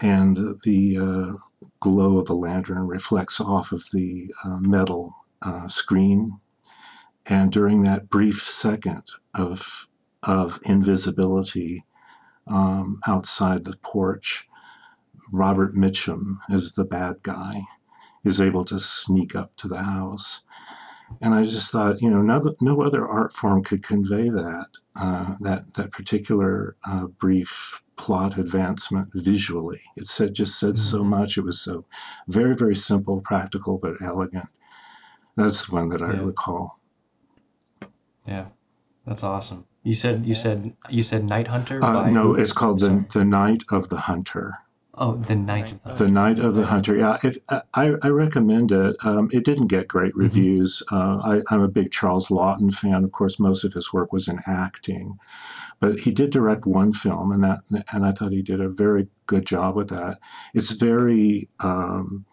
Speaker 2: And the uh, glow of the lantern reflects off of the uh, metal uh, screen. And during that brief second of, of invisibility um, outside the porch, Robert Mitchum, as the bad guy, is able to sneak up to the house and I just thought, you know, no, no other art form could convey that uh, that that particular uh, brief plot advancement visually. It said just said so
Speaker 3: Mhm.
Speaker 2: much. It was so very very simple, practical, but elegant. That's one that I
Speaker 3: Yeah.
Speaker 2: recall.
Speaker 3: yeah that's awesome you said you said you said night hunter
Speaker 2: Uh, no,
Speaker 3: who?
Speaker 2: it's called the the Night of the Hunter.
Speaker 3: Oh the night of the
Speaker 2: The Night of the Hunter. Yeah, if, I, I recommend it. Um, it didn't get great
Speaker 3: Mm-hmm.
Speaker 2: reviews. Uh, I, I'm a big Charles Laughton fan. Of course, most of his work was in acting, but he did direct one film, and that and I thought he did a very good job with that. It's very um,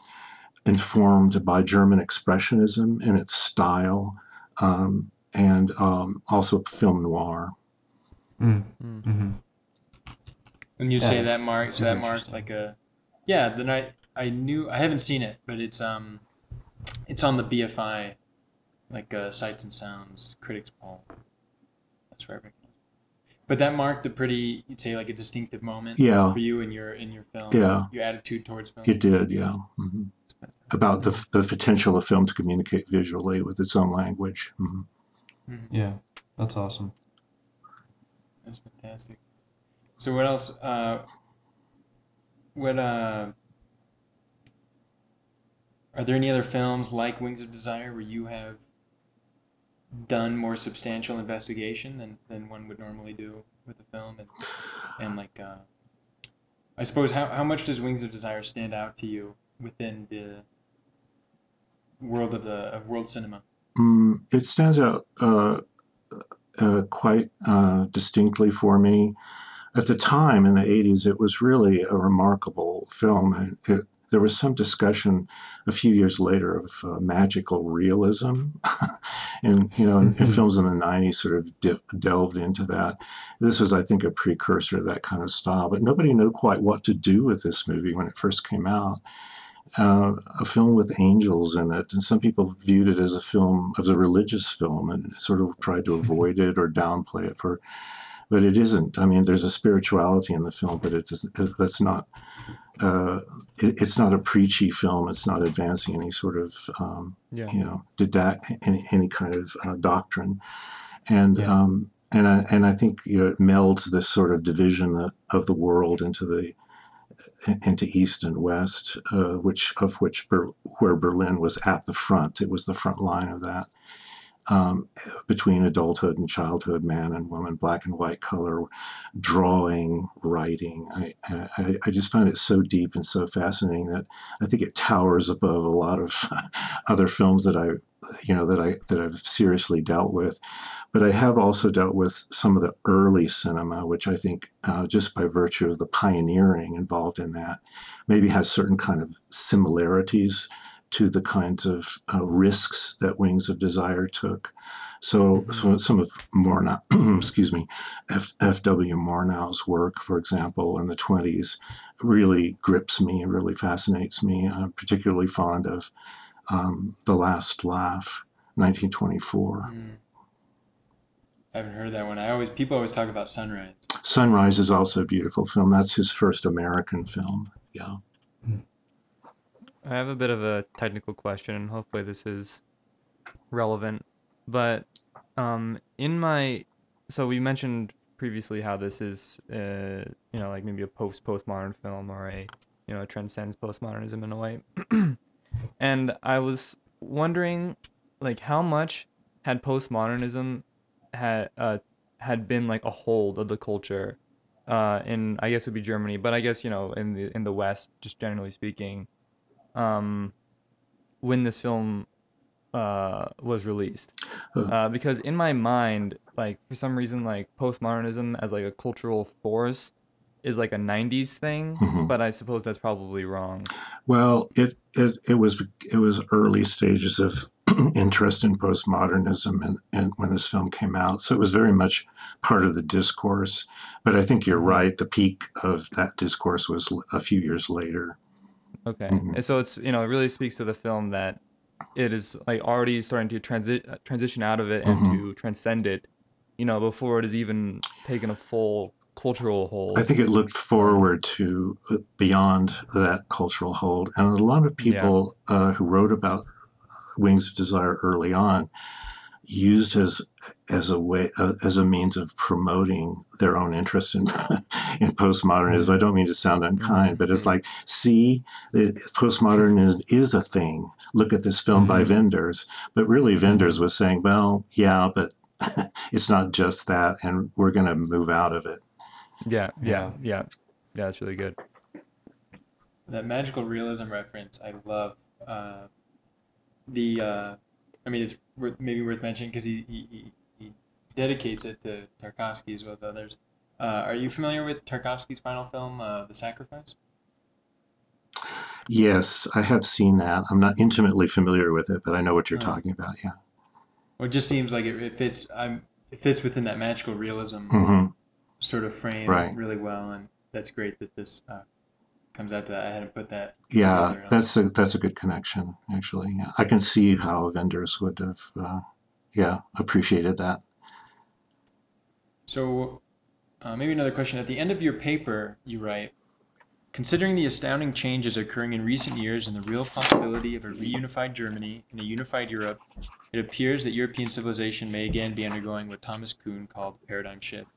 Speaker 2: informed by German expressionism in its style, um, and um, also film noir.
Speaker 3: mm.
Speaker 4: Mm.
Speaker 1: When you
Speaker 3: Yeah,
Speaker 1: say that mark, so that
Speaker 3: mark
Speaker 1: like a, yeah. Then I I knew I haven't seen it, but it's um, it's on the BFI, like uh, Sights and Sounds Critics Poll. That's where I recognize. But that marked a pretty, you'd say, like a distinctive moment
Speaker 2: Yeah.
Speaker 1: for you in your in your film.
Speaker 2: Yeah.
Speaker 1: Your attitude towards film.
Speaker 2: It did, yeah. hmm About the, the potential of film to communicate visually with its own language. hmm
Speaker 3: yeah that's awesome
Speaker 1: That's fantastic. So what else? Uh, what uh, are there any other films like Wings of Desire where you have done more substantial investigation than, than one would normally do with a film and and like uh, I suppose how, how much does Wings of Desire stand out to you within the world of the of world cinema?
Speaker 2: Mm, it stands out uh, uh, quite uh, distinctly for me. At the time in the 80s, it was really a remarkable film. And it, there was some discussion a few years later of uh, magical realism. *laughs* and you know, and
Speaker 3: Mhm.
Speaker 2: films in the '90s sort of de- delved into that. This was, I think, a precursor to that kind of style. But nobody knew quite what to do with this movie when it first came out. Uh, a film with angels in it, and some people viewed it as a film, as a religious film, and sort of tried to avoid it or downplay it for. But it isn't. I mean, there's a spirituality in the film, but it doesn't. That's not. Uh, it, it's not a preachy film. It's not advancing any sort of um,
Speaker 4: Yeah.
Speaker 2: you know, didact any, any kind of uh, doctrine, and
Speaker 3: Yeah.
Speaker 2: um, and I, and I think you know, it melds this sort of division of the world into the into East and West, uh, which of which Ber- where Berlin was at the front. It was the front line of that. Um, between adulthood and childhood, man and woman, black and white color, drawing, writing. I, I, I just find it so deep and so fascinating that I think it towers above a lot of *laughs* other films that I, you know, that I that I've seriously dealt with. But I have also dealt with some of the early cinema, which I think, uh, just by virtue of the pioneering involved in that, maybe has certain kind of similarities to the kinds of uh, risks that Wings of Desire took. So, so some of Murnau, *clears throat* excuse me, F, F.W. Murnau's work, for example, in the 20s, really grips me and really fascinates me. I'm particularly fond of um, The Last Laugh, 1924.
Speaker 1: Mm. I haven't heard that one. I always people always talk about Sunrise.
Speaker 2: Sunrise is also a beautiful film. That's his first American film. Yeah.
Speaker 4: I have a bit of a technical question, and hopefully this is relevant. But um, in my, so we mentioned previously how this is, uh, you know, like maybe a post postmodern film or a, you know, transcends postmodernism in a way. *clears throat* and I was wondering, like, how much had postmodernism had uh, had been like a hold of the culture, uh, in I guess it would be Germany, but I guess you know in the in the West, just generally speaking um, when this film uh, was released.
Speaker 2: Uh.
Speaker 4: Because in my mind, like for some reason, like postmodernism as like a cultural force is like a '90s thing,
Speaker 2: Mhm.
Speaker 4: but I suppose that's probably wrong.
Speaker 2: Well, it, it, it was it was early stages of *clears throat* interest in postmodernism and, and when this film came out. So it was very much part of the discourse. But I think you're right. The peak of that discourse was a few years later.
Speaker 4: Okay,
Speaker 2: Mhm.
Speaker 4: and so it's you know it really speaks to the film that it is like already starting to transi- transition out of it and
Speaker 2: Mhm.
Speaker 4: to transcend it, you know, before it has even taken a full cultural hold.
Speaker 2: I think it looked forward to uh, beyond that cultural hold. And a lot of people uh, who wrote about Wings of Desire early on used as as a way uh, as a means of promoting their own interest in *laughs* in postmodernism. I don't mean to sound unkind, but it's like, see, the- postmodernism is a thing. Look at this film by
Speaker 3: Mhm.
Speaker 2: Wenders, but really Wenders was saying, well, yeah, but *laughs* it's not just that, and we're going to move out of it.
Speaker 4: yeah, yeah,
Speaker 3: Yeah.
Speaker 4: yeah, yeah. That's really good.
Speaker 1: That magical realism reference, I love. Uh, the, uh, I mean, it's worth, maybe worth mentioning because he, he, he, he dedicates it to Tarkovsky as well as others. Uh, are you familiar with Tarkovsky's final film, uh, The Sacrifice?
Speaker 2: Yes, I have seen that. I'm not intimately familiar with it, but I know what you're
Speaker 1: Oh.
Speaker 2: talking about. Yeah.
Speaker 1: Well, it just seems like it, it fits. I'm it fits within that magical realism
Speaker 2: hmm
Speaker 1: sort of frame
Speaker 2: Right.
Speaker 1: really well, and that's great that this uh, comes out to that. I hadn't put that.
Speaker 2: Yeah, that's a that's a good connection. Actually, yeah. I can see how Wenders would have, uh, yeah, appreciated that.
Speaker 1: So, uh, maybe another question. At the end of your paper, you write, considering the astounding changes occurring in recent years and the real possibility of a reunified Germany and a unified Europe, it appears that European civilization may again be undergoing what Thomas Kuhn called a paradigm shift.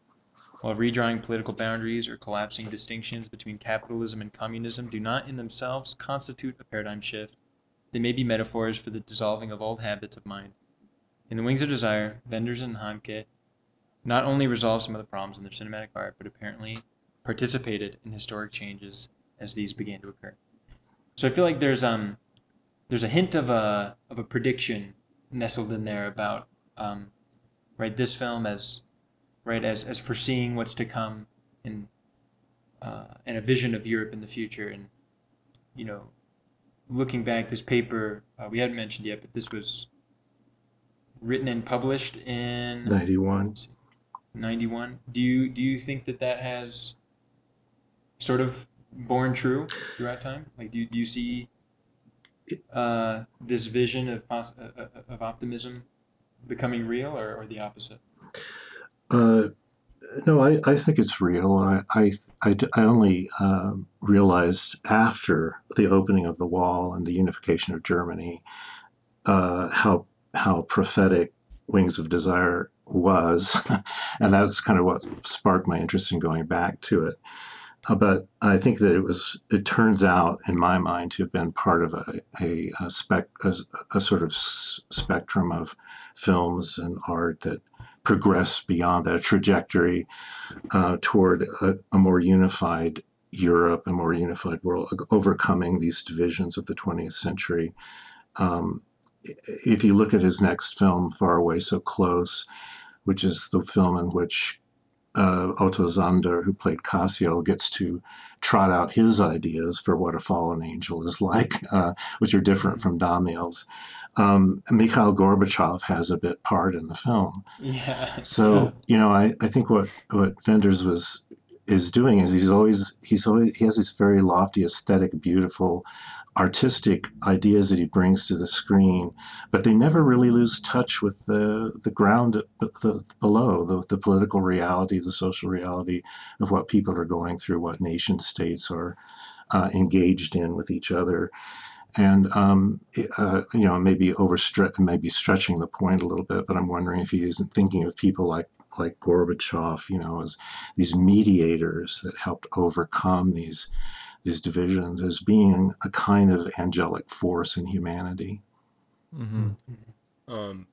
Speaker 1: While redrawing political boundaries or collapsing distinctions between capitalism and communism do not in themselves constitute a paradigm shift, they may be metaphors for the dissolving of old habits of mind. In The Wings of Desire, Wenders and Handke not only resolved some of the problems in their cinematic art, but apparently participated in historic changes as these began to occur. So I feel like there's um there's a hint of a of a prediction nestled in there about um, right this film as right as as foreseeing what's to come in uh, and a vision of Europe in the future and you know looking back this paper uh, we hadn't mentioned yet but this was written and published in
Speaker 2: 91.
Speaker 1: 91. Do you do you think that that has sort of borne true throughout time? Like, do you, do you see uh, this vision of pos- uh, uh, of optimism becoming real, or, or the opposite?
Speaker 2: Uh, no, I, I think it's real. I I only um, realized after the opening of the wall and the unification of Germany uh, how how prophetic Wings of Desire was, *laughs* and that's kind of what sparked my interest in going back to it. Uh, but I think that it was. It turns out, in my mind, to have been part of a a, a spec a, a sort of s- spectrum of films and art that progress beyond that trajectory uh, toward a, a more unified Europe, a more unified world, overcoming these divisions of the 20th century. Um, if you look at his next film, Far Away So Close, which is the film in which uh, Otto Sander, who played Cassio, gets to trot out his ideas for what a fallen angel is *laughs* like, uh, which are different from Damiel's. Um, Mikhail Gorbachev has a bit part in the film.
Speaker 1: Yeah.
Speaker 2: So *laughs* you know, I, I think what what Wenders was is doing is he's always he's always he has this very lofty, aesthetic, beautiful, artistic ideas that he brings to the screen, but they never really lose touch with the the ground the, below the the political reality, the social reality of what people are going through, what nation states are uh, engaged in with each other. And um, uh, you know maybe overstretch maybe stretching the point a little bit but i'm wondering if he isn't thinking of people like like gorbachev you know as these mediators that helped overcome these these divisions as being a kind of angelic force in humanity
Speaker 4: Mm-hmm.
Speaker 5: Um,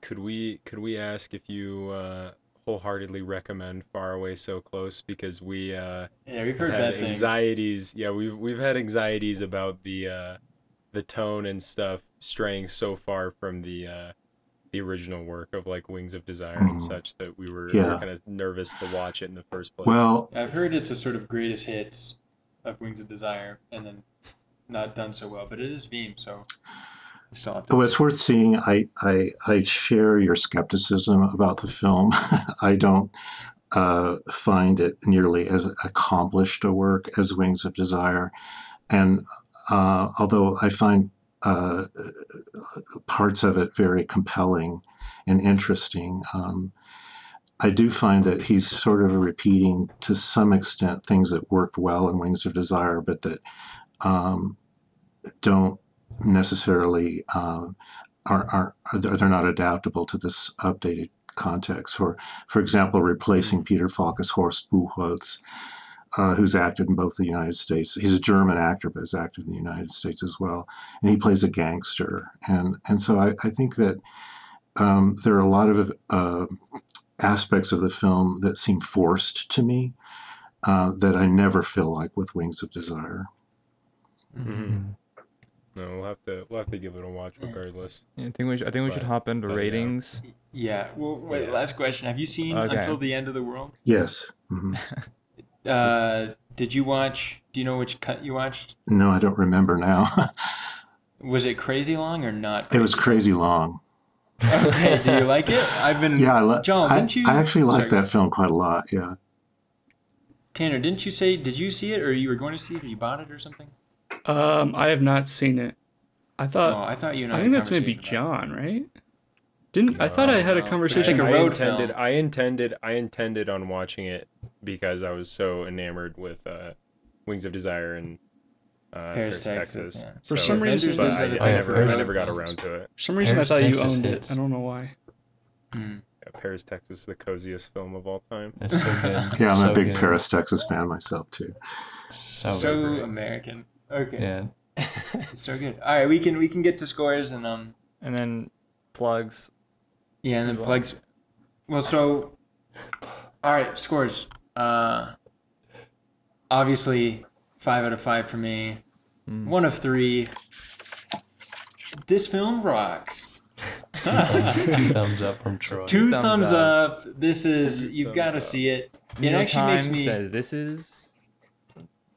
Speaker 5: could we could we ask if you uh, wholeheartedly recommend Far Away So Close because we uh,
Speaker 1: Yeah, we've heard
Speaker 5: had
Speaker 1: bad things.
Speaker 5: anxieties. Yeah, we've we've had anxieties about the uh, the tone and stuff straying so far from the uh, the original work of like Wings of Desire and
Speaker 2: Mhm.
Speaker 5: such that we were,
Speaker 2: Yeah.
Speaker 5: kind of nervous to watch it in the first place.
Speaker 2: well
Speaker 1: I've heard it's a sort of greatest hits of Wings of Desire, and then not done so well. But it is Wim, so still have to.
Speaker 2: Oh, it's worth seeing. I, I, I share your skepticism about the film. *laughs* I don't uh, find it nearly as accomplished a work as Wings of Desire. And uh, although I find uh, parts of it very compelling and interesting, um, I do find that he's sort of repeating to some extent things that worked well in Wings of Desire, but that um, don't necessarily um, are, are are they're not adaptable to this updated context. For for example, replacing Peter Falk as Horst Buchholz, uh, who's acted in both the United States. He's a German actor, but has acted in the United States as well, and he plays a gangster. And and so I, I think that um, there are a lot of uh, aspects of the film that seem forced to me uh, that I never feel like with Wings of Desire.
Speaker 5: Mm-hmm. No, we'll have to we'll have to give it a watch regardless.
Speaker 4: Yeah, I think we should, I think we should hop into
Speaker 5: but, yeah.
Speaker 4: ratings.
Speaker 1: Yeah. Well, wait.
Speaker 5: Yeah.
Speaker 1: Last question. Have you seen
Speaker 4: Okay.
Speaker 1: Until the End of the World?
Speaker 2: Yes. hmm *laughs*
Speaker 1: Uh, did you watch? Do you know which cut you watched?
Speaker 2: No, I don't remember now. *laughs*
Speaker 1: Was it crazy long or not?
Speaker 2: it was crazy long.
Speaker 1: Okay. Do you like it? I've been.
Speaker 2: Yeah, I, li-
Speaker 1: John,
Speaker 2: I,
Speaker 1: didn't you?
Speaker 2: I actually like that film quite a lot. Yeah.
Speaker 1: Tanner, didn't you say? Did you see it, or you were going to see it, or you bought it, or something?
Speaker 6: Um, I have not seen it. I thought.
Speaker 1: oh,
Speaker 6: thought.
Speaker 1: I thought you. And I,
Speaker 6: I think that's maybe
Speaker 1: conversation about
Speaker 6: John, right? Didn't I thought I had a
Speaker 1: No,
Speaker 6: conversation?
Speaker 1: like a
Speaker 5: I
Speaker 1: road
Speaker 5: intended,
Speaker 1: film.
Speaker 5: I intended, I intended on watching it because I was so enamored with uh, Wings of Desire and uh,
Speaker 1: Paris,
Speaker 5: Paris,
Speaker 1: Texas,
Speaker 5: Texas.
Speaker 1: yeah.
Speaker 6: For some reason-
Speaker 5: but I, I never, I never got around to it.
Speaker 6: For some reason,
Speaker 3: Paris,
Speaker 6: I thought you owned
Speaker 3: hits.
Speaker 6: it. I don't know why.
Speaker 1: Hmm.
Speaker 5: Yeah, Paris, Texas, is the coziest film of all time.
Speaker 3: It's so good. *laughs*
Speaker 2: Yeah, I'm
Speaker 3: so
Speaker 2: a big
Speaker 3: good.
Speaker 2: Paris, Texas fan myself too.
Speaker 3: So,
Speaker 1: So. American. Okay.
Speaker 3: yeah. *laughs*
Speaker 1: so good. All right, we can we can get to scores and um
Speaker 4: And then plugs.
Speaker 1: yeah, and then
Speaker 4: well.
Speaker 1: plugs. Well, so all right, scores. Uh, obviously, five out of five for me.
Speaker 4: Mm.
Speaker 1: One of three. This film rocks.
Speaker 3: Two thumbs, *laughs* two thumbs up from Troy.
Speaker 1: Two
Speaker 4: thumbs
Speaker 1: thumbs,
Speaker 4: up.
Speaker 1: up. This is
Speaker 5: Two
Speaker 1: you've got to see it. It
Speaker 4: York
Speaker 1: actually makes me.
Speaker 4: says this is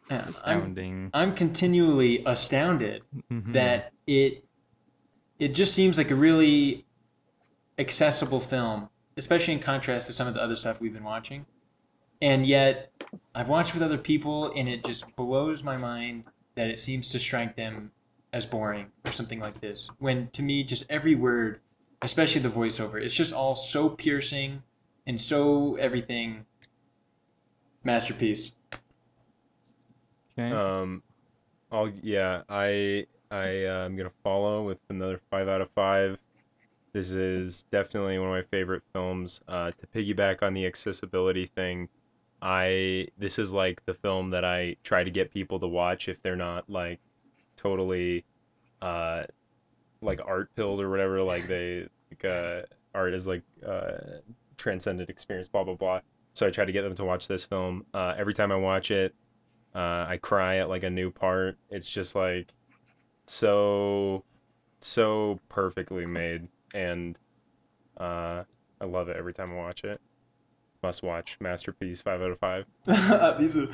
Speaker 1: yeah, I'm
Speaker 4: astounding.
Speaker 1: I'm continually astounded
Speaker 4: Mhm.
Speaker 1: that it it just seems like a really accessible film, especially in contrast to some of the other stuff we've been watching. And yet, I've watched with other people, and it just blows my mind that it seems to strike them as boring or something like this. When to me, just every word, especially the voiceover, it's just all so piercing and so everything. Masterpiece.
Speaker 4: Okay.
Speaker 5: Um, I'll yeah, I I uh, I'm gonna follow with another five out of five. This is definitely one of my favorite films. Uh, to piggyback on the accessibility thing, I this is like the film that I try to get people to watch if they're not like totally, uh, like art pilled or whatever. Like *laughs* they like uh, art is like uh, transcendent experience. Blah blah blah. So I try to get them to watch this film. Uh, every time I watch it, uh, I cry at like a new part. It's just like so so perfectly made and uh I love it every time I watch it. Must watch masterpiece 5 out of 5. *laughs*
Speaker 1: These are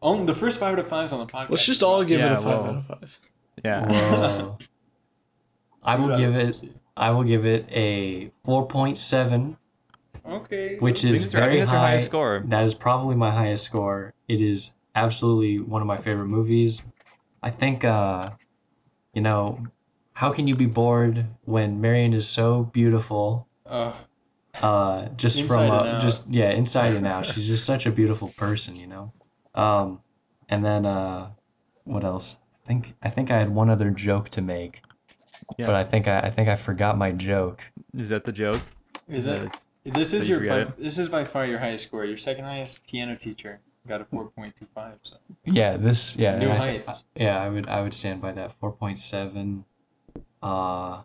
Speaker 1: only the first five out of fives on the podcast.
Speaker 6: Let's just all give it a five
Speaker 4: well,
Speaker 6: out of five.
Speaker 4: yeah. *laughs* *laughs*
Speaker 3: I will give it. I will give it a 4.7,
Speaker 1: Okay.
Speaker 3: which is
Speaker 4: that's your- I think
Speaker 3: very
Speaker 4: that's your
Speaker 3: high.
Speaker 4: highest score.
Speaker 3: That is probably my highest score. It is absolutely one of my favorite movies. I think, uh, you know, how can you be bored when Marion is so beautiful?
Speaker 1: Uh,
Speaker 3: Uh, just
Speaker 1: Inside
Speaker 3: from uh, just yeah, inside and out. She's just such a beautiful person, you know. Um, and then uh, what else? I think I think I had one other joke to make,
Speaker 4: Yeah.
Speaker 3: but I think I, I think I forgot my joke.
Speaker 4: Is that the joke?
Speaker 1: is that
Speaker 4: That's-
Speaker 1: this is
Speaker 4: you
Speaker 1: your by, this is by far your highest score. Your second highest piano teacher got a four point two five. So
Speaker 3: Yeah, this yeah.
Speaker 1: New
Speaker 3: I-
Speaker 1: heights.
Speaker 3: yeah, I would I would stand by that. Four point seven. Uh,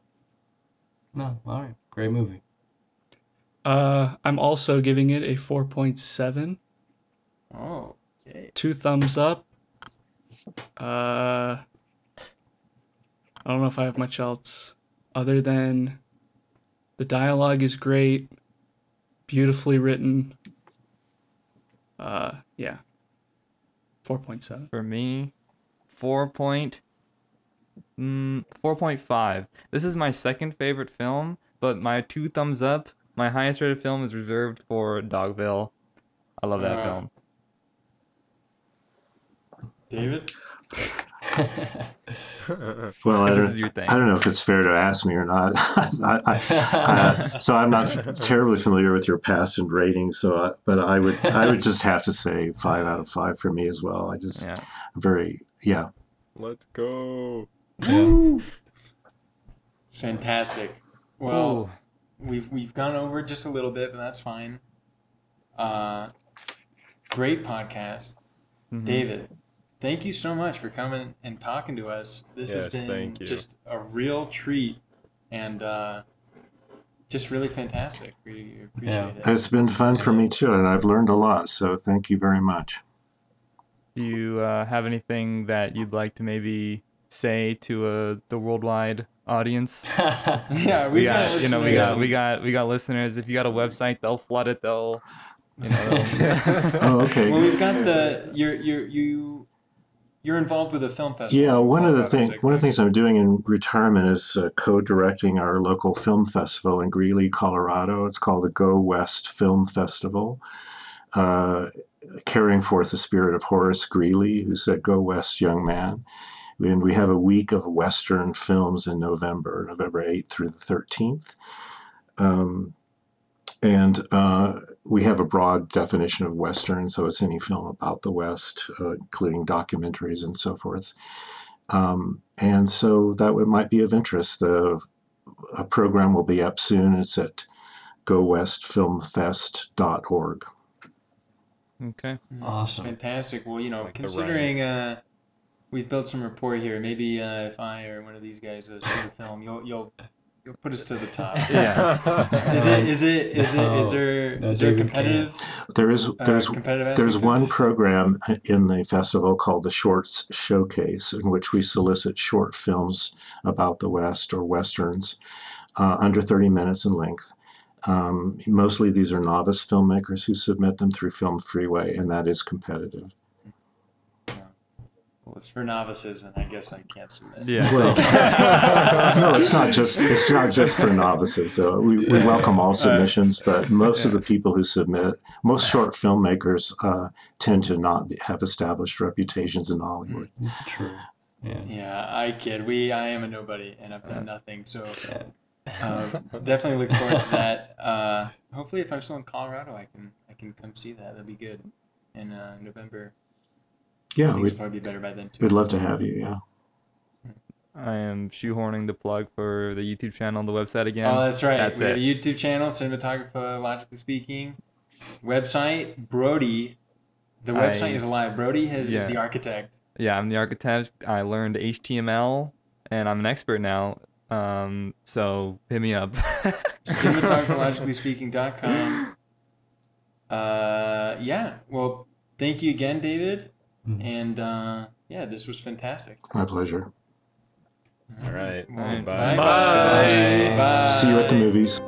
Speaker 3: no, all right, great movie.
Speaker 6: Uh, I'm also giving it a 4.7.
Speaker 1: oh, okay.
Speaker 6: Two thumbs up. Uh, I don't know if I have much else other than the dialogue is great, beautifully written. Uh, yeah. 4.7.
Speaker 4: For me, four point, mm, four point five. This is my second favorite film, but my two thumbs up. My highest rated film is reserved for Dogville. I love that
Speaker 1: Ah.
Speaker 4: film.
Speaker 1: David. *laughs*
Speaker 2: Well, I don't,
Speaker 4: is your thing.
Speaker 2: I don't know if it's fair to ask me or not. *laughs* I, I, uh, so I'm not *laughs* terribly familiar with your past and ratings. So, I, but I would I would just have to say five out of five for me as well. I just
Speaker 4: Yeah.
Speaker 2: very yeah.
Speaker 5: Let's go.
Speaker 1: Fantastic. Well,
Speaker 4: Ooh.
Speaker 1: We've we've gone over just a little bit, but that's fine. Uh, great podcast,
Speaker 4: Mhm.
Speaker 1: David. Thank you so much for coming and talking to us. This has been
Speaker 5: thank you.
Speaker 1: just a real treat and uh, just really fantastic. We appreciate
Speaker 3: Yeah.
Speaker 1: it.
Speaker 2: It's been fun for me too, and I've learned a lot. So thank you very much.
Speaker 4: Do you uh, have anything that you'd like to maybe say to uh, the worldwide audience? *laughs*
Speaker 1: Yeah,
Speaker 4: We
Speaker 1: we've
Speaker 4: got, you know, we got, we got, we got listeners. If you got a website, they'll flood it. They'll, you know, they'll- *laughs*
Speaker 2: Oh, okay.
Speaker 1: Well, we've got the you're you're you you're involved with a film festival.
Speaker 2: Yeah, one of the things one of the things I'm doing in retirement is uh, co-directing our local film festival in Greeley, Colorado. It's called the Go West Film Festival, uh, carrying forth the spirit of Horace Greeley, who said, "Go West, young man." And we have a week of Western films in November, November 8th through the 13th. Um, and uh, we have a broad definition of Western, so it's any film about the West, uh, including documentaries and so forth. Um, and so that would, might be of interest. The a program will be up soon. It's at gowestfilmfest.org.
Speaker 4: okay.
Speaker 3: awesome.
Speaker 1: Fantastic. Well, you know,
Speaker 5: Like
Speaker 1: considering uh, we've built some rapport here, maybe uh, if I or one of these guys uh, shoot a film, you'll you'll you'll put us to the top. *laughs*
Speaker 4: Yeah.
Speaker 1: Is it is it is it is
Speaker 3: No,
Speaker 1: there
Speaker 3: no,
Speaker 1: is there a
Speaker 3: David can't.
Speaker 1: competitive
Speaker 2: There is
Speaker 1: uh,
Speaker 2: there's
Speaker 1: competitive
Speaker 2: There's one
Speaker 1: this?
Speaker 2: program in the festival called the Shorts Showcase, in which we solicit short films about the West or Westerns uh, under 30 minutes in length. Um, mostly these are novice filmmakers who submit them through FilmFreeway, and that is competitive.
Speaker 1: Well, it's for novices, and I guess I can't submit.
Speaker 4: Yeah.
Speaker 2: Well, *laughs* *laughs* no, it's not just it's not just for novices. So we, we welcome all submissions, but most of the people who submit, most short filmmakers, uh, tend to not be- have established reputations in Hollywood.
Speaker 3: True. Yeah.
Speaker 1: Yeah, I kid. We, I am a nobody, and I've
Speaker 4: Uh,
Speaker 1: done nothing. So
Speaker 3: Yeah.
Speaker 1: um, definitely look forward to that. Uh, hopefully, if I'm still in Colorado, I can I can come see that. That'd be good. In uh, November, I
Speaker 2: Yeah, we'd,
Speaker 1: probably be better by then too.
Speaker 2: we'd love to have you. Yeah.
Speaker 4: I am shoehorning the plug for the YouTube channel and the website again.
Speaker 1: Oh, that's right.
Speaker 4: That's
Speaker 1: we have a
Speaker 4: it.
Speaker 1: YouTube channel, Cinematographer Logically Speaking. Website, Brody. The website
Speaker 4: I-
Speaker 1: is alive. Brody has, is the architect.
Speaker 4: Yeah, I'm the architect. I learned HTML and I'm an expert now. Um, so hit me up. *laughs*
Speaker 1: Cinematographerlogicallyspeaking.com. Uh, yeah. Well, thank you again, David.
Speaker 3: Mhm.
Speaker 1: And uh, yeah, this was fantastic.
Speaker 2: My pleasure.
Speaker 5: All right.
Speaker 1: Well,
Speaker 4: Bye.
Speaker 1: Bye.
Speaker 6: Bye.
Speaker 1: Bye.
Speaker 2: See you at the movies.